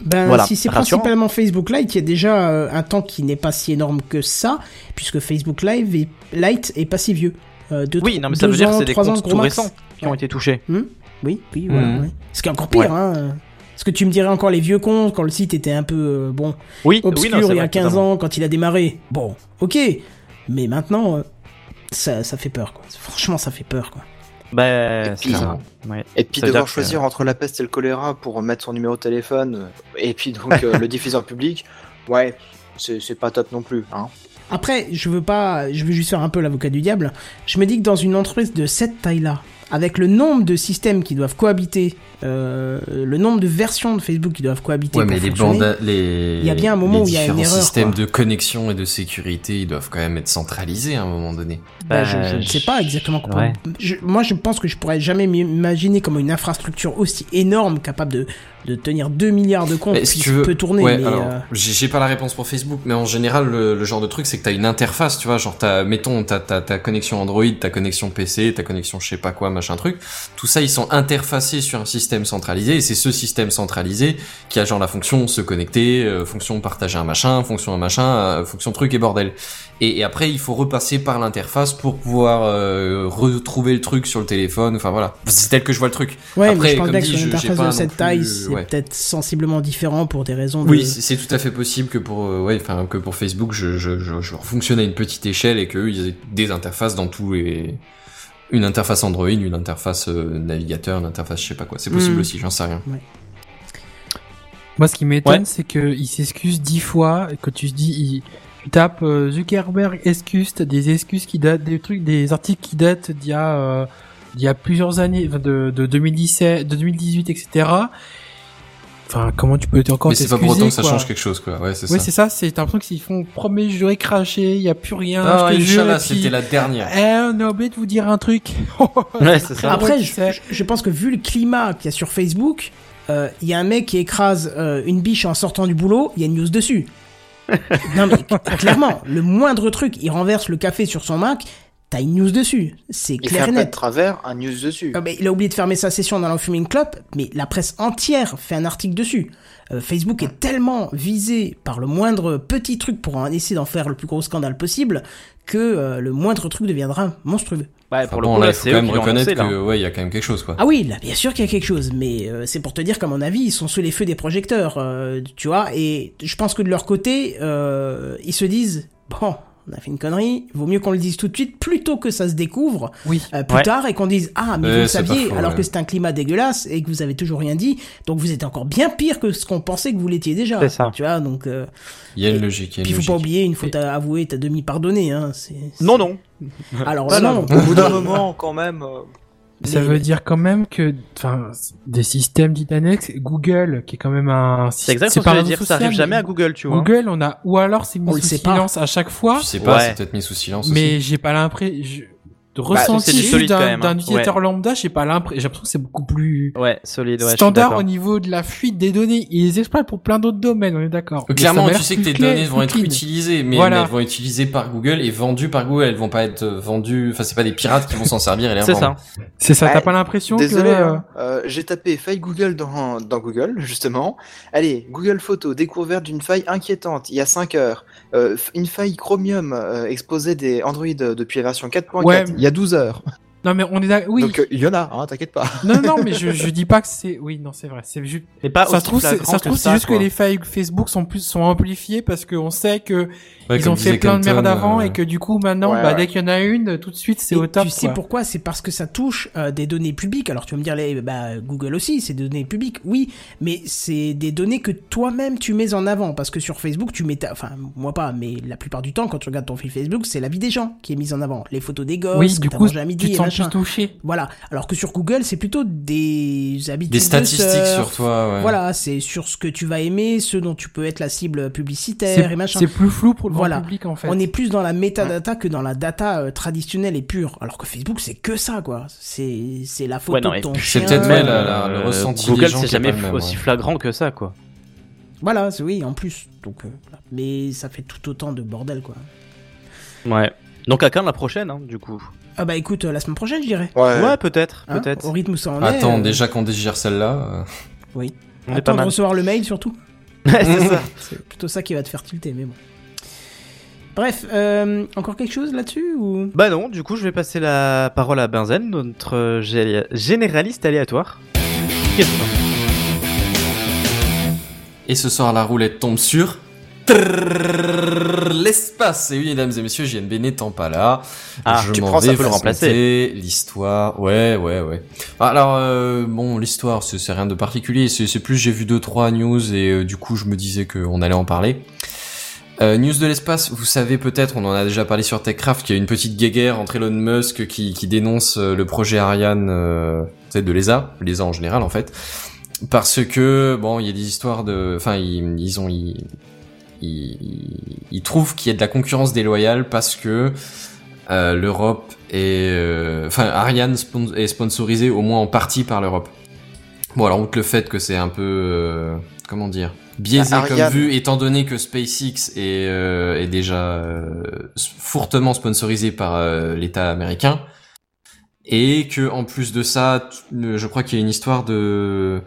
Ben, Voilà, si c'est principalement Facebook Lite, il y a déjà euh, un temps qui n'est pas si énorme que ça, puisque Facebook Live est, Lite est pas si vieux. Euh, deux, Oui, non, mais ça veut dire que c'est des comptes tout récents qui ont été touchés. Oui, oui, voilà. Ouais. Ce qui est encore pire, Ouais. hein. Parce que tu me dirais encore les vieux comptes quand le site était un peu, euh, bon, Oui, obscur oui, non, il y a vrai, 15 totalement. ans quand il a démarré. Bon, ok. Mais maintenant, euh, ça, ça fait peur, quoi. Franchement, ça fait peur, quoi. Bah, Et puis-. Ouais. Et puis devoir que- choisir entre la peste et le choléra pour mettre son numéro de téléphone, euh, et puis donc euh, le diffuseur public, ouais, c'est c'est pas top non plus. Hein. Après, je veux pas, je veux juste faire un peu l'avocat du diable. Je me dis que dans une entreprise de cette taille-là, avec le nombre de systèmes qui doivent cohabiter, euh, le nombre de versions de Facebook qui doivent cohabiter Ouais, pour mais les fonctionner, bandes, les, il y a bien un moment les où il y a une erreur, systèmes quoi. de connexion et de sécurité, ils doivent quand même être centralisés à un moment donné. bah, je, je Bah, ne sais pas exactement comment. ouais. je- moi, je pense que je pourrais jamais m'imaginer comment une infrastructure aussi énorme, capable de, de tenir 2 milliards de comptes, si tu veux, peut tourner. ouais, mais, alors, euh, j'ai pas la réponse pour Facebook, mais en général, le, le genre de truc, c'est que t'as une interface, tu vois, genre t'as, mettons, t'as, ta connexion Android, ta connexion PC, ta connexion je sais pas quoi, machin truc. Tout ça, ils sont interfacés sur un système centralisé, et c'est ce système centralisé qui a genre la fonction se connecter, euh, fonction partager un machin, fonction un machin, euh, fonction truc et bordel. Et, et après, il faut repasser par l'interface pour pouvoir retrouver le truc sur le téléphone. Enfin voilà, c'est tel que je vois le truc. ouais, après, mais je pense comme dit, sur une je- j'ai interface pas de cette taille, c'est ouais. Peut-être sensiblement différent pour des raisons de. Oui, c'est tout à fait possible que pour euh, ouais, enfin que pour Facebook, je, je, je, je fonctionne à une petite échelle et qu'eux, ils aient des interfaces dans tous les une interface Android, une interface euh, navigateur, une interface je sais pas quoi. C'est possible Mm. aussi, j'en sais rien. Moi, ce qui m'étonne, Ouais. c'est qu'il s'excuse dix fois, et que tu te dis, il- tu tapes euh, Zuckerberg excuse, t'as des excuses qui datent, des trucs, des articles qui datent d'il y a, euh, d'il y a plusieurs années, de, de 2017, de 2018, etc. Enfin, comment tu peux encore Mais c'est pas pour autant que ça quoi. change quelque chose, quoi. Ouais, c'est Ouais, ça. c'est ça, c'est t'as l'impression qu'ils font premier juré craché, il y a plus rien, Ah, je te jure, puis- c'était la dernière. Eh, on a oublié de vous dire un truc. Ouais, c'est ça. Après, je pense que vu le climat qu'il y a sur Facebook, euh, il y a un mec qui écrase euh, une biche en sortant du boulot, il y a une news dessus. non mais clairement, le moindre truc, il renverse le café sur son Mac, t'as une news dessus. C'est fait clair un et pas de net. travers, un news dessus. Ah, mais il a oublié de fermer sa session dans la fuming club, mais la presse entière fait un article dessus. Euh, Facebook est tellement visé par le moindre petit truc pour en essayer d'en faire le plus gros scandale possible que euh, le moindre truc deviendra monstrueux. Ouais, Enfin, pour bon, le coup, là, il faut c'est quand même reconnaître que ouais, il y a quand même quelque chose, quoi. Ah oui, là, bien sûr qu'il y a quelque chose, mais euh, c'est pour te dire qu'à mon avis, ils sont sous les feux des projecteurs, euh, tu vois, et je pense que de leur côté, euh, ils se disent, bon, on a fait une connerie, vaut mieux qu'on le dise tout de suite plutôt que ça se découvre Oui. euh, plus Ouais. tard et qu'on dise, ah, mais vous le pas saviez, faux, alors ouais. que c'est un climat dégueulasse et que vous avez toujours rien dit, donc vous êtes encore bien pire que ce qu'on pensait que vous l'étiez déjà. C'est ça. Tu vois, donc, euh, Il y a une logique, il y a puis faut pas oublier, une fois t'as avoué, t'as demi pardonné, hein, Non, non. Alors non, au bout d'un moment, quand même. Ça veut dire quand même que, enfin, des systèmes dits annexes, Google, qui est quand même un C'est exactement c'est ce que réseau dire. Ça arrive jamais mais à Google, tu vois. Google, on a, ou alors c'est mis On sous pas. silence à chaque fois, Je sais pas, Ouais. c'est peut-être mis sous silence aussi. mais j'ai pas l'impression, je- de Bah, ressenti quand d'un même, d'un hein. utilisateur Ouais. lambda, j'ai pas l'impression, j'ai l'impression que c'est beaucoup plus Ouais, solide, ouais. standard au niveau de la fuite des données. Ils les exploitent pour plein d'autres domaines, on est d'accord. Ça Clairement, tu sais que tes données vont être clean. utilisées, mais, Voilà. mais elles vont être utilisées par Google et vendues par Google. Elles vont pas être euh, vendues. Enfin, c'est pas des pirates qui vont s'en servir et les C'est ça. C'est ça, t'as pas l'impression que, Désolé, euh, hein. Euh, j'ai tapé faille Google dans, dans Google, justement. Allez, Google Photo, découverte d'une faille inquiétante il y a 5 heures. Euh, une faille Chromium euh, exposée des Android euh, depuis la version 4.4 Ouais. il y a 12 heures. non mais on est d'accord, oui. Donc euh, il y en a, hein, t'inquiète pas. Non, non, mais je, je dis pas que c'est, oui, non, c'est vrai, c'est juste, ça se trouve, ça se trouve, que c'est juste quoi. que les failles Facebook sont plus, sont amplifiées parce qu'on sait que Ouais, ils ont fait plein de merde avant euh, et que du coup maintenant, Ouais, bah, ouais. dès qu'il y en a une, tout de suite c'est au top. Tu sais quoi. pourquoi? C'est parce que ça touche euh, des données publiques. Alors tu vas me dire, les, bah, Google aussi, c'est des données publiques, oui, mais c'est des données que toi-même tu mets en avant. Parce que sur Facebook, tu mets, ta- enfin moi pas, mais la plupart du temps, quand tu regardes ton fil Facebook, c'est la vie des gens qui est mise en avant. Les photos des gosses, Oui, que du coup, mangé à tu midi te et sens plus touché. Voilà. Alors que sur Google, c'est plutôt des habitudes Des de statistiques sur toi, ouais. Voilà, c'est sur ce que tu vas aimer, ce dont tu peux être la cible publicitaire et machin. c'est plus flou pour le grand Voilà. public en fait. On est plus dans la metadata que dans la data euh, traditionnelle et pure. Alors que Facebook, c'est que ça, quoi. C'est, c'est la photo Ouais, non, de ton chien. c'est peut-être, ouais, Même, la- le euh, ressenti des Google, gens c'est jamais même, aussi ouais. flagrant que ça, quoi. Voilà, c'est oui, en plus. Donc, euh. Mais ça fait tout autant de bordel, quoi. Ouais. Donc à quand la prochaine, hein, du coup? Ah bah écoute, euh, la semaine prochaine, je dirais. Ouais. Ouais, peut-être, Hein, peut-être. Au rythme où ça en Attends, est. euh, déjà qu'on digère celle-là. euh, Oui. On Attends de recevoir le mail, surtout. C'est ça. C'est plutôt ça qui va te faire tilter, mais bon. Bref, euh, encore quelque chose là-dessus ou? Bah non, du coup, je vais passer la parole à Benzen, notre euh, gé- généraliste aléatoire. Et ce soir, la roulette tombe sur L'espace. Et oui, mesdames et messieurs, JNB n'étant pas là, Ah, je tu m'en vais vous raconter l'histoire. Ouais, ouais, ouais. Alors, euh, bon, l'histoire, c'est rien de particulier. C'est c'est plus, j'ai vu deux trois news et euh, du coup, je me disais qu'on allait en parler. Euh, news de l'espace, vous savez peut-être, on en a déjà parlé sur TechCraft, qu'il y a une petite guéguerre entre Elon Musk qui, dénonce euh, le projet Ariane, euh, de l'ESA, l'ESA en général en fait, parce que bon, il y a des histoires de, enfin, ils, ils ont, ils, trouvent qu'il y a de la concurrence déloyale parce que euh, l'Europe est, enfin, Ariane est sponsorisé au moins en partie par l'Europe. Bon, alors outre le fait que c'est un peu, comment dire, biaisé Bah, comme vue, étant donné que SpaceX est, euh, est déjà euh, fortement sponsorisé par euh, l'État américain, et que en plus de ça, je crois qu'il y a une histoire de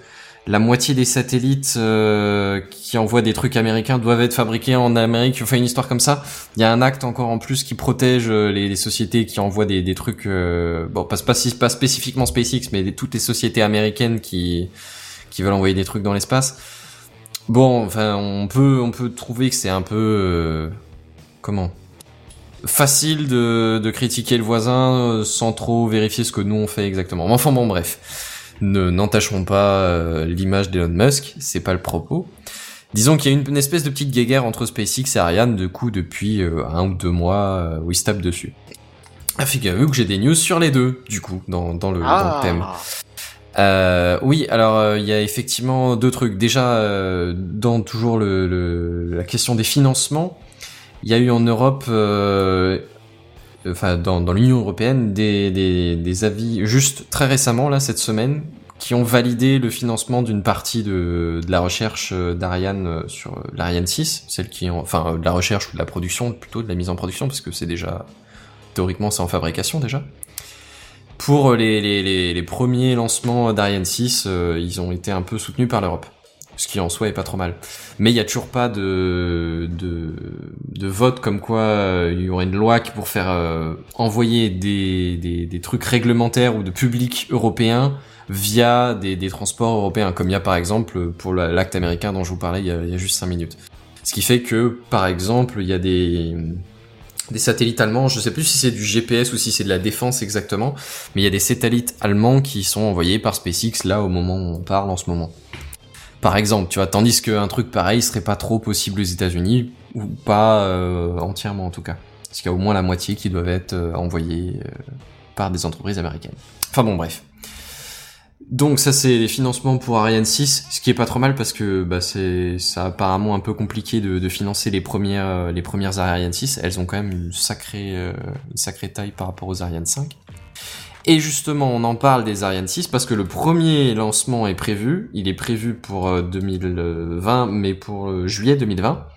la moitié des satellites euh, qui envoient des trucs américains doivent être fabriqués en Amérique. Enfin, une histoire comme ça. Il y a un acte encore en plus qui protège euh, les, les sociétés qui envoient des, des trucs. euh, bon, pas, pas, pas spécifiquement SpaceX, mais des- toutes les sociétés américaines qui qui veulent envoyer des trucs dans l'espace. Bon, enfin, on peut on peut trouver que c'est un peu euh, comment? Facile de, de critiquer le voisin euh, sans trop vérifier ce que nous on fait exactement. Mais Enfin bon, bref, ne n'entachons pas euh, l'image d'Elon Musk, c'est pas le propos. Disons qu'il y a une, espèce de petite guéguerre entre SpaceX et Ariane, de coup depuis un ou deux mois où ils se tapent dessus. Ah, figurez-vous que j'ai des news sur les deux, du coup, dans, dans, le, dans le thème. Euh, oui, alors euh, il y a effectivement deux trucs. Déjà, euh, dans toujours le, le- la question des financements, il y a eu en Europe, euh, enfin dans, dans l'Union européenne, des, des, des avis juste très récemment là cette semaine qui ont validé le financement d'une partie de, de la recherche euh, d'Ariane sur l'Ariane 6, celle qui enfin de la recherche ou de la production plutôt de la mise en production parce que c'est déjà théoriquement c'est en fabrication déjà. Pour les, les, les, les premiers lancements d'Ariane 6, euh, ils ont été un peu soutenus par l'Europe. Ce qui en soi est pas trop mal. Mais il y a toujours pas de, de, de vote comme quoi euh, il y aurait une loi qui pour faire euh, envoyer des, des, des trucs réglementaires ou de public européen via des, des transports européens, comme il y a par exemple pour la- l'acte américain dont je vous parlais il y a, il y a juste 5 minutes. Ce qui fait que, par exemple, il y a des, des satellites allemands, je sais plus si c'est du GPS ou si c'est de la défense exactement, mais il y a des satellites allemands qui sont envoyés par SpaceX là au moment où on parle en ce moment. Par exemple, tu vois, tandis qu'un truc pareil serait pas trop possible aux États-Unis ou pas euh, entièrement en tout cas, parce qu'il y a au moins la moitié qui doivent être euh, envoyés euh, par des entreprises américaines. Enfin bon, bref. Donc ça c'est les financements pour Ariane 6, ce qui est pas trop mal parce que bah, c'est ça apparemment un peu compliqué de, financer les premières euh, les Ariane 6. Elles ont quand même une sacrée euh, une sacrée taille par rapport aux Ariane 5. Et justement, on en parle des Ariane 6 parce que le premier lancement est prévu. Il est prévu pour euh, 2020, mais pour euh, juillet 2020.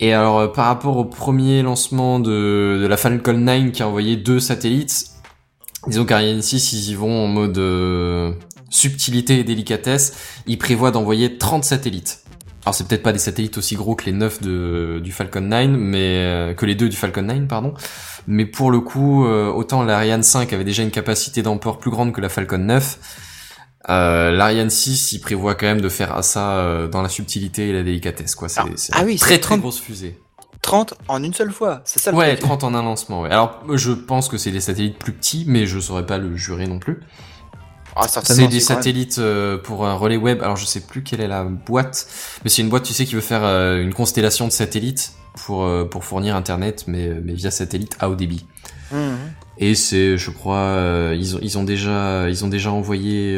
Et alors, euh, par rapport au premier lancement de, de la Falcon 9 qui a envoyé deux satellites, disons qu'Ariane 6, ils y vont en mode euh, subtilité et délicatesse. Ils prévoient d'envoyer 30 satellites. Alors, c'est peut-être pas des satellites aussi gros que les 9 de, du Falcon 9, mais euh, que les deux du Falcon 9, pardon. Mais pour le coup, euh, autant l'Ariane 5 avait déjà une capacité d'emport plus grande que la Falcon 9, euh, l'Ariane 6, il prévoit quand même de faire ça euh, dans la subtilité et la délicatesse, quoi. C'est Ah, ah oui, très très 30 grosse fusée. 30 en une seule fois, c'est ça le Ouais, truc. 30 en un lancement, ouais. Alors, je pense que c'est des satellites plus petits, mais je saurais pas le jurer non plus. Ah, C'est des satellites euh, pour un relais web. Alors, je sais plus quelle est la boîte, mais c'est une boîte, tu sais, qui veut faire euh, une constellation de satellites pour euh, pour fournir Internet, mais mais via satellite à haut débit. Mhm. Et c'est, je crois, ils ont ils ont déjà ils ont déjà envoyé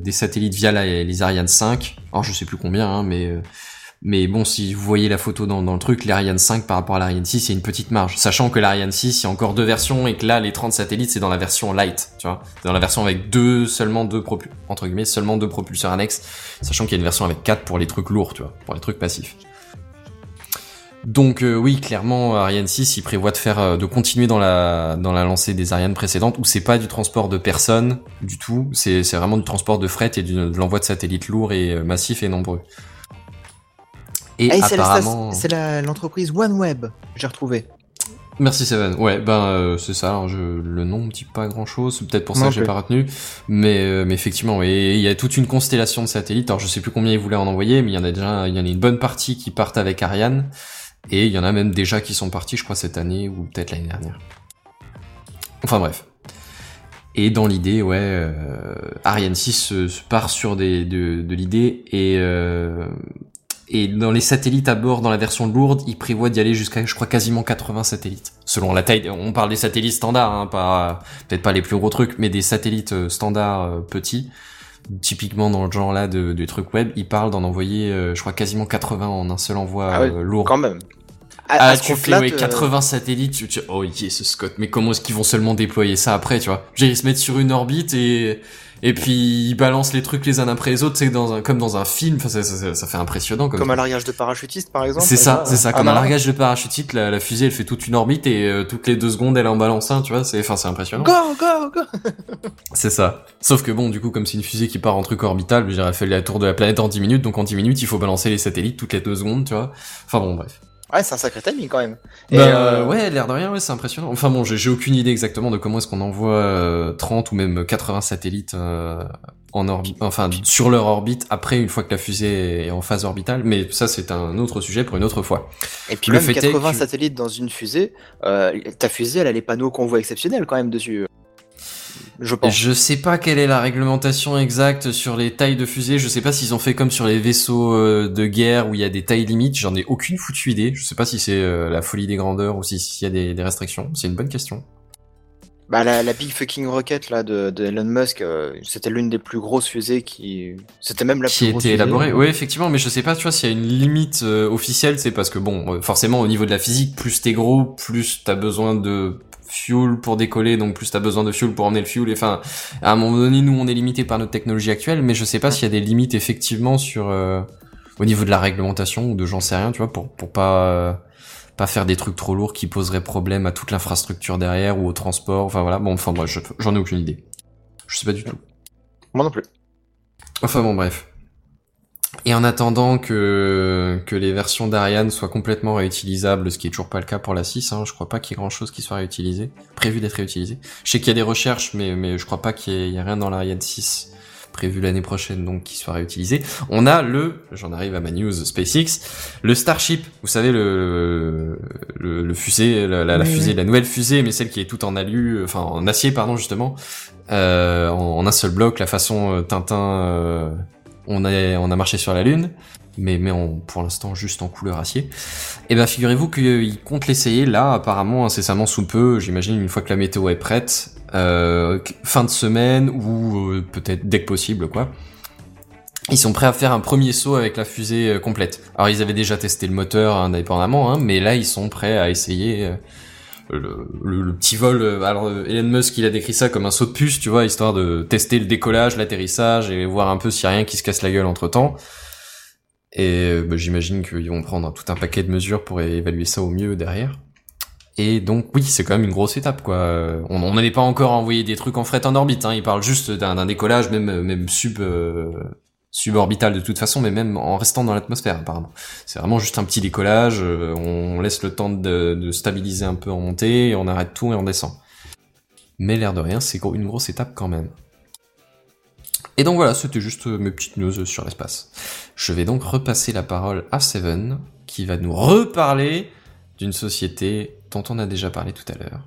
des satellites via la- les Ariane 5. Alors, je sais plus combien, hein, mais mais bon, si vous voyez la photo dans, le truc, l'Ariane 5 par rapport à l'Ariane 6, il y a une petite marge. Sachant que l'Ariane 6, il y a encore deux versions et que là, les 30 satellites, c'est dans la version light, tu vois. C'est dans la version avec deux, seulement deux propul entre guillemets, seulement deux propulseurs annexes. Sachant qu'il y a une version avec quatre pour les trucs lourds, tu vois, pour les trucs passifs. Donc euh, oui, clairement, Ariane 6, il prévoit de faire, euh, de continuer dans la dans la lancée des Ariane précédentes, où c'est pas du transport de personnes du tout, c'est c'est vraiment du transport de fret et de l'envoi de satellites lourds et euh, massifs et nombreux. Et Ah, c'est la- apparemment, c'est la- l'entreprise OneWeb, j'ai retrouvé. Merci Seven. Ouais, ben euh, c'est ça. Alors, je, le nom me dit pas grand chose. Peut-être pour ça Non que j'ai plus. pas retenu. Mais, euh, mais effectivement, et il y a toute une constellation de satellites. Alors je sais plus combien ils voulaient en envoyer, mais il y en a déjà, il y en a une bonne partie qui partent avec Ariane, et il y en a même déjà qui sont partis, je crois cette année ou peut-être l'année dernière. Enfin bref. Et dans l'idée, ouais, euh, Ariane 6 se, se part sur des, de, de l'idée et euh, et dans les satellites à bord, dans la version lourde, il prévoit d'y aller jusqu'à, je crois, quasiment 80 satellites. Selon la taille, on parle des satellites standards, hein, pas peut-être pas les plus gros trucs, mais des satellites euh, standards euh, petits. Typiquement dans le genre là de, de trucs web, il parle d'en envoyer, euh, je crois, quasiment 80 en un seul envoi Ah ouais, lourd. Quand même. À, Ah, à tu fais ouais, te- 80 satellites, tu, tu- oh yes, Scott, mais comment est-ce qu'ils vont seulement déployer ça après, tu vois? J'ai se mettre sur une orbite et et puis ils balancent les trucs les uns après les autres, c'est dans un comme dans un film, enfin, ça, ça, ça- ça fait impressionnant comme, Comme un largage de parachutiste, par exemple. c'est ça, c'est ça. Ah, Comme un non. largage de parachutiste, la, la fusée, elle fait toute une orbite et euh, toutes les deux secondes, elle en balance un, tu vois. C'est, enfin, c'est impressionnant. Go, go, go C'est ça. Sauf que bon, du coup, comme c'est une fusée qui part en truc orbital, elle fait la tour de la planète en 10 minutes, donc en 10 minutes, il faut balancer les satellites toutes les deux secondes, tu vois. Enfin bon, bref. Ouais, c'est un sacré timing quand même. Et, Bah, euh, ouais, l'air de rien, ouais, c'est impressionnant. Enfin bon, j'ai, aucune idée exactement de comment est-ce qu'on envoie euh, 30 ou même 80 satellites euh, en orbite, enfin sur leur orbite après une fois que la fusée est en phase orbitale, mais ça c'est un autre sujet pour une autre fois. Et puis Le même fait est 80 que- satellites dans une fusée, euh, ta fusée, elle a les panneaux convoi exceptionnels quand même dessus. Je pense. Je sais pas quelle est la réglementation exacte sur les tailles de fusées. Je sais pas s'ils ont fait comme sur les vaisseaux euh, de guerre où il y a des tailles limites. J'en ai aucune foutue idée. Je sais pas si c'est euh, la folie des grandeurs ou si- s'il y a des, des restrictions. C'est une bonne question. Bah la, la Big Fucking Rocket là de, de Elon Musk, euh, c'était l'une des plus grosses fusées qui, c'était même la qui plus grosse était élaborée. Oui, effectivement, mais je sais pas, tu vois, s'il y a une limite euh, officielle, c'est parce que bon, euh, forcément, au niveau de la physique, plus t'es gros, plus t'as besoin de fuel pour décoller, donc plus t'as besoin de fuel pour emmener le fuel. Et enfin, à un moment donné, nous, on est limité par notre technologie actuelle, mais je sais pas s'il y a des limites effectivement sur euh, au niveau de la réglementation ou de j'en sais rien, tu vois, pour pour pas euh, pas faire des trucs trop lourds qui poseraient problème à toute l'infrastructure derrière ou au transport. Enfin voilà, bon, enfin bref, je- j'en ai aucune idée. Je sais pas du tout. Moi non plus. Enfin bon, bref. Et en attendant que, que les versions d'Ariane soient complètement réutilisables, ce qui est toujours pas le cas pour la 6, hein, je crois pas qu'il y ait grand chose qui soit réutilisé, prévu d'être réutilisé. Je sais qu'il y a des recherches, mais, mais je crois pas qu'il y, ait- rien dans l'Ariane 6 prévu l'année prochaine, donc qui soit réutilisé. On a le, j'en arrive à ma news SpaceX, le Starship, vous savez, le, le, le fusée, la, la, la Oui, fusée, oui. la nouvelle fusée, mais celle qui est toute en alu, enfin en acier, pardon, justement, euh, en, en un seul bloc, la façon euh, Tintin, euh, on a on a marché sur la lune, mais mais en, pour l'instant juste en couleur acier. Et ben figurez-vous qu'ils comptent l'essayer là, apparemment incessamment sous peu, j'imagine une fois que la météo est prête, euh, fin de semaine ou euh, peut-être dès que possible quoi. Ils sont prêts à faire un premier saut avec la fusée euh, complète. Alors ils avaient déjà testé le moteur indépendamment, hein, mais là ils sont prêts à essayer euh, le, petit vol. euh, Alors euh, Elon Musk il a décrit ça comme un saut de puce, tu vois, histoire de tester le décollage, l'atterrissage et voir un peu s'il y a rien qui se casse la gueule entre temps. Et euh, bah, j'imagine qu'ils vont prendre tout un paquet de mesures pour évaluer ça au mieux derrière. Et donc oui, c'est quand même une grosse étape quoi. On n'allait pas encore envoyer des trucs en fret en orbite. Hein. Il parle juste d'un décollage, même même sub suborbital de toute façon, mais même en restant dans l'atmosphère apparemment. C'est vraiment juste un petit décollage. euh, On laisse le temps de, stabiliser un peu en montée, et on arrête tout et on descend. Mais l'air de rien, c'est une grosse étape quand même. Et donc voilà, c'était juste euh, mes petites news sur l'espace. Je vais donc repasser la parole à Seven, qui va nous reparler d'une société dont on a déjà parlé tout à l'heure.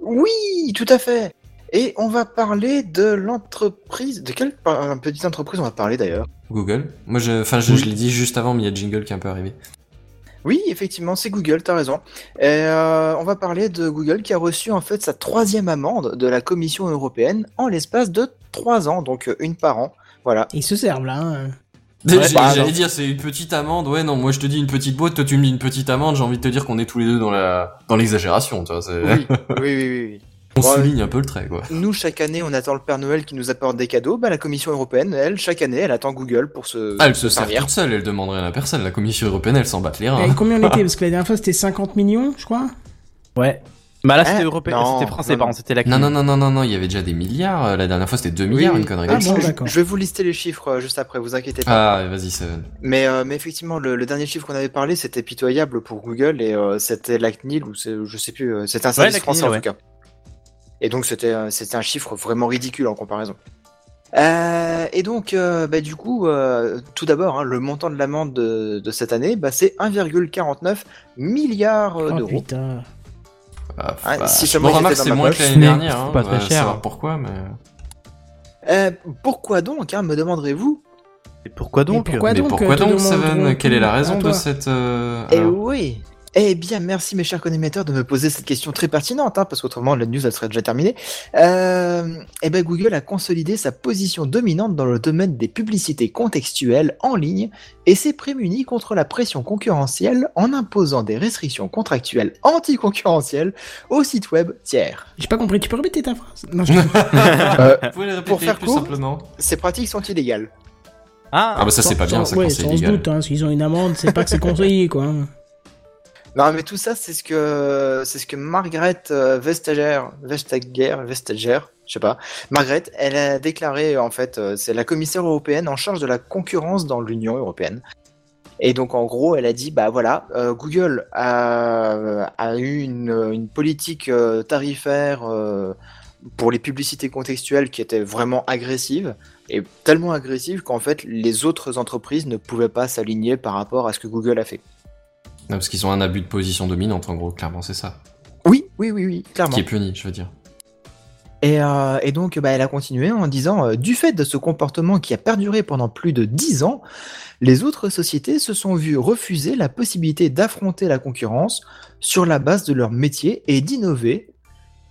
Oui, tout à fait. Et on va parler de l'entreprise. De quelle petite entreprise on va parler d'ailleurs Google. Moi, je, enfin, je, Oui. je l'ai dit juste avant, mais il y a Jingle qui est un peu arrivé. Oui, effectivement, c'est Google, t'as raison. Et euh, on va parler de Google qui a reçu en fait sa troisième amende de la Commission européenne en l'espace de trois ans, donc euh, une par an. Voilà. Ils se servent là. hein. Ouais, J'allais dire, c'est une petite amende. Ouais, non, moi je te dis une petite boîte, toi tu me dis une petite amende. J'ai envie de te dire qu'on est tous les deux dans la dans l'exagération. Tu vois, c'est- Oui, oui, oui, oui. On Ouais. souligne un peu le trait, quoi. Nous, chaque année, on attend le Père Noël qui nous apporte des cadeaux. Bah, la Commission européenne, elle, chaque année, elle attend Google pour se, Ah, elle se sert servir. toute seule, elle demanderait rien à personne. La Commission européenne, elle s'en bat les reins. Et combien on était Parce que la dernière fois c'était 50 millions, je crois. Ouais. Bah là, Eh, c'était européen, non, c'était français, non, pardon, c'était la Non, non, non, non, non, non, il y avait déjà des milliards. euh, La dernière fois, c'était 2 milliards, Oui, une connerie Ah bon, je, d'accord. je vais vous lister les chiffres euh, juste après, vous inquiétez pas. Ah, vas-y, Seven. Mais, euh, mais effectivement, le, le dernier chiffre qu'on avait parlé, c'était pitoyable pour Google et euh, c'était la CNIL ou je sais plus, euh, c'était un service la français CNIL, en ouais. tout cas. Et donc c'était euh, c'était un chiffre vraiment ridicule en comparaison. Euh, et donc, euh, bah, du coup, euh, tout d'abord, hein, le montant de l'amende de, de cette année, bah, c'est 1,49 milliard euh, Oh d'euros. putain. Ah, Ah, bah, si je seulement me remarque, j'étais dans c'est moins poche. que l'année Mais dernière. c'est Hein, pas très cher. savoir pourquoi, mais. Euh, pourquoi donc, hein, me demanderez-vous? Et pourquoi donc? Pourquoi mais donc, pourquoi te donc, Seven? Quelle est la raison de cette. euh, Eh alors oui Eh bien, merci mes chers connaisseurs de me poser cette question très pertinente, hein, parce qu'autrement la news elle serait déjà terminée. Euh, eh ben, Google a consolidé sa position dominante dans le domaine des publicités contextuelles en ligne et s'est prémuni contre la pression concurrentielle en imposant des restrictions contractuelles anticoncurrentielles aux sites web tiers. J'ai pas compris, tu peux répéter ta phrase? Non, je... Vous pouvez les répéter pour faire plus court, simplement Ces pratiques sont illégales. Ah, bah ça, c'est pas bien, ça, ouais, quand c'est on se illégal. doute, hein, s'ils ont une amende, c'est pas que c'est conseillé, quoi. Non, mais tout ça, c'est ce que c'est Margaret euh, Vestager, Vestager, Vestager, je sais pas. Margaret, elle a déclaré en fait, euh, c'est la commissaire européenne en charge de la concurrence dans l'Union européenne. Et donc en gros, elle a dit bah voilà, euh, Google a, eu une, politique tarifaire pour les publicités contextuelles qui était vraiment agressive et tellement agressive qu'en fait les autres entreprises ne pouvaient pas s'aligner par rapport à ce que Google a fait. Non, parce qu'ils ont un abus de position dominante, en gros, clairement, c'est ça. Oui, oui, oui, oui, clairement. Qui est puni, je veux dire. Et, euh, et donc, bah, elle a continué en disant euh, Du fait de ce comportement qui a perduré pendant plus de 10 ans, les autres sociétés se sont vues refuser la possibilité d'affronter la concurrence sur la base de leur métier et d'innover.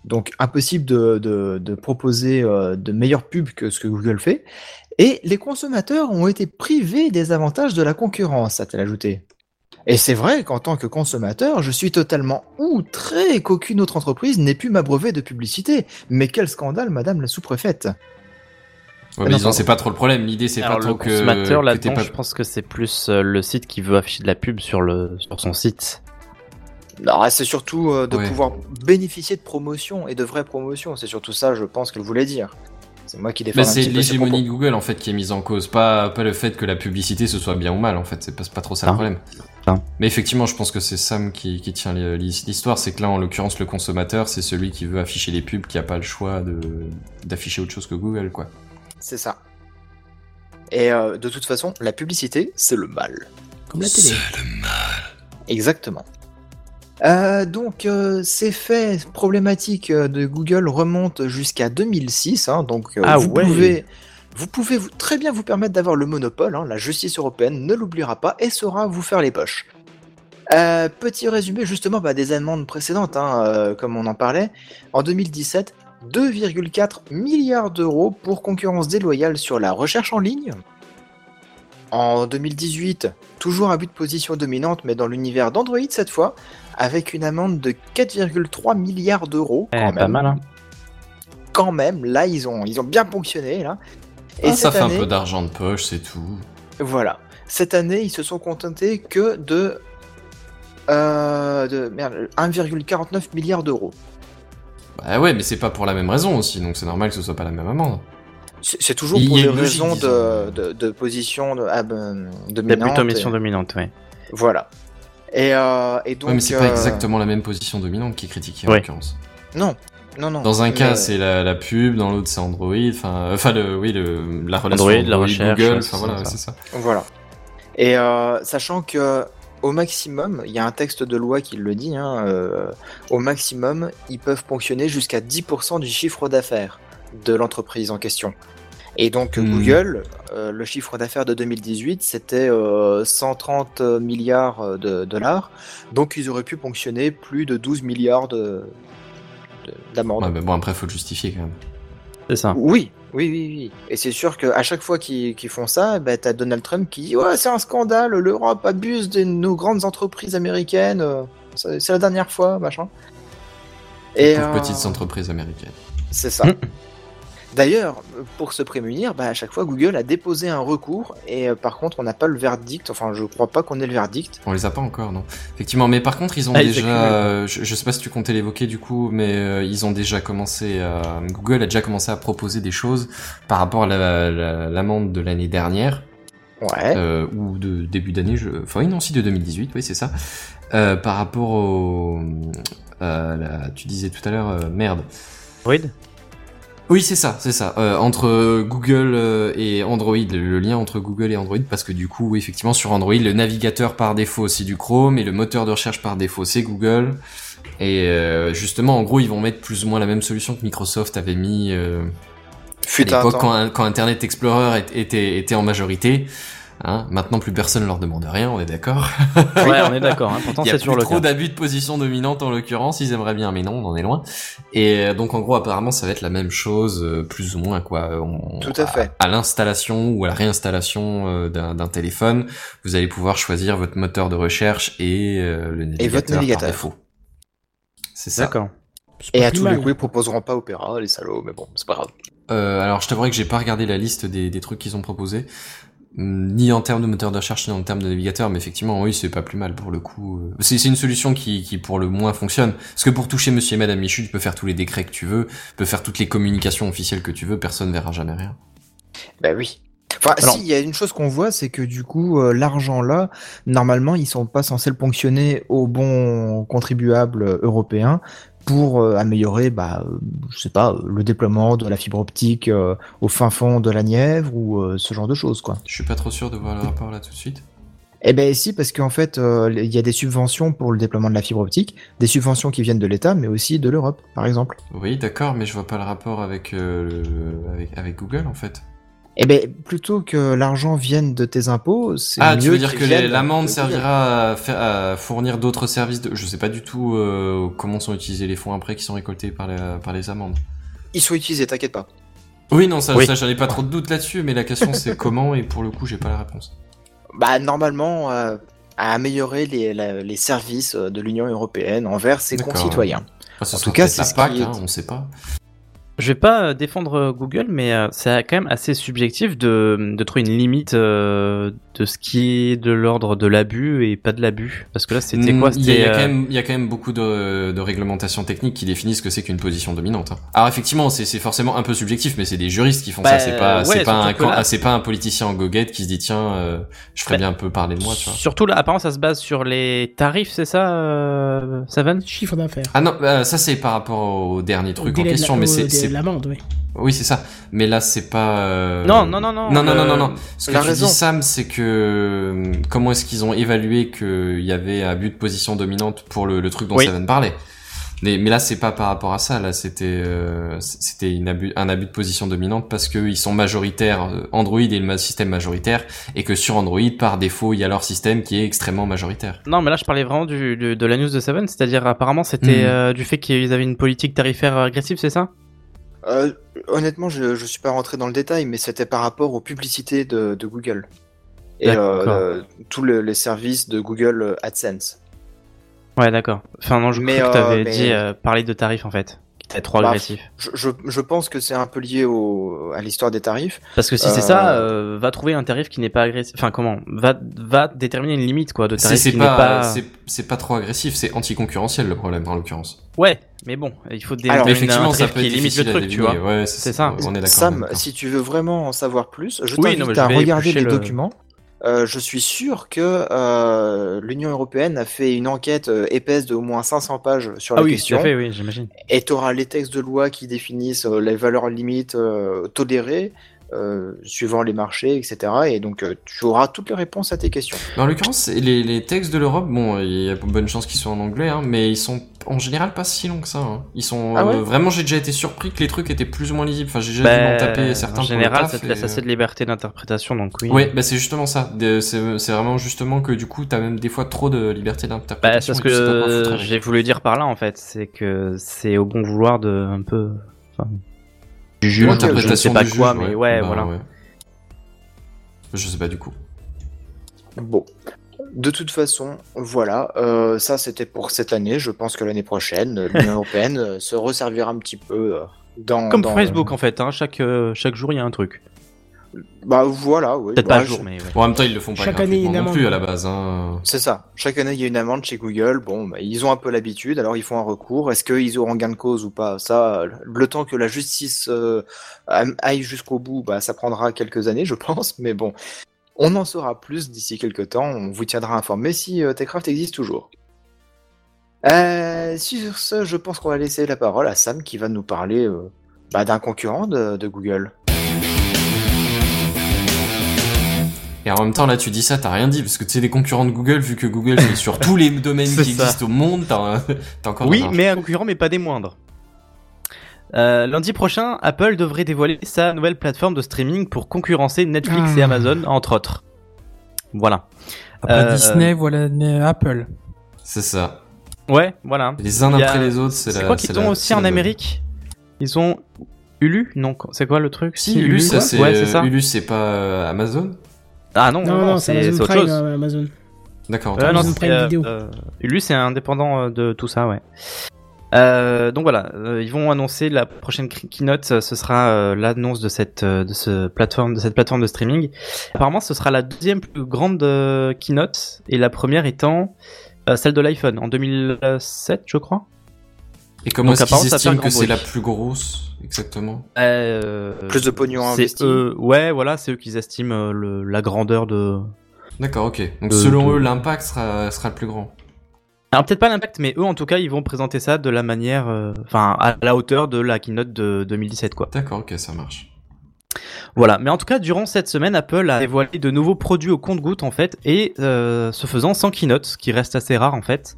Donc, impossible de, de- de proposer euh, de meilleures pubs que ce que Google fait. Et les consommateurs ont été privés des avantages de la concurrence, a-t-elle ajouté. Et c'est vrai qu'en tant que consommateur, je suis totalement outré qu'aucune autre entreprise n'ait pu m'abreuver de publicité. Mais quel scandale, madame la sous-préfète Ouais, non, mais disons, c'est pas trop le problème. L'idée, c'est pas trop le que. consommateur que là-dedans, t'aies pas- je pense que c'est plus euh, le site qui veut afficher de la pub sur le sur son site. Non, c'est surtout euh, de Ouais. pouvoir bénéficier de promotions et de vraies promotions. C'est surtout ça, je pense, qu'elle voulait dire. C'est moi qui défends Bah, c'est l'hégémonie de. Google en fait qui est mise en cause, pas, pas le fait que la publicité ce soit bien ou mal en fait, c'est pas, pas trop ça Ah. le problème. Mais effectivement, je pense que c'est Sam qui, qui tient l'histoire, c'est que là en l'occurrence le consommateur c'est celui qui veut afficher les pubs qui a pas le choix d'afficher autre chose que Google quoi. C'est ça. Et euh, de toute façon, la publicité, c'est le mal. Comme la télé. Exactement. Euh, donc, euh, ces faits problématiques de Google remontent jusqu'à 2006. hein, donc, euh, Ah vous ouais. pouvez, vous pouvez vous- très bien vous permettre d'avoir le monopole. hein, la justice européenne ne l'oubliera pas et saura vous faire les poches. Euh, petit résumé justement bah, des amendes précédentes, hein, euh, comme on en parlait. En 2017, 2,4 milliards d'euros pour concurrence déloyale sur la recherche en ligne. En 2018, toujours abus de position dominante, mais dans l'univers d'Android cette fois, avec une amende de 4,3 milliards d'euros. Eh, quand pas même. mal. Hein. Quand même, là ils ont, ils ont bien ponctionné là. Et Ah, ça fait année, un peu d'argent de poche, c'est tout. voilà. Cette année, ils se sont contentés que de, euh, de merde, 1,49 milliards d'euros. Bah ouais, mais c'est pas pour la même raison aussi, donc c'est normal que ce soit pas la même amende. C'est toujours pour des raisons de, de, de position de, ah ben, dominante. plutôt mission et- dominante, oui. Voilà. Et, euh, et donc. ouais, mais c'est euh, pas exactement la même position dominante qui est critiquée en Ouais. l'occurrence. Non, non, non. Dans un cas, c'est la, la pub, dans l'autre, c'est Android. Enfin, euh, enfin, le, oui, le, la relation Android, Android, la recherche, Google. ouais, Enfin c'est voilà, ça. c'est ça. Voilà. Et euh, sachant que au maximum, il y a un texte de loi qui le dit, hein, euh, au maximum, ils peuvent ponctionner jusqu'à 10% du chiffre d'affaires de l'entreprise en question. Et donc Hmm. Google, euh, le chiffre d'affaires de 2018, c'était euh, 130 milliards de dollars. Donc ils auraient pu ponctionner plus de 12 milliards de de- d'amendes. Ouais, mais bon, après, faut le justifier quand même. C'est ça. Oui, oui, oui, oui. Et c'est sûr qu'à chaque fois qu'ils font ça, bah, t'as Donald Trump qui dit Ouais, c'est un scandale, l'Europe abuse de nos grandes entreprises américaines, euh, c'est la dernière fois, machin. Et, euh, petites entreprises américaines. C'est ça. D'ailleurs, pour se prémunir, bah, à chaque fois, Google a déposé un recours et euh, par contre, on n'a pas le verdict. Enfin, je crois pas qu'on ait le verdict. On les a pas encore, non. Effectivement, mais par contre, ils ont Ah, déjà. euh, je, je sais pas si tu comptais l'évoquer du coup, mais euh, ils ont déjà commencé. à- Google a déjà commencé à proposer des choses par rapport à la- la- l'amende de l'année dernière. Ouais. euh, ou de début d'année, je... enfin oui, non, si de 2018, oui, c'est ça. Euh, par rapport au, euh, la- tu disais tout à l'heure, euh, merde. Android Oui, c'est ça, c'est ça. Euh, entre Google euh, et Android, le lien entre Google et Android, parce que du coup, effectivement, sur Android, le navigateur par défaut c'est du Chrome et le moteur de recherche par défaut c'est Google. Et euh, justement, en gros, ils vont mettre plus ou moins la même solution que Microsoft avait mis euh, à l'époque quand, quand Internet Explorer était en majorité. Hein, maintenant, plus personne leur demande rien, on est d'accord. Ouais, on est d'accord. Hein. Pourtant, Il y a c'est plus toujours le trop cas. d'abus de position dominante en l'occurrence, ils aimeraient bien, mais non, on en est loin. Et euh, donc en gros, apparemment, ça va être la même chose, euh, plus ou moins quoi. On- Tout à fait. À, l'installation ou à la réinstallation euh, d'un téléphone, vous allez pouvoir choisir votre moteur de recherche et euh, le navigateur, votre navigateur. par défaut. C'est ça. D'accord. Et à tous mal. les coups, ils proposeront pas Opera, les salauds, mais bon, c'est pas grave. Euh, alors, je t'avouerai que j'ai pas regardé la liste des, des trucs qu'ils ont proposés, ni en termes de moteur de recherche, ni en termes de navigateur, mais effectivement, oui, c'est pas plus mal pour le coup. euh. C'est une solution qui, qui, pour le moins, fonctionne. Parce que pour toucher Monsieur et Madame Michu, tu peux faire tous les décrets que tu veux, tu peux faire toutes les communications officielles que tu veux, personne verra jamais rien. Bah oui. Enfin, Alors- si, il y a une chose qu'on voit, c'est que du coup, euh, l'argent là, normalement, ils sont pas censés le ponctionner aux bons contribuables euh, européens pour euh, améliorer, bah, euh, je sais pas, le déploiement de la fibre optique euh, au fin fond de la Nièvre ou euh, ce genre de choses, quoi. Je suis pas trop sûr de voir le rapport là tout de suite. Eh ben si, parce qu'en fait, euh, il y a des subventions pour le déploiement de la fibre optique, des subventions qui viennent de l'État, mais aussi de l'Europe, par exemple. Oui, d'accord, mais je vois pas le rapport avec, le- avec, avec Google en fait. Eh ben, plutôt que l'argent vienne de tes impôts, c'est Ah, mieux tu veux dire que l'amende de Google. servira à, faire- à fournir d'autres services de... Je sais pas du tout euh, comment sont utilisés les fonds après qui sont récoltés par les, par les amendes. Ils sont utilisés, t'inquiète pas. Oui, non, ça, Oui. ça j'en ai pas trop de doute là-dessus, mais la question c'est comment, et pour le coup, j'ai pas la réponse. Bah, normalement, euh, à améliorer les, la- les services euh, de l'Union européenne envers ses concitoyens. Enfin, ce En tout cas, c'est ce PAC, qui est- hein, on sait pas. Je vais pas euh, défendre euh, Google, mais euh, c'est quand même assez subjectif de, de trouver une limite euh, de ce qui est de l'ordre de l'abus et pas de l'abus. Parce que là, c'était quoi? Mm, il, y a, il y a quand euh, même, il y a quand même beaucoup de, de réglementations techniques qui définissent ce que c'est qu'une position dominante. hein. Alors effectivement, c'est c'est forcément un peu subjectif, mais c'est des juristes qui font Bah, ça. C'est pas, ouais, c'est pas un, là- ah, c'est pas un politicien en goguette qui se dit tiens, euh, je ferais Bah, bien un peu parler de moi, tu vois. Surtout là, apparemment, ça se base sur les tarifs, c'est ça, euh, Savan? Chiffre d'affaires. Ah non, bah, ça c'est par rapport au dernier truc Au en question, la- mais c'est, c'est, de l'amende, oui. oui c'est ça. Mais là c'est pas. euh, Non, non, non, non. Non, non, non, euh, non, non. Ce que la tu raison. dis, Sam, c'est que euh, comment est-ce qu'ils ont évalué qu'il y avait un but de position dominante pour le, le truc dont Oui. Seven parlait? Mais, mais là, c'est pas par rapport à ça. Là, c'était euh, c'était abus, un abus de position dominante parce que ils sont majoritaires. euh, Android est le système majoritaire et que sur Android, par défaut, il y a leur système qui est extrêmement majoritaire. Non, mais là, je parlais vraiment du, du- de la news de Seven, c'est-à-dire apparemment, c'était Hmm. euh, du fait qu'ils avaient une politique tarifaire agressive, c'est ça? Euh, honnêtement, je, je suis pas rentré dans le détail, mais c'était par rapport aux publicités de, de Google. Et euh, tous le- les services de Google AdSense. Ouais, d'accord. Enfin, non, je Mais, crois que euh, mais- dit euh, parler de tarifs en fait, qui était trop Bah, agressif. Je, je, je pense que c'est un peu lié au, à l'histoire des tarifs. Parce que si c'est euh, ça, euh, va trouver un tarif qui n'est pas agressif. Enfin, comment? Va va déterminer une limite quoi de tarif c'est qui pas, n'est pas. c'est c'est pas trop agressif, c'est anticoncurrentiel le problème en l'occurrence. Ouais, mais bon, il faut Alors, Mais déterminer effectivement, ça peut qui être limite le truc, tu vois. Ouais, C'est ça. On est Sam, si tu veux vraiment en savoir plus, je Oui, t'invite à regarder les le- documents. Euh, je suis sûr que euh, l'Union européenne a fait une enquête euh, épaisse de au moins 500 pages sur Ah la oui, question. fait, oui, j'imagine. Et tu auras les textes de loi qui définissent euh, les valeurs limites euh, tolérées euh, suivant les marchés, etc. Et donc euh, tu auras toutes les réponses à tes questions. Mais En l'occurrence, les, les textes de l'Europe, bon, il y a bonne chance qu'ils soient en anglais, hein, mais ils sont en général pas si longs que ça. hein. Ils sont Ah ouais euh, vraiment, j'ai déjà été surpris que les trucs étaient plus ou moins lisibles. Enfin, j'ai déjà dû Bah, m'en taper certains. en général, ça te laisse assez de liberté d'interprétation, donc oui. Ouais, bah c'est justement ça. C'est vraiment justement que du coup, t'as même des fois trop de liberté Bah, d'interprétation. c'est ce que j'ai voulu dire par là, en fait. C'est que c'est au bon vouloir de un peu. Enfin, du juge, Ok, je ne sais pas du quoi, juge, mais ouais, Bah, voilà. ouais. Je sais pas du coup. Bon. De toute façon, voilà, euh, ça c'était pour cette année. Je pense que l'année prochaine, l'Union européenne euh, se resservira un petit peu euh, Dans, Comme dans- Facebook en fait, hein, chaque, euh, chaque jour il y a un truc. Bah voilà, oui. Peut-être Bah, pas un je- jour, mais ouais. Bon, en même temps, ils le font pas Chaque année, non amende. plus à la base. Hein. C'est ça. Chaque année, il y a une amende chez Google. Bon, bah, ils ont un peu l'habitude, alors ils font un recours. Est-ce qu'ils auront gain de cause ou pas? Ça, le temps que la justice euh, aille jusqu'au bout, bah, ça prendra quelques années, je pense. Mais bon, on en saura plus d'ici quelques temps. On vous tiendra informé si euh, Techcraft existe toujours. Euh, sur ce, je pense qu'on va laisser la parole à Sam qui va nous parler euh, bah, d'un concurrent de, de Google. Et en même temps, là, tu dis ça, t'as rien dit, parce que tu sais, les concurrents de Google, vu que Google, c'est sur tous les domaines C'est qui ça. existent au monde, t'as encore Oui, un- mais un concurrent, mais pas des moindres. Euh, lundi prochain, Apple devrait dévoiler sa nouvelle plateforme de streaming pour concurrencer Netflix Ah. et Amazon, entre autres. Voilà. Après Euh, Disney, voilà euh, Apple. C'est ça. Ouais, voilà. Les uns a- après les autres, c'est C'est la. quoi qu'ils c'est ont aussi c'est en. Amérique? Ils ont Hulu? Non, c'est quoi le truc? Si, Hulu, ça, c'est Ouais, c'est c'est pas euh, Amazon? Ah non, Non, non, c'est c'est autre Prime, chose. euh, Amazon. D'accord. Euh, non, euh, Video. euh, Hulu, c'est indépendant euh, de tout ça, ouais. Euh, donc voilà, euh, ils vont annoncer la prochaine keynote. Ce sera euh, l'annonce de cette euh, de ce plateforme de cette plateforme de streaming. Apparemment, ce sera la deuxième plus grande euh, keynote et la première étant euh, celle de l'iPhone en 2007, je crois. Et comment est-ce qu'ils estiment que c'est la plus grosse, exactement Euh, Plus de pognon à c'est investir. eux- ouais, voilà, c'est eux qui estiment euh, le- la grandeur de. D'accord, ok. Donc De- selon de- eux, l'impact sera, sera le plus grand. Alors peut-être pas l'impact, mais eux en tout cas, ils vont présenter ça de la manière, euh, enfin à la hauteur de la keynote de 2017, quoi. D'accord, ok, ça marche. Voilà, mais en tout cas, durant cette semaine, Apple a dévoilé de nouveaux produits au compte-goutte en fait, et euh, ce faisant sans keynote, ce qui reste assez rare en fait.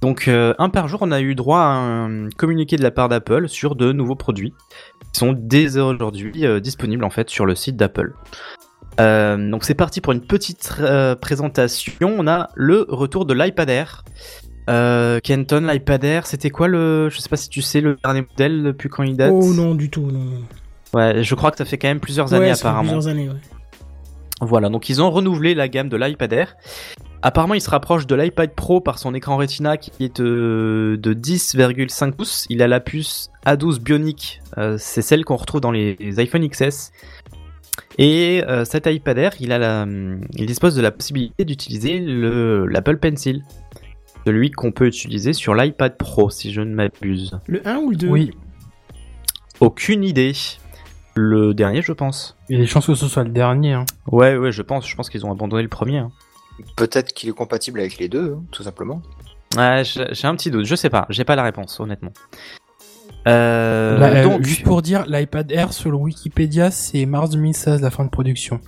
Donc euh, un par jour, on a eu droit à un communiqué de la part d'Apple sur de nouveaux produits qui sont dès aujourd'hui euh, disponibles en fait sur le site d'Apple. Euh, donc c'est parti pour une petite présentation. On a le retour de l'iPad Air. Kenton, l'iPad Air, c'était quoi le, je sais pas si tu sais le dernier modèle depuis quand il date. Oh non, du tout, non. non. Ouais, je crois que ça fait quand même plusieurs années fait apparemment. plusieurs années, ouais. Voilà, donc ils ont renouvelé la gamme de l'iPad Air. Apparemment, il se rapproche de l'iPad Pro par son écran Retina qui est euh, de 10,5 pouces. Il a la puce A12 Bionic, euh, c'est celle qu'on retrouve dans les, les iPhone XS. Et euh, cet iPad Air, il, a la, hum, il dispose de la possibilité d'utiliser le- l'Apple Pencil. Celui qu'on peut utiliser sur l'iPad Pro, si je ne m'abuse. Le 1 ou le 2 Oui. Aucune idée. Le dernier, je pense. Il y a des chances que ce soit le dernier. Hein. Ouais, ouais, je pense. Je pense qu'ils ont abandonné le premier. hein. Peut-être qu'il est compatible avec les deux, hein, tout simplement. Ouais, j'ai un petit doute, je sais pas, j'ai pas la réponse, honnêtement. Euh, Là, euh, donc, juste pour dire, l'iPad Air selon Wikipédia, c'est mars 2016 la fin de production.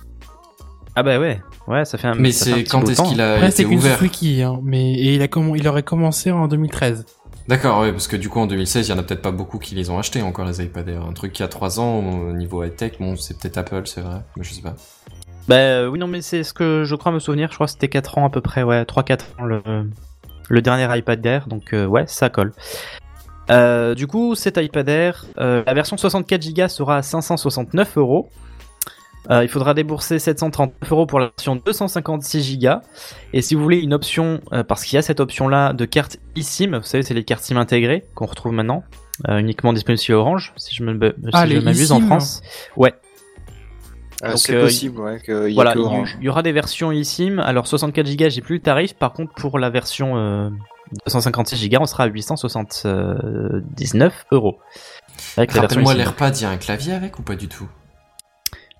ah bah ouais, ouais, ça fait un. Mais c'est quand est-ce qu'il a Après, c'est été ouvert wiki, hein, mais et il a comm- il aurait commencé en 2013. D'accord, ouais, parce que du coup en 2016, il y en a peut-être pas beaucoup qui les ont achetés encore les iPad Air. Un truc qui a 3 ans au niveau high tech, bon, c'est peut-être Apple, c'est vrai, mais je sais pas. Bah euh, oui, non, mais c'est ce que je crois me souvenir, je crois que c'était 4 ans à peu près, ouais, 3-4 ans le, le dernier iPad Air, donc euh, ouais, ça colle. Euh, du coup, cet iPad Air, euh, la version 64 Go sera à 569 euros. Euh, il faudra débourser 739 euros pour la version 256 Go. Et si vous voulez une option, euh, parce qu'il y a cette option-là de carte eSIM, vous savez, c'est les cartes SIM intégrées qu'on retrouve maintenant, euh, uniquement disponibles chez Orange, si je me si Ah, je les m'abuse en. France. Ouais. Euh, Donc, c'est euh, possible, ouais, qu'il y Voilà, il y- Orange. il y aura des versions eSIM. Alors 64 Go, j'ai plus le tarif. Par contre, pour la version euh, 256 Go, on sera à 879 euros. Avec la version Rappelle-moi, l'AirPad, il y a un clavier avec ou pas du tout?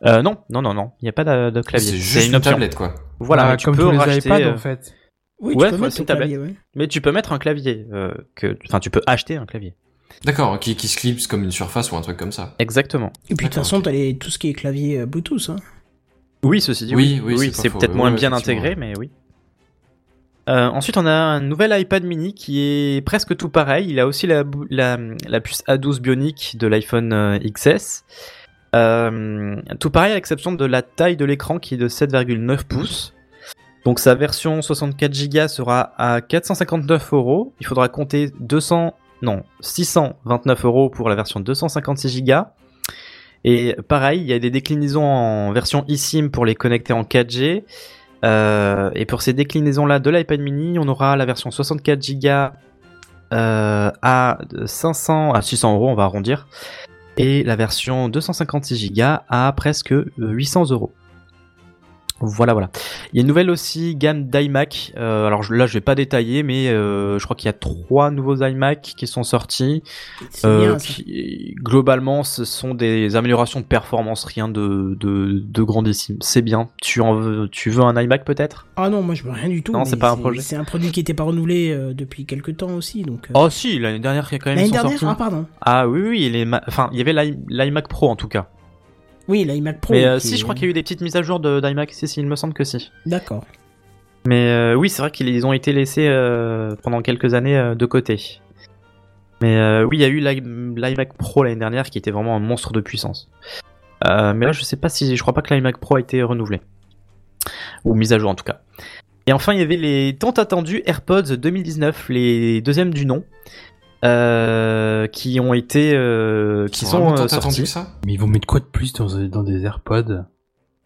Euh, non, non, non, non. Il n'y a pas de, de clavier. C'est juste une, tablette, quoi. Voilà, Ah, mais tu comme peux tous les racheter, iPads euh, en fait. Oui, Ouais, tu peux mettre une clavier, ouais. Mais tu peux mettre un clavier. euh, que, enfin, tu peux acheter un clavier. D'accord, qui, qui se clipse comme une surface ou un truc comme ça. Exactement. Et puis de toute façon, t'as les- tout ce qui est clavier euh, Bluetooth. Hein. Oui, ceci dit. Oui, oui, c'est pas c'est peut-être moins ouais, bien intégré, mais oui. Euh, ensuite, on a un nouvel iPad mini qui est presque tout pareil. Il a aussi la, la, la puce A12 Bionic de l'iPhone euh, XS. Euh, tout pareil à l'exception de la taille de l'écran qui est de 7,9 pouces. Donc sa version 64 Go sera à 459 euros. Il faudra compter 200, non, 629 euros pour la version 256 Go. Et pareil, il y a des déclinaisons en version eSIM pour les connecter en 4G. Euh, et pour ces déclinaisons-là de l'iPad mini, on aura la version 64 Go euh, à 500 à 600 euros, on va arrondir, et la version 256 Go à presque 800 euros. Voilà, voilà. Il y a une nouvelle aussi gamme d'iMac. Euh, alors je- là, je vais pas détailler, mais euh, je crois qu'il y a trois nouveaux iMac qui sont sortis. Euh, bien, ça. qui, globalement, ce sont des améliorations de performance, rien de, de, de grandissime. C'est bien. Tu en veux, tu veux un iMac peut-être? Ah non, moi je veux rien du tout. Non, c'est pas un projet. C'est un produit qui était pas renouvelé depuis quelques temps aussi, donc. Oh si, l'année dernière, il y a quand même L'année dernière, sortis. ah pardon. Ah oui, oui, il est ma- enfin, il y avait l'i- l'iMac Pro en tout cas. Oui, l'iMac Pro. Mais euh, si, est- je crois qu'il y a eu des petites mises à jour de d'iMac. Si, si, il me semble que si. D'accord. Mais euh, oui, c'est vrai qu'ils ont été laissés euh, pendant quelques années de côté. Mais oui, il y a eu l'i- l'iMac Pro l'année dernière qui était vraiment un monstre de puissance. Mais là, je sais pas si, je crois pas que l'iMac Pro a été renouvelé ou mise à jour en tout cas. Et enfin, il y avait les tant attendus AirPods 2019, les deuxièmes du nom, euh, qui ont été, euh, qui Ils sont euh, sortis. ça? Mais ils vont mettre quoi de plus dans, dans des AirPods?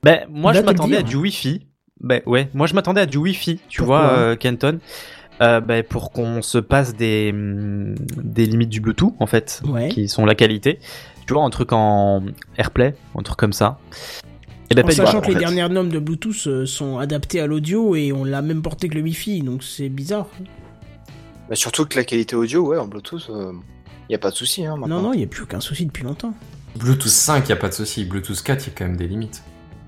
Ben, moi, Il je m'attendais à du Wi-Fi. Ben, ouais, moi, je m'attendais à du Wi-Fi, tu Pourquoi vois, euh, Kenton. Euh, ben, pour qu'on se passe des, hum, des limites du Bluetooth, en fait, Ouais. qui sont la qualité. Tu vois, un truc en AirPlay, un truc comme ça. Et ben, En pas sachant que les fait. dernières normes de Bluetooth sont adaptées à l'audio et on l'a même porté que le Wi-Fi, donc c'est bizarre. Bah, surtout que la qualité audio, ouais, en Bluetooth, il n'y a pas de souci. Hein, maintenant. Non, non, il n'y a plus aucun souci depuis longtemps. Bluetooth 5, y a pas de souci. Bluetooth 4, y a quand même des limites.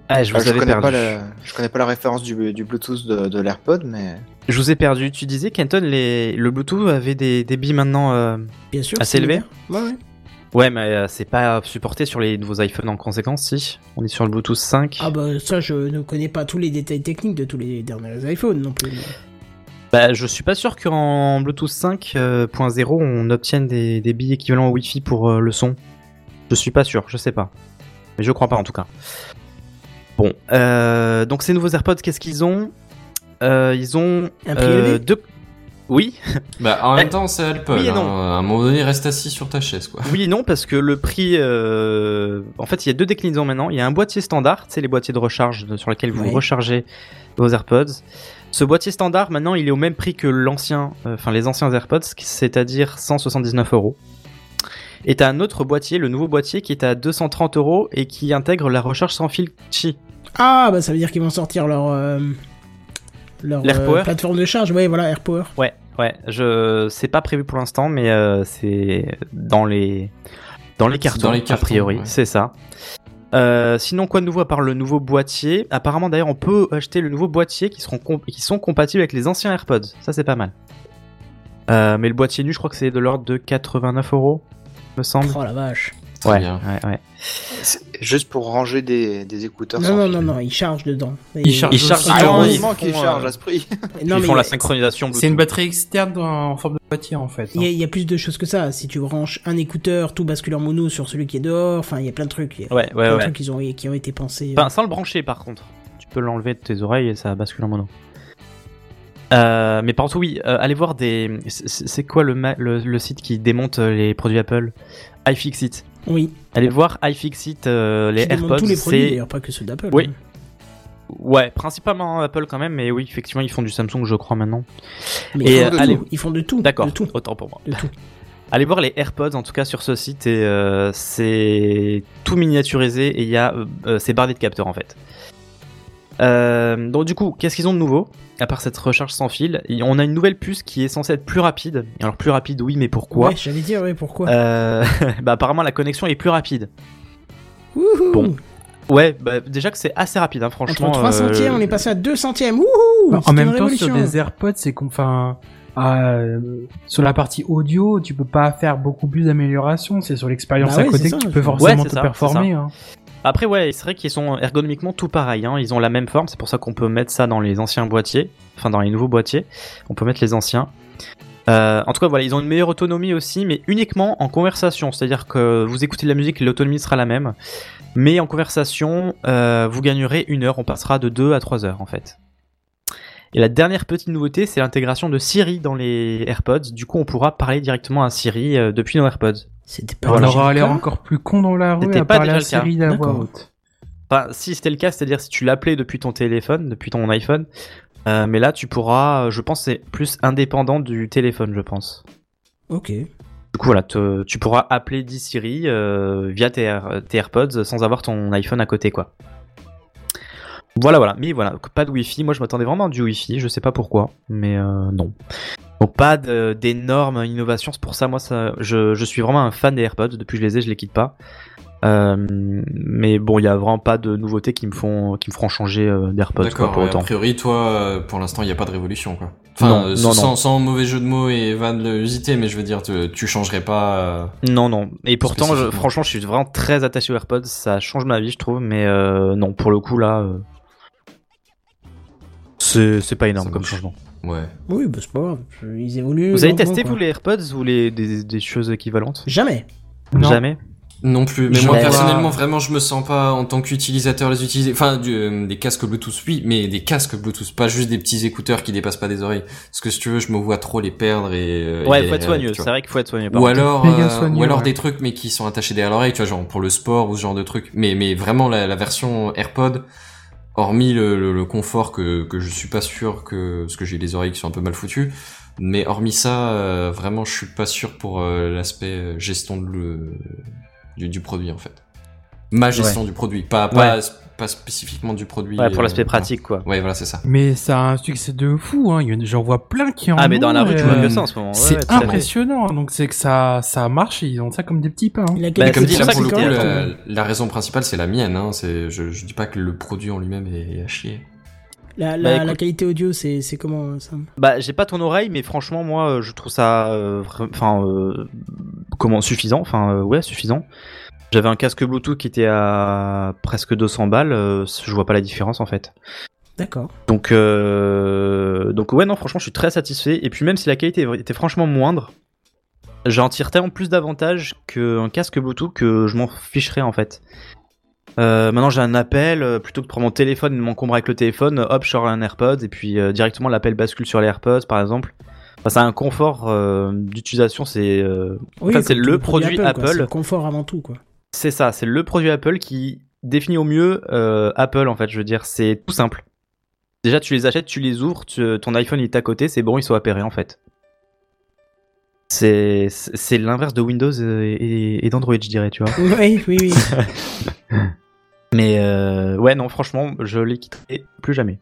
Ah, je Ah, vous je, avais connais perdu. pas la... je connais pas la référence du, du Bluetooth de, de l'AirPod, mais. Je vous ai perdu. Tu disais, Kenton, les... le Bluetooth avait des débits maintenant. euh, Bien sûr. Assez c'est élevé ouvert. Ouais, ouais. Ouais, mais euh, c'est pas supporté sur les nouveaux iPhones en conséquence, si. On est sur le Bluetooth 5. Ah bah ça, je ne connais pas tous les détails techniques de tous les derniers iPhones non plus. Bah, je suis pas sûr qu'en Bluetooth 5.0 on obtienne des, des billes équivalents au Wi-Fi pour euh, le son. Je suis pas sûr, je sais pas. Mais je crois pas en tout cas. Bon, euh, donc ces nouveaux AirPods, qu'est-ce qu'ils ont? Euh, Ils ont Un prix élevé? deux. Oui, Bah, en même temps, c'est Apple. oui et non. hein. À un moment donné, reste assis sur ta chaise, quoi. oui et non parce que le prix. euh, En fait, il y a deux déclinaisons maintenant. Il y a un boîtier standard, c'est les boîtiers de recharge sur lesquels vous rechargez vos AirPods. Ce boîtier standard, maintenant, il est au même prix que l'ancien, euh, enfin les anciens AirPods, c'est-à-dire 179 euros. Et t'as un autre boîtier, le nouveau boîtier, qui est à 230 euros et qui intègre la recharge sans fil Qi. Ah bah ça veut dire qu'ils vont sortir leur euh, leur L'AirPower plateforme de charge. Ouais, voilà, AirPower. Ouais, ouais, je c'est pas prévu pour l'instant, mais euh, c'est dans les dans les cartons, dans les a priori, ouais. c'est ça. Euh, sinon, quoi de nouveau à part le nouveau boîtier? Apparemment, d'ailleurs, on peut acheter le nouveau boîtier qui seront sont compatibles avec les anciens AirPods. Ça, c'est pas mal. Euh, mais le boîtier nu, je crois que c'est de l'ordre de 89 euros, me semble. Oh la vache. Très ouais, bien. ouais, ouais. Juste pour ranger des, des écouteurs Non, sans non, non, non, ils chargent dedans. Ils chargent Ils chargent. Ah, dedans, ils font, chargent à ce prix. Non, Ils mais font la a- synchronisation. C'est une batterie externe en forme de boîtier en fait. Il y, a, il y a plus de choses que ça. Si tu branches un écouteur, tout bascule en mono sur celui qui est dehors. Enfin, il y a plein de trucs. Il y a Ouais, ouais, plein de ouais. trucs qui ont, qui ont été pensés. Enfin, sans le brancher par contre. Tu peux l'enlever de tes oreilles et ça bascule en mono. Euh, mais par contre, oui, euh, allez voir des. c'est- quoi le, ma- le, le site qui démonte les produits Apple? iFixit. Oui. Allez voir iFixit, euh, les AirPods. tous les produits, d'ailleurs, pas que ceux d'Apple. Oui. hein. Ouais, principalement Apple quand même, mais oui, effectivement, ils font du Samsung, je crois maintenant. Mais Et, ils, euh, font de allez- tout. ils font de tout. D'accord, autant pour moi. De tout. Allez voir les AirPods en tout cas sur ce site et euh, c'est tout miniaturisé et il y a euh, euh, c'est bardé de capteurs en fait. Euh, donc du coup, qu'est-ce qu'ils ont de nouveau? À part cette recharge sans fil Et On a une nouvelle puce qui est censée être plus rapide. Alors plus rapide, oui, mais pourquoi? Ouais, j'allais dire, ouais, pourquoi? Euh, Bah apparemment la connexion est plus rapide. Wouhou bon, Ouais, bah, déjà que c'est assez rapide, hein, franchement. Entre 3 euh, centièmes, on est passé à 2 centièmes. Wouhou en C'est même temps, sur des AirPods, c'est qu'on, enfin, euh, sur la partie audio, tu peux pas faire beaucoup plus d'amélioration. C'est sur l'expérience Bah ouais, à côté que ça, tu peux forcément Ouais, te ça, performer. c'est Hein. Après, ouais, c'est vrai qu'ils sont ergonomiquement tout pareil. Hein. Ils ont la même forme, c'est pour ça qu'on peut mettre ça dans les anciens boîtiers, enfin dans les nouveaux boîtiers. On peut mettre les anciens. Euh, en tout cas, voilà, ils ont une meilleure autonomie aussi, mais uniquement en conversation. C'est-à-dire que vous écoutez de la musique, l'autonomie sera la même. Mais en conversation, euh, vous gagnerez une heure. On passera de 2 à 3 heures en fait. Et la dernière petite nouveauté, c'est l'intégration de Siri dans les AirPods. Du coup, on pourra parler directement à Siri euh, depuis nos AirPods. C'était pas on aura l'air encore plus con dans la rue C'était à pas déjà à le cas. Siri de la voix haute. Enfin, si c'était le cas, c'est-à-dire si tu l'appelais depuis ton téléphone, depuis ton iPhone, euh, mais là tu pourras, euh, je pense, c'est plus indépendant du téléphone, je pense. Ok. Du coup, voilà, te- tu pourras appeler dit Siri euh, via tes, Air- tes AirPods sans avoir ton iPhone à côté, quoi. Voilà, voilà. Mais voilà, pas de Wi-Fi. Moi, je m'attendais vraiment à du Wi-Fi. Je sais pas pourquoi, mais euh, non. Donc, pas d'énormes innovations. C'est pour ça, moi, ça, je, je suis vraiment un fan des AirPods. Depuis que je les ai, je les quitte pas. Euh, mais bon, il y a vraiment pas de nouveautés qui me font, qui me feront changer euh, d'AirPods, D'accord, pour autant. a priori, toi, euh, pour l'instant, il n'y a pas de révolution, quoi. Enfin, Non, euh, non, sans, non. sans mauvais jeu de mots et vanité, mais je veux dire, tu, tu changerais pas. Non, non. Et pourtant, je- franchement, je suis vraiment très attaché aux AirPods. Ça change ma vie, je trouve. Mais non, pour le coup, là, c'est pas énorme comme changement. Ouais. Oui, bah c'est pas grave. Ils évoluent. Vous avez testé, quoi. vous, les AirPods ou les, des, des choses équivalentes? Jamais. Non. Jamais? Non plus, mais Je moi personnellement, vraiment, je me sens pas en tant qu'utilisateur les utiliser. Enfin, du- euh, des casques Bluetooth, oui, mais des casques Bluetooth, pas juste des petits écouteurs qui dépassent pas des oreilles. Parce que si tu veux, je me vois trop les perdre et. euh, Ouais, et faut être soigneux. C'est vrai qu'il faut être soigneux. par Ou alors, euh, soigneux, ou alors ouais. des trucs mais qui sont attachés derrière l'oreille, tu vois, genre pour le sport ou ce genre de trucs. Mais mais vraiment la, la version AirPod, hormis le, le, le confort que que je suis pas sûr que parce que j'ai les oreilles qui sont un peu mal foutues. Mais hormis ça, euh, vraiment, je suis pas sûr pour euh, l'aspect euh, gestion de le, du, du produit en fait. Ma gestion du produit, pas pas, pas spécifiquement du produit. Ouais, pour euh, l'aspect voilà. pratique, quoi. Ouais, voilà, c'est ça. Mais ça a un succès de fou, hein. J'en vois plein qui en Ah, mais dans ont, la rue, tu vois euh, que ça en ce moment. C'est ouais, impressionnant, donc c'est que ça, ça marche et ils ont ça comme des petits pains. hein. La Bah, Comme dit, là, ça pour le coup, est la, raison principale, c'est la mienne. Hein. C'est, je, je dis pas que le produit en lui-même est à chier. La, la, Bah, écoute. la qualité audio, c'est c'est comment euh, Sam? Bah, j'ai pas ton oreille, mais franchement, moi, euh, je trouve ça, euh, enfin, euh, comment, suffisant. Enfin, euh, ouais, suffisant. J'avais un casque Bluetooth qui était à presque 200 balles. euh, je vois pas la différence en fait. D'accord. Donc, euh, donc ouais, non, franchement, je suis très satisfait. Et puis même si la qualité était franchement moindre, j'en tire tellement plus d'avantages qu'un casque Bluetooth que je m'en ficherais en fait. Euh, maintenant j'ai un appel, euh, plutôt que de prendre mon téléphone et de m'encombrer avec le téléphone, hop, je sors un AirPods et puis euh, directement l'appel bascule sur les AirPods par exemple. Enfin, ça a un confort d'utilisation, c'est fait, c'est le produit. Apple. C'est le confort avant tout, quoi. C'est ça, c'est le produit Apple qui définit au mieux euh, Apple en fait. Je veux dire, c'est tout simple. Déjà, tu les achètes, tu les ouvres, tu- ton iPhone il est à côté, c'est bon, ils sont appairés en fait. C'est l'inverse de Windows et, et- et d'Android, je dirais, tu vois. Oui, oui, oui. Mais euh, ouais, non, franchement, je les quitterai plus jamais.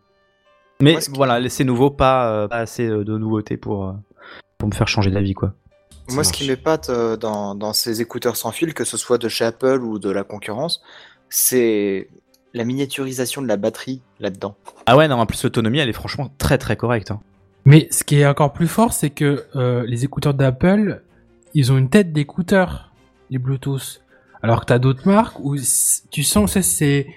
Mais Moi, voilà, c'est nouveau, pas, euh, pas assez de nouveautés pour, pour me faire changer d'avis, quoi. Ça Moi, ce qui m'épate euh, dans, dans ces écouteurs sans fil, que ce soit de chez Apple ou de la concurrence, c'est la miniaturisation de la batterie là-dedans. Ah ouais, non, en plus, l'autonomie, elle est franchement très très correcte. hein. Mais ce qui est encore plus fort, c'est que euh, les écouteurs d'Apple, ils ont une tête d'écouteurs, les Bluetooth. Alors que t'as d'autres marques où tu sens, c'est, c'est,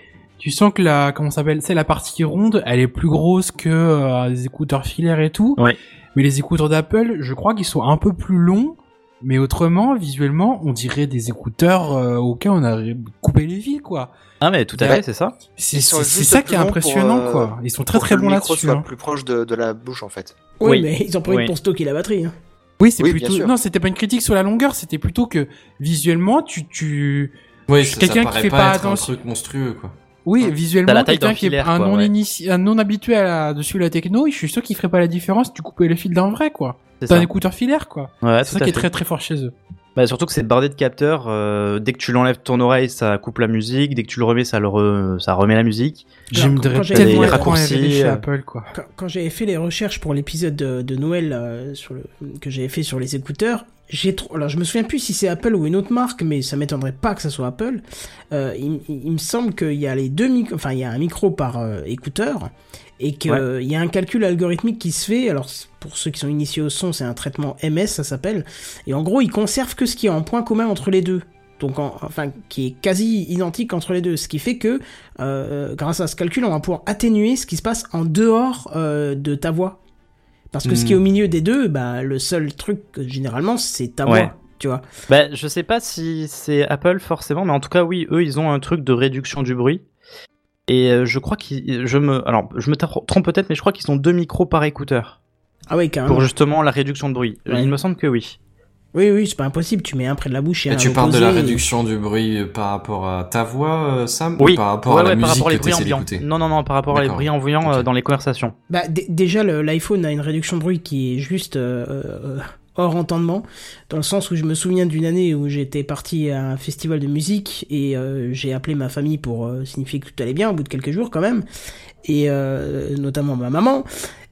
tu sens que la, comment s'appelle, c'est la partie ronde, elle est plus grosse que euh, les écouteurs filaires et tout. Ouais. Mais les écouteurs d'Apple, je crois qu'ils sont un peu plus longs. Mais autrement, visuellement, on dirait des écouteurs euh, auxquels on a coupé les fils, quoi. Ah, mais tout à Ouais. fait, c'est ça. C'est ça qui est pour, impressionnant, euh, quoi. Ils sont très très bons là-dessus. hein. plus proche de, de la bouche, en fait. Oui, Oui. mais ils en profitent Oui. pour stocker la batterie. hein. Oui, c'est Oui, plutôt. Non, c'était pas une critique sur la longueur, c'était plutôt que visuellement, tu, tu. Ça, quelqu'un qui paraît fait pas, pas être attention. un truc monstrueux, quoi. Oui, T'as visuellement, la taille quelqu'un qui est un quoi, non ouais. inici- un non habitué à la, dessus la techno, je suis sûr qu'il ferait pas la différence. si Tu coupais le fil d'un vrai, quoi. C'est un écouteur filaire, quoi. Ouais, c'est ça qui est très très fort chez eux. Bah, surtout que c'est bardé de capteurs. euh, dès que tu l'enlèves de ton oreille, ça coupe la musique. Dès que tu le remets, ça, le re- ça remet la musique. J'aimerais quand j'avais tellement les raccourcis, chez euh, Apple, quoi. Quand, quand j'avais fait les recherches pour l'épisode de, de Noël euh, sur le, que j'avais fait sur les écouteurs, j'ai trop. Alors je me souviens plus si c'est Apple ou une autre marque, mais ça m'étonnerait pas que ça soit Apple. Euh, il, me semble qu'il y a les deux micros, enfin il y a un micro par euh, écouteur et qu'il Ouais. y a un calcul algorithmique qui se fait. Alors pour ceux qui sont initiés au son, c'est un traitement MS, ça s'appelle. Et en gros, il conserve que ce qui est en point commun entre les deux. Donc, en- enfin, qui est quasi identique entre les deux. Ce qui fait que, euh, grâce à ce calcul, on va pouvoir atténuer ce qui se passe en dehors euh, de ta voix. Parce que ce qui est au milieu des deux, bah, le seul truc, généralement, c'est ta Ouais. voix. Tu vois. Bah, je sais pas si c'est Apple forcément, mais en tout cas, oui, eux, ils ont un truc de réduction du bruit. Et euh, je crois qu'ils, je me, alors, je me trompe peut-être, mais je crois qu'ils ont deux micros par écouteur Ah oui, carrément. pour justement la réduction de bruit. Ouais. Il me semble que oui. Oui, oui, c'est pas impossible. Tu mets un près de la bouche et, Et un tu à parles de la et- réduction du bruit par rapport à ta voix, euh, Sam Oui. Ou par rapport Ouais, à la ouais, musique par rapport que bruits ambiants. Non, non, non, par rapport aux D'accord. bruits ambiants euh, dans les conversations. Bah, déjà, l'iPhone a une réduction de bruit qui est juste euh, euh, hors entendement, dans le sens où je me souviens d'une année où j'étais parti à un festival de musique et euh, j'ai appelé ma famille pour euh, signifier que tout allait bien au bout de quelques jours quand même, et euh, notamment ma maman,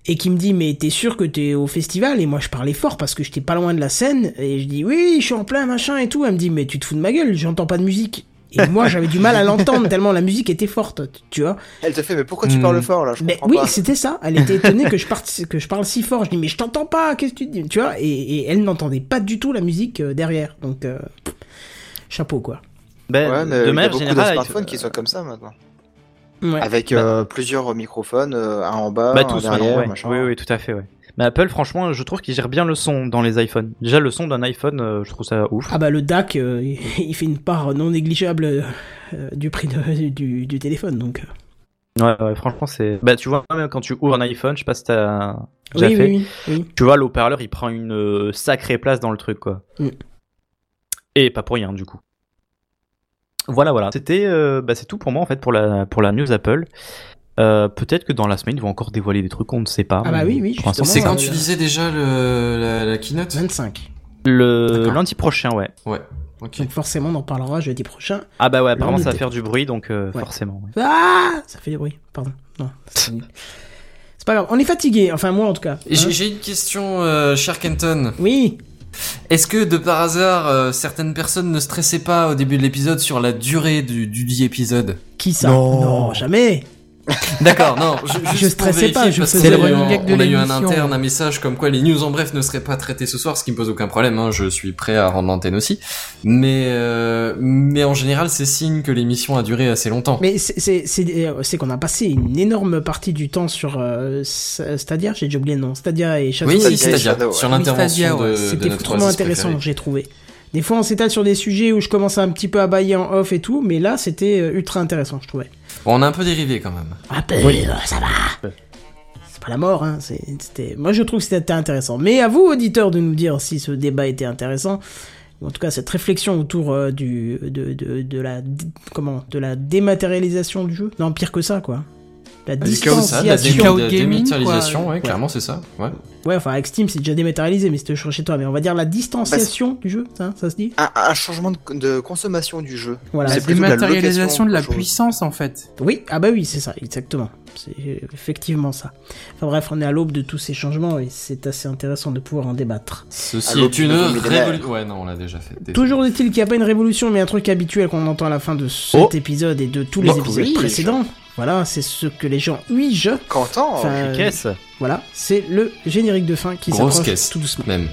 et qui me dit mais t'es sûr que t'es au festival? Et moi je parlais fort parce que j'étais pas loin de la scène et je dis oui je suis en plein machin et tout. Elle me dit mais tu te fous de ma gueule j'entends pas de musique. Et moi j'avais du mal à l'entendre tellement la musique était forte tu vois. Elle te fait, mais pourquoi tu Hmm. parles fort là? Je mais oui c'était ça. Elle était étonnée que je parte que je parle si fort. Je dis mais je t'entends pas qu'est-ce que tu dis? Tu vois? Et, et elle n'entendait pas du tout la musique euh, derrière. Donc euh, chapeau quoi. Ben, Ouais, mais de il y a manière beaucoup de smartphones il- qui sont comme ça maintenant. Ouais. Avec euh, plusieurs microphones, euh, un en bas, Bah un tous derrière, maintenant, ouais. machin. Oui, oui, tout à fait, ouais. Mais Apple, franchement, je trouve qu'il gère bien le son dans les iPhones. Déjà, le son d'un iPhone, euh, je trouve ça ouf. ah bah le DAC euh, il fait une part non négligeable euh, du prix de- du, du téléphone donc. Ouais, ouais, franchement, c'est. Bah, tu vois, même quand tu ouvres un iPhone, je sais pas si t'as déjà oui, fait. oui oui oui Tu vois, l'haut-parleur, il prend une sacrée place dans le truc, quoi. Mm. Et pas pour rien, du coup. Voilà, voilà. C'était, euh, bah, c'est tout pour moi, en fait, pour la, pour la news Apple. Euh, peut-être que dans la semaine, ils vont encore dévoiler des trucs qu'on ne sait pas. Ah bah oui, oui, C'est quand tu disais déjà le, la, la keynote? 25 Le lundi prochain, ouais. Ouais. Donc forcément on en parlera jeudi prochain Ah bah ouais, apparemment, ça va faire du bruit, donc euh, Ouais. forcément. ouais. Ah Ça fait du bruit, pardon. Non. C'est pas grave, on est fatigué, enfin moi en tout cas. Hein J'ai j'ai une question, euh, cher Kenton. oui, Est-ce que de par hasard, euh, certaines personnes ne stressaient pas au début de l'épisode sur la durée du, du dit épisode? Qui ça? Non. jamais. D'accord, non, je, Je stressais pas, je parce faisais le running un- gag de On a eu un interne, un message comme quoi les news en bref ne seraient pas traitées ce soir, ce qui me pose aucun problème, hein, je suis prêt à rendre l'antenne aussi. Mais, euh, mais en général, c'est signe que l'émission a duré assez longtemps. Mais c'est- c'est c'est euh, qu'on a passé une énorme partie du temps sur euh, Stadia, j'ai déjà oublié le nom, Stadia et Shadow. oui, Stadia Shadow, ouais. sur Oui, l'intervention Stadia, ouais. de, de C'était oasis intéressant, j'ai trouvé. Des fois, on s'étale sur des sujets où je commence un petit peu à bailler en off et tout, mais là, c'était ultra intéressant, je trouvais. Bon, on a un peu dérivé quand même. Ah ben, ça va. C'est pas la mort, hein. c'est- C'était, moi je trouve que c'était intéressant. Mais à vous, auditeurs, de nous dire si ce débat était intéressant. Ou en tout cas, cette réflexion autour euh, du, de, de, de la, comment, de la dématérialisation du jeu. Non, pire que ça, quoi. La dé- distanciation. la gaming, dématérialisation, ouais, clairement, c'est ça. Ouais. Ouais, enfin, avec Steam, c'est déjà dématérialisé, mais c'était chez toi. Mais on va dire la distanciation du jeu, ça, ça se dit? Un, un changement de, de consommation du jeu. Voilà. La C'est dématérialisation de la puissance, en fait. Oui, ah bah oui, c'est ça, exactement. C'est effectivement ça. Enfin bref, on est à l'aube de tous ces changements et c'est assez intéressant de pouvoir en débattre. Ceci est une révolution. Ouais, non, on l'a déjà fait. désolé. Toujours est-il qu'il n'y a pas une révolution, mais un truc habituel qu'on entend à la fin de cet Oh. épisode et de tous les Oh, épisodes oui, précédents. Voilà, c'est ce que les gens huigent. Quentin, Enfin, Caisse. Voilà, c'est le générique de fin qui s'approche caisse. tout doucement. Même.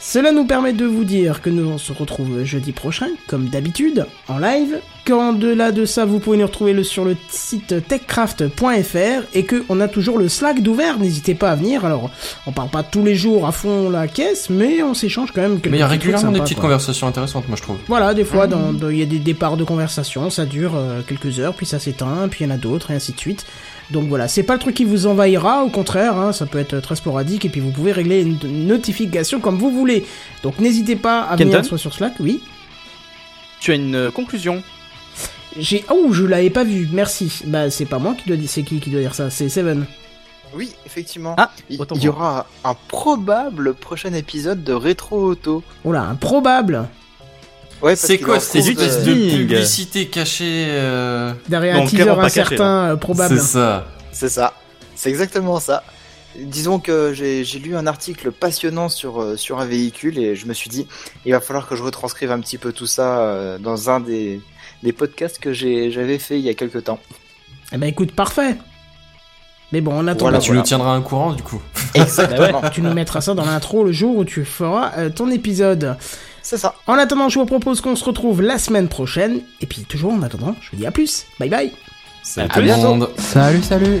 Cela nous permet de vous dire que nous on se retrouve jeudi prochain, comme d'habitude, en live. Qu'en delà de ça, vous pouvez nous retrouver le- sur le site techcraft.fr et que on a toujours le Slack d'ouvert. N'hésitez pas à venir. Alors, on parle pas tous les jours à fond la caisse, mais on s'échange quand même. quelques Mais il y a régulièrement des petites quoi. conversations intéressantes, moi je trouve. Voilà, des fois, dans- dans- il y a des départs de conversation, ça dure euh, quelques heures, puis ça s'éteint, puis il y en a d'autres, et ainsi de suite. Donc voilà, c'est pas le truc qui vous envahira, au contraire, hein, ça peut être très sporadique, et puis vous pouvez régler une notification comme vous voulez. Donc n'hésitez pas à Kenton venir soit sur Slack, oui. Tu as une euh, conclusion J'ai... Oh, je l'avais pas vu, merci. Bah c'est pas moi qui dois dire, c'est qui qui doit dire ça, c'est Seven. Oui, effectivement. Ah, il, y aura un probable prochain épisode de Rétro Auto. Oh là, improbable Ouais, C'est quoi cette espèce de publicité cachée euh, Derrière un teaser incertain, euh, probable. C'est ça. C'est ça. C'est exactement ça. Disons que j'ai lu un article passionnant sur, euh, sur un véhicule et je me suis dit, il va falloir que je retranscrive un petit peu tout ça dans un des, des podcasts que j'ai- j'avais fait il y a quelques temps. Eh ben écoute, parfait. Mais bon, en attendant, Voilà, tu nous tiendras un courant du coup. Exactement. tu nous mettras ça dans l'intro le jour où tu feras euh, ton épisode. C'est ça. En attendant, je vous propose qu'on se retrouve la semaine prochaine. Et puis toujours en attendant, je vous dis à plus. Bye bye. Salut À tout le monde. Salut, salut